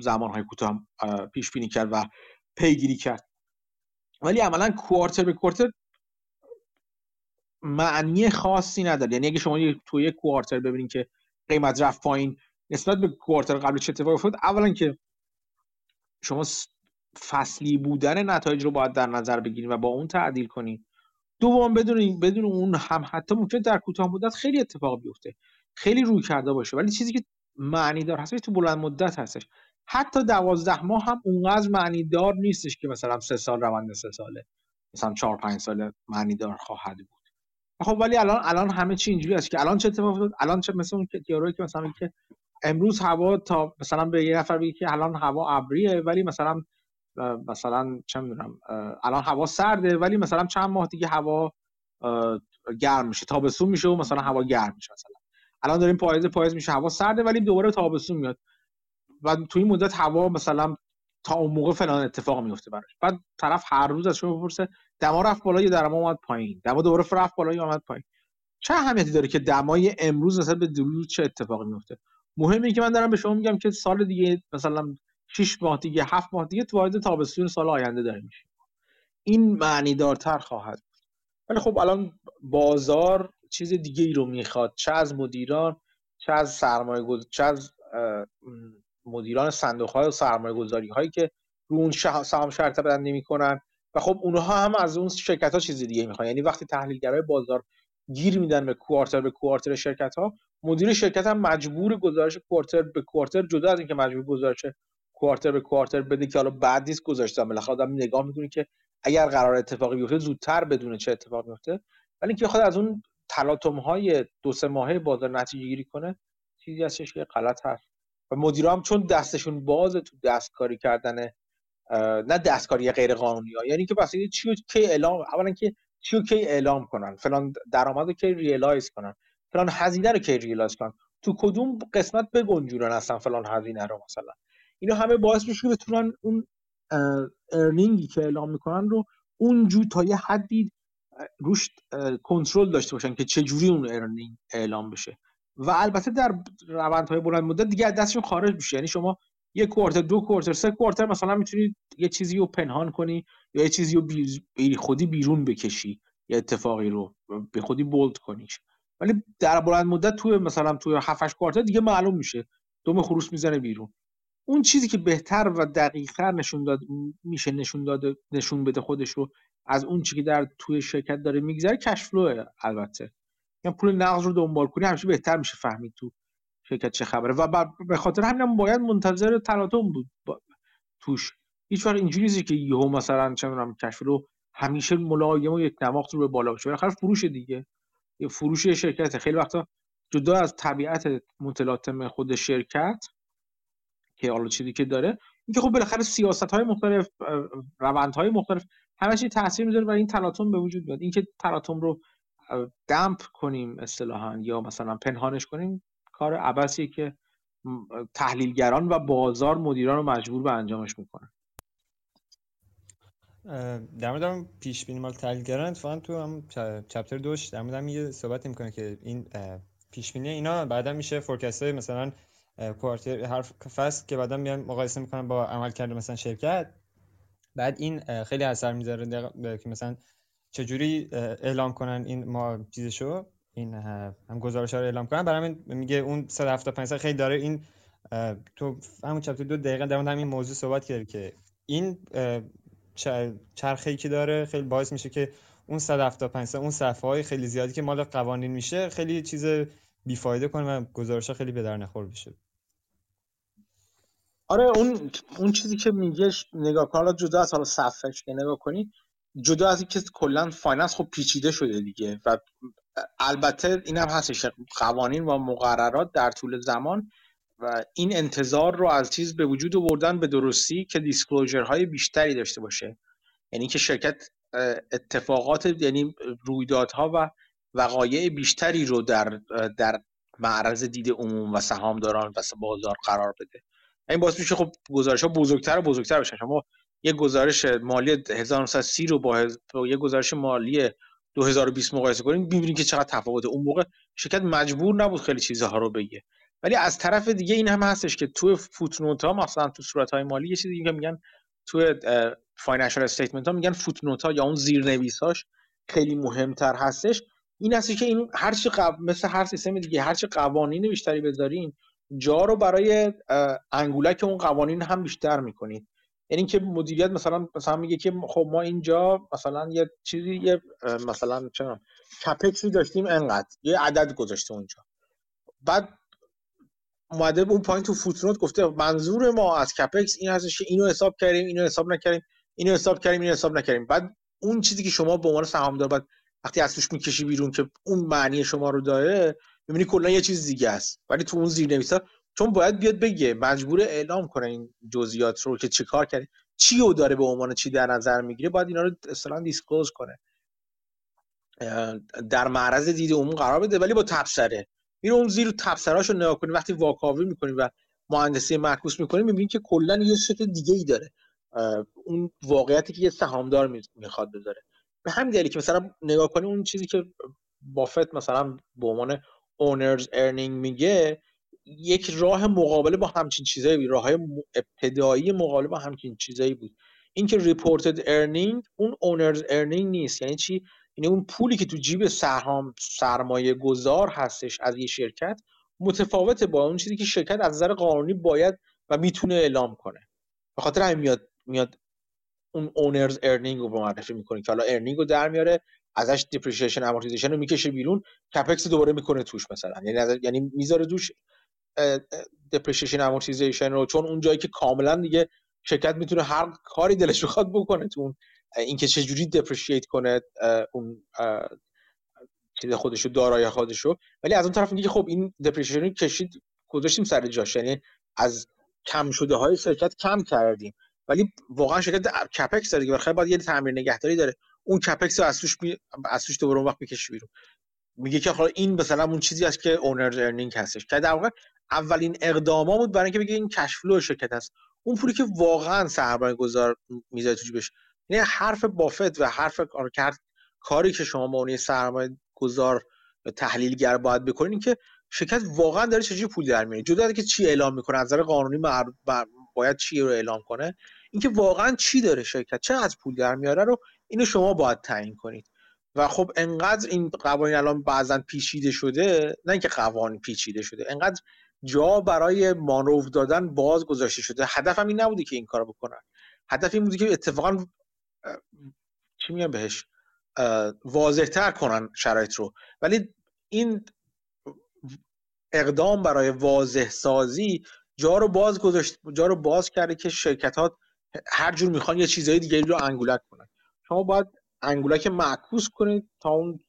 [SPEAKER 1] زمانهای کوتاه پیش بینی کرد و پیگیری کرد. ولی عملا کوارتر به کوارتر معنی خاصی نداره. یعنی اگه شما توی کوارتر ببینید که قیمت رفت پایین نسبت به کوارتر قبل چه اتفاقی افتاد اولا که شما فصلی بودن نتایج رو باید در نظر بگیرید و با اون تعدیل کنید دوم بدون بدون اون هم حتی ممکن در کوتاه مدت خیلی اتفاق بیفته. خیلی روی کرده باشه ولی چیزی که معنی دار هست تو بلند مدت هستش. حتی دوازده ماه هم اونقدر معنی دار نیستش که مثلا سه سال روند سه ساله. مثلا چهار پنج ساله معنی دار خواهد بود. خب ولی الان الان همه چی اینجوری است که الان چه اتفاقی افتاد؟ الان چه مثل اون که که مثلا که امروز هوا تا مثلا به یه نفر بگی که الان هوا ابریه ولی مثلا مثلا چه می‌دونم الان هوا سرده ولی مثلا چند ماه دیگه هوا گرم میشه. تابستون میشه و مثلا هوا گرم میشه مثلا. الان داریم پاییز پاییز میشه. هوا سرده ولی دوباره تابستون میاد. و تو این مدت هوا مثلا تا اون موقع فلان اتفاق میفته براش. بعد طرف هر روز از شما بپرسه دما رفت بالا یا درما اومد پایین. دما دوباره رفت بالا یا اومد پایین. چه اهمیتی داره که دمای امروز مثلا به دیروز چه اتفاقی میفته مهمه که من دارم به شما میگم که سال دیگه مثلا 6 ماه دیگه 7 ماه دیگه تو وارد تابستون سال آینده داره میشه این معنی دارتر خواهد ولی خب الان بازار چیز دیگه ای رو می‌خواد چه از مدیران چه از سرمایه گذار چه از مدیران صندوق های و سرمایه گذاری هایی که رو اون سهام شرط بندی می‌کنن. و خب اونها هم از اون شرکت ها چیز دیگه می‌خوان. یعنی وقتی تحلیلگرای بازار گیر میدن به کوارتر به کوارتر شرکت ها مدیر شرکت هم مجبور گزارش کوارتر به کوارتر جدا از اینکه مجبور گزارش کوارتر به کوارتر بده که حالا بعد نیست گذاشتم بالاخره آدم نگاه می‌کنه که اگر قرار اتفاقی بیفته زودتر بدونه چه اتفاقی میفته ولی اینکه خود از اون تلاطم های دو سه ماهه بازار نتیجه گیری کنه چیزی هستش که غلط هست. و مدیرام چون دستشون باز تو دستکاری کردن نه دستکاری غیر قانونی ها یعنی که بس چی کی اعلام اولا که چی کی اعلام کنن. فلان درآمد رو کی realize کنن. فلان هزینه رو کی realize کنن. تو کدوم قسمت بگنجونن اصلا فلان هزینه رو مثلا. اینا همه باعث میشه بتونن اون earning ی که اعلام می‌کنن رو اونجور تا یه حدی روش کنترل داشته باشن که چجوری اون earning اعلام بشه. و البته در روندهای بلند مدت دیگه از دستشون خارج میشه. یعنی شما یک quarter دو quarter سه quarter مثلا می‌تونید یه چیزی رو پنهان کنی یا یه چیزی رو بی خودی بیرون بکشی یه اتفاقی رو بی خودی bold کنیش. ولی در بلند مدت توی مثلا توی 7 8 quarter دیگه معلوم میشه. دم خروس می‌زنه بیرون. اون چیزی که بهتر و دقیقتر نشون داد میشه نشون داده نشون بده خودش رو از اون چیزی که در توی شرکت داره میگذره کشفلوه البته. یعنی پول نقض رو دنبال کنی همیشه بهتر میشه فهمید تو شرکت چه خبره. و به خاطر همینم باید منتظر تلاطم بود. توش. هیچ وقت اینجوری نیست که یهو مثلا چه می‌دونم کشف رو همیشه ملایم و یک نواخت رو به بالا باشه. بالاخره فروش دیگه. یه فروش شرکت خیلی وقتا جدا از طبیعت متلاطم خود شرکت که حالا چیزی که داره اینکه خب بالاخره سیاست های مختلف روند های مختلف چی تاثیر می‌ذاره و این تلاطم به وجود میاد. اینکه تلاطم رو دمپ کنیم اصطلاحا یا مثلا پنهانش کنیم کار عبسیه که تحلیلگران و بازار مدیران رو مجبور به انجامش می‌کنن.
[SPEAKER 3] در مورد پیش بینی مال تحلیلگران اتفاقا تو هم چپتر دوش در مورد یه صحبت می‌کنه که این پیش بینی اینا بعدا میشه فورکست های مثلا کوارتر هر فصل که بعدا میان مقایسه می‌کنن با عمل کرده مثلا شرکت. بعد این خیلی اثر می‌ذاره که مثلا چجوری اعلام کنن این ما چیزشو این هم گزارش رو اعلام کنن. برای میگه اون 175 خیلی داره این تو همون چپتر دو دقیقه در این موضوع صحبت کرد که این چرخه که داره خیلی باعث میشه که اون 175 اون صفحه های خیلی زیادی که مال قوانین میشه خیلی چیز بیفایده کنه و گزارش خیلی به در نخور بشه.
[SPEAKER 1] آره اون اون چیزی که میگه نگاه کن. جدا از حالا صفحهش که نگاه کنی جدا از اینکه کلا finance خب پیچیده شده دیگه و البته این هم هستش قوانین و مقررات در طول زمان و این انتظار رو از چیز به وجود آوردن به درستی که disclosure های بیشتری داشته باشه. یعنی که شرکت اتفاقات یعنی رویدادها و وقایع بیشتری رو در در معرض دید عموم و سهامداران و بازار قرار بده. این باعث میشه خب گزارش ها بزرگتر و بزرگتر بشن. شما یه گزارش مالی 1930 رو با یه گزارش مالی 2020 مقایسه کنیم ببینید که چقدر تفاوته. اون موقع شرکت مجبور نبود خیلی چیزها رو بگه. ولی از طرف دیگه این هم هستش که تو فوتنوت ها مثلا تو صورت های مالی یه چیزی که میگن تو financial statement ها میگن footnote ها یا اون زیرنویساش خیلی مهمتر هستش. این هستی که این هر چی قب... مثل هر سیستم دیگه هر چی قوانین بیشتری بذارین جا رو برای انگولک اون قوانین هم بیشتر می‌کنید یعنی اینکه مدیریت مثلا مثلا میگه که خب ما اینجا مثلا یه چیزی یه مثلا چه CapEx ی داشتیم انقدر یه عدد گذاشته اونجا. بعد اومده اون پایین تو فوتنوت گفته منظور ما از کپکس این هستش که اینو حساب کردیم اینو حساب نکردیم اینو حساب کردیم اینو حساب نکردیم. بعد اون چیزی که شما به عنوان سهامدار بعد وقتی از توش می‌کشی بیرون که اون معنی شما رو داره می‌بینی کلا یه چیز دیگه است. ولی تو اون زیرنویسا چون باید بیاد بگه مجبور اعلام کنه این جزئیات رو که چه کار کرده. چی رو داره به عنوان چی در نظر می‌گیره باید اینا رو اصلا دیسکلوز کنه. در معرض دید عموم قرار بده ولی با تبصره. میره اون زیر تبصره‌هاش رو نگاه کنی. وقتی واکاوی می‌کنی و مهندسی معکوس می‌کنی می‌بینی که کلا یه شکل دیگه ای داره اون واقعیتی که یه سهامدار می‌خواد بذاره. به همین دلیلی که مثلا نگاه کنی اون چیزی که بافت مثلا به عنوان owner's earning میگه یک راه مقابله با همچین چیزایی بود. راه های ابتدایی مقابله با همچین چیزایی بود. اینکه reported earning اون owner's earning نیست. یعنی چی؟ یعنی اون پولی که تو جیب سهام سرمایه گذار هستش از یه شرکت متفاوته با اون چیزی که شرکت از نظر قانونی باید و می‌تونه اعلام کنه. به خاطر همین میاد میاد اون owner's earning رو معرفی می‌کنه که حالا earning رو در میاره. ازش depreciation amortization رو می‌کشه بیرون CapEx دوباره می‌کنه توش مثلا. یعنی یعنی می‌ذاره توش depreciation amortization رو. چون اون جایی که کاملا دیگه شرکت می‌تونه هر کاری دلش بخواد بکنه تو اون اینکه چجوری depreciate کنه اون چیز خودشو دارایی خودشو. ولی از اون طرف میگه خب این depreciation کشید گذاشتیم سر جاش. یعنی از کم شده های شرکت کم کردیم. ولی واقعا شرکت CapEx داره دیگه. باید یه تعمیر نگهداری داره. اون CapEx رو از توش می... از توش دوباره اون وقت می‌کشه بیرون. میگه که حالا این مثلا اون چیزی است که owner's earning هستش. که در واقع اولین اقداما بود برای اینکه بگه این cash flow شرکت هست اون پولی که واقعا سرمایه گذار می‌ذاره تو جیبش یعنی حرف بافت و حرف کار کرد کاری که شما به عنوان سرمایه گذار تحلیلگر باید بکنین که شرکت واقعا داره چجوری پول در میاره. جدا که چی اعلام می‌کنه از نظر قانونی مر... باید چی رو اعلام کنه؟ اینکه واقعا چی داره شرکت؟ چه از پول در میاره رو اینو شما باید تعیین کنید. و خب انقدر این قوانین الان بعضا پیچیده شده نه اینکه قوانین پیچیده شده انقدر جا برای مانور دادن باز گذاشته شده. هدفم این نبوده که این کارو بکنن. هدف این بوده که اتفاقا چی میگم بهش؟ واضح تر کنن شرایط رو. ولی این اقدام برای واضح سازی جا رو باز گذاشت جا رو باز کرده که شرکت ها هر جور می‌خوان یه چیزهای دیگه رو انگولک کنن. شما باید انگولک معکوس کنید تا اون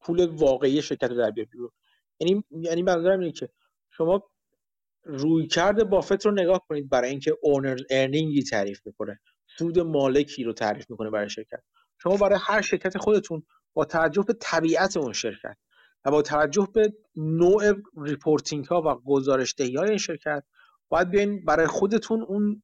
[SPEAKER 1] پول واقعی شرکت رو در بیارید. یعنی یعنی منظورم اینه که شما رویکرد بافت رو نگاه کنید برای اینکه owner earning ی تعریف می‌کنه. سود مالکی رو تعریف می‌کنه برای شرکت. شما برای هر شرکت خودتون با توجه به طبیعت اون شرکت و با توجه به نوع reporting ها و گزارش دهی های این شرکت باید بیاین برای خودتون اون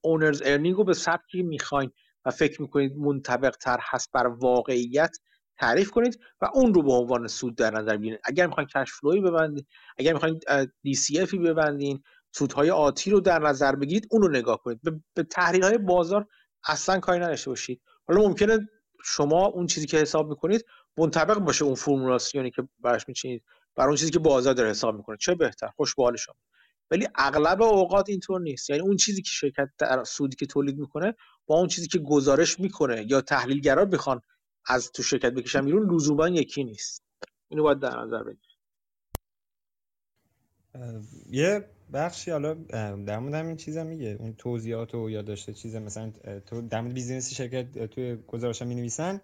[SPEAKER 1] owner's earning رو به سبکی می‌خواین. و فکر می‌کنید منطبق تر هست بر واقعیت تعریف کنید و اون رو به عنوان سود در نظر بگیرید. اگر می‌خواین کش فلوی ببندید اگر می‌خواین دی سی افی ببندین سودهای آتی رو در نظر بگیرید اون رو نگاه کنید. به, به های بازار اصلا کاری نداشته باشید. حالا ممکنه شما اون چیزی که حساب می‌کنید منطبق باشه اون فرمولاسیونی که براش میچینید برای اون چیزی که بازار داره حساب می‌کنه. چه بهتر؟ خوش به شما. ولی اغلب اوقات اینطور نیست. یعنی اون چیزی که شرکت در سودی که تولید می‌کنه با اون چیزی که گزارش می‌کنه یا تحلیلگرا بخوان از تو شرکت بکشن بیرون لزوما یکی نیست. اینو باید در نظر بگیرید
[SPEAKER 3] یه بخشی حالا در مورد همین چیزم میگه. اون توضیحات و یادداشت چیز مثلا تو در مورد بیزینس شرکت توی گزارش می نویسن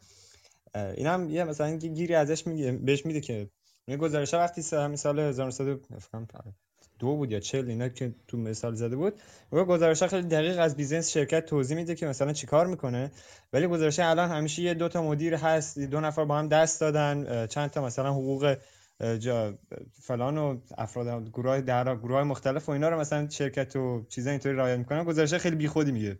[SPEAKER 3] این هم یه مثلا گیری ازش میگه بهش میده که این گزارش وقتی سال 1900 دو بود یا چل اینا که تو مثال زده بود. و گزارش خیلی دقیق از بیزنس شرکت توضیح میده که مثلا چیکار می‌کنه. ولی گزارش الان همیشه یه دو تا مدیر هست دو نفر با هم دست دادن چند تا مثلا حقوق جا فلان و افراد گروه در گروه مختلف و اینا رو مثلا شرکت و چیزا اینطوری رعایت می‌کنن. گزارش خیلی بیخودی میگه.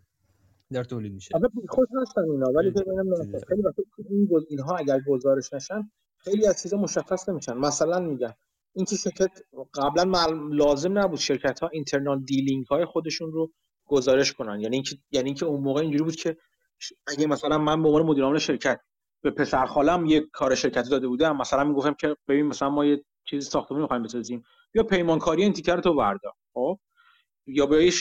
[SPEAKER 3] در تولید میشه.
[SPEAKER 1] البته بیخود هستن اینا. ولی ببینم خیلی وقت این اینها اگر گزارش نشن خیلی از چیزا مشخص نمیشن. مثلا میگم اینکه شرکت قبلا لازم نبود شرکت ها internal dealing های خودشون رو گزارش کنن یعنی اینکه یعنی اینکه اون موقع اینجوری بود که اگه مثلا من به عنوان مدیر عامل شرکت به پسر خالم یک کار شرکتی داده بودم مثلا می‌گفتم که ببین مثلا ما یه چیزی ساختمون می‌خوایم بسازیم یا پیمانکاری این تیکه رو تو بردار خب یا به.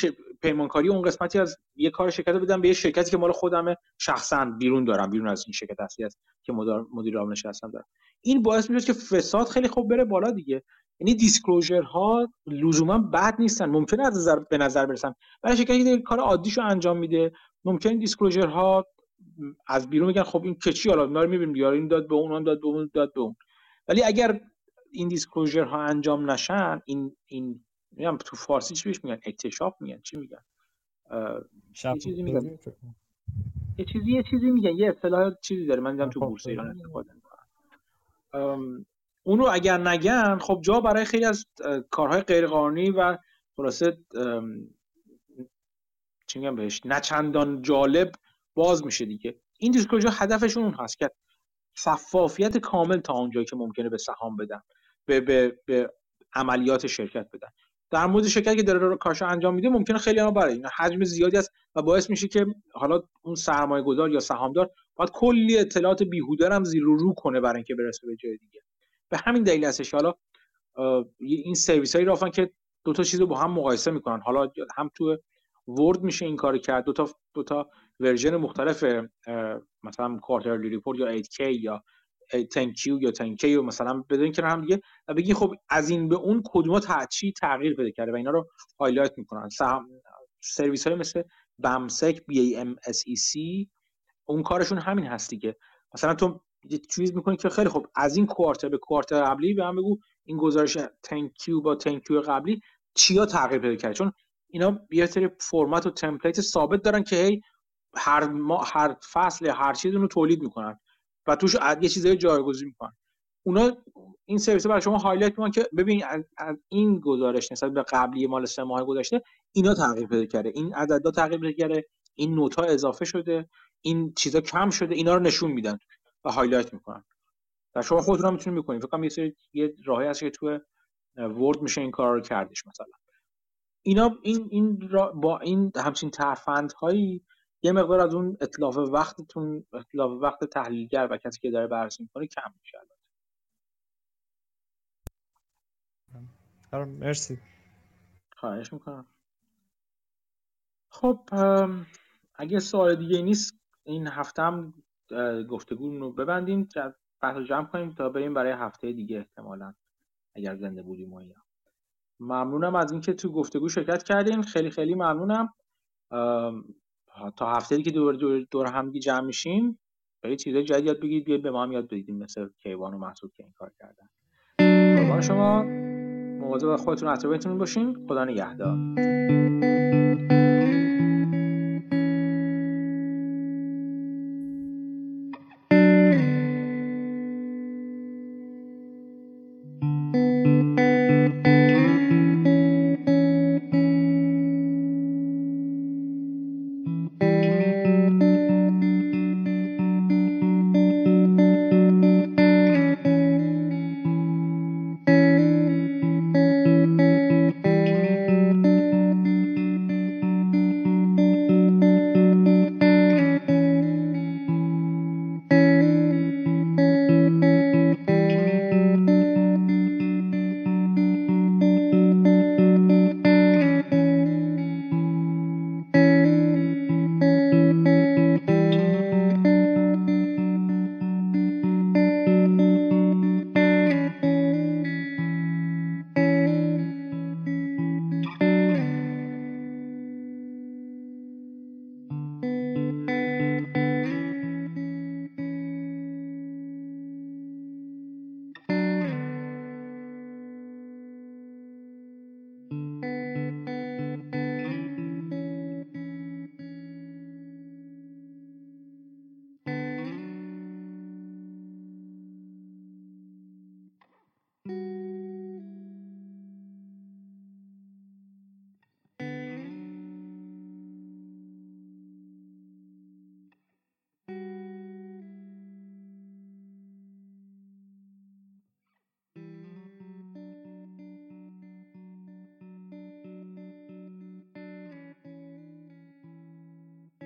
[SPEAKER 1] پیمانکاری اون قسمتی از یه کار شرکت بدم به یه شرکتی که مال خودمه شخصا بیرون دارم بیرون از این شرکت اصلی است که مدیر مدیر عامل هستم دارم. این باعث میشه که فساد خیلی خوب بره بالا دیگه. یعنی disclosure ها لزوما بد نیستن. ممکنه از نظر به نظر برسن. برای شرکتی که کار عادیشو انجام میده ممکنه disclosure ها از بیرون میگن خب این کچی حالا ما رو می‌بینیم یار این داد به اون داد به اون داد به اون. ولی اگر این disclosure ها انجام نشن این این میگم تو فارسی چی بهش میگن؟ اکتشاف میگن. چی میگن؟ یه چیزی میگن یه چیزی یه چیزی میگن. یه اصطلاح چیزی داره. من دیدم تو بورس ایران استفاده می‌کنم اون رو اگر نگن خب جا برای خیلی از کارهای غیرقانونی و خلاصه چی میگم بهش؟ نه چندان جالب باز میشه دیگه. این دیسکلوزر هدفشون اون هست که شفافیت کامل تا اونجایی که ممکنه به سهام بدن. به, به, به عملیات شرکت بدن. در مورد شرکتی که داره کارش انجام میده ممکنه خیلی ها برای این حجم زیادی است و باعث میشه که حالا اون سرمایه گذار یا سهامدار باید کلی اطلاعات بیهوده هم زیر و رو کنه برای اینکه برسه به جای دیگه. به همین دلیل هستش حالا این سرویس هایی رفتن که دو تا چیز رو با هم مقایسه می‌کنن. حالا هم تو Word میشه این کار کرد دو تا دو تا version مختلف مثلا quarterly report یا 8K یا 10Q یا 10K و مثلا بدون که هم دیگه و بگی خب از این به اون کدوم چی تغییر پیدا کرده و اینا رو highlight می‌کنن. سرویس های مثل BamSEC BAMSEC اون کارشون همین هست دیگه. مثلا تو چیز می‌کنی که خیلی خب از این quarter به quarter قبلی به هم بگو این گزارش 10Q با 10Q قبلی چیا تغییر پیدا کرده؟ چون اینا یه سری فرمت و template ثابت دارن که هی هر ما هر فصل هر چیز رو تولید می‌کنن. و توش یه چیزای جایگزین می‌کنن. اونا این سرویس برای شما highlight می‌کنن که ببین از این گزارش نسبت به قبلی مال سه ماه گذشته اینا تغییر پیدا کرده. این عددها تغییر پیدا کرده این note ها اضافه شده این چیزا کم شده اینا رو نشون میدن و highlight می‌کنن. و شما خودتون هم می‌تونید بکنید. فکر کنم یه راهی هست که تو Word میشه این کارا رو کردش مثلا. اینا این این با این همچین هایی یه مقدار از اون اتلاف وقتتون اتلاف وقت تحلیلگر و کسی که داره بررسی می‌کنه کم میشه
[SPEAKER 3] آره، مرسی.
[SPEAKER 1] خواهش می‌کنم. خب اگه سوال دیگه نیست این هفته هم گفتگو رو ببندیم بحث جمع کنیم تا بریم برای هفته دیگه احتمالا اگر زنده بودیم و اینا. ممنونم از اینکه تو گفتگو شرکت کردین. خیلی خیلی ممنونم. تا هفته که دور, دور, دور همگی جمع میشیم. خیلی چیزای جدید یاد بگید بیاید به ما هم یاد بدید مثل کیوان و محسود که این کار کردن. قربان شما. مواظب خودتون اطرافتون باشین. خدا نگهدار.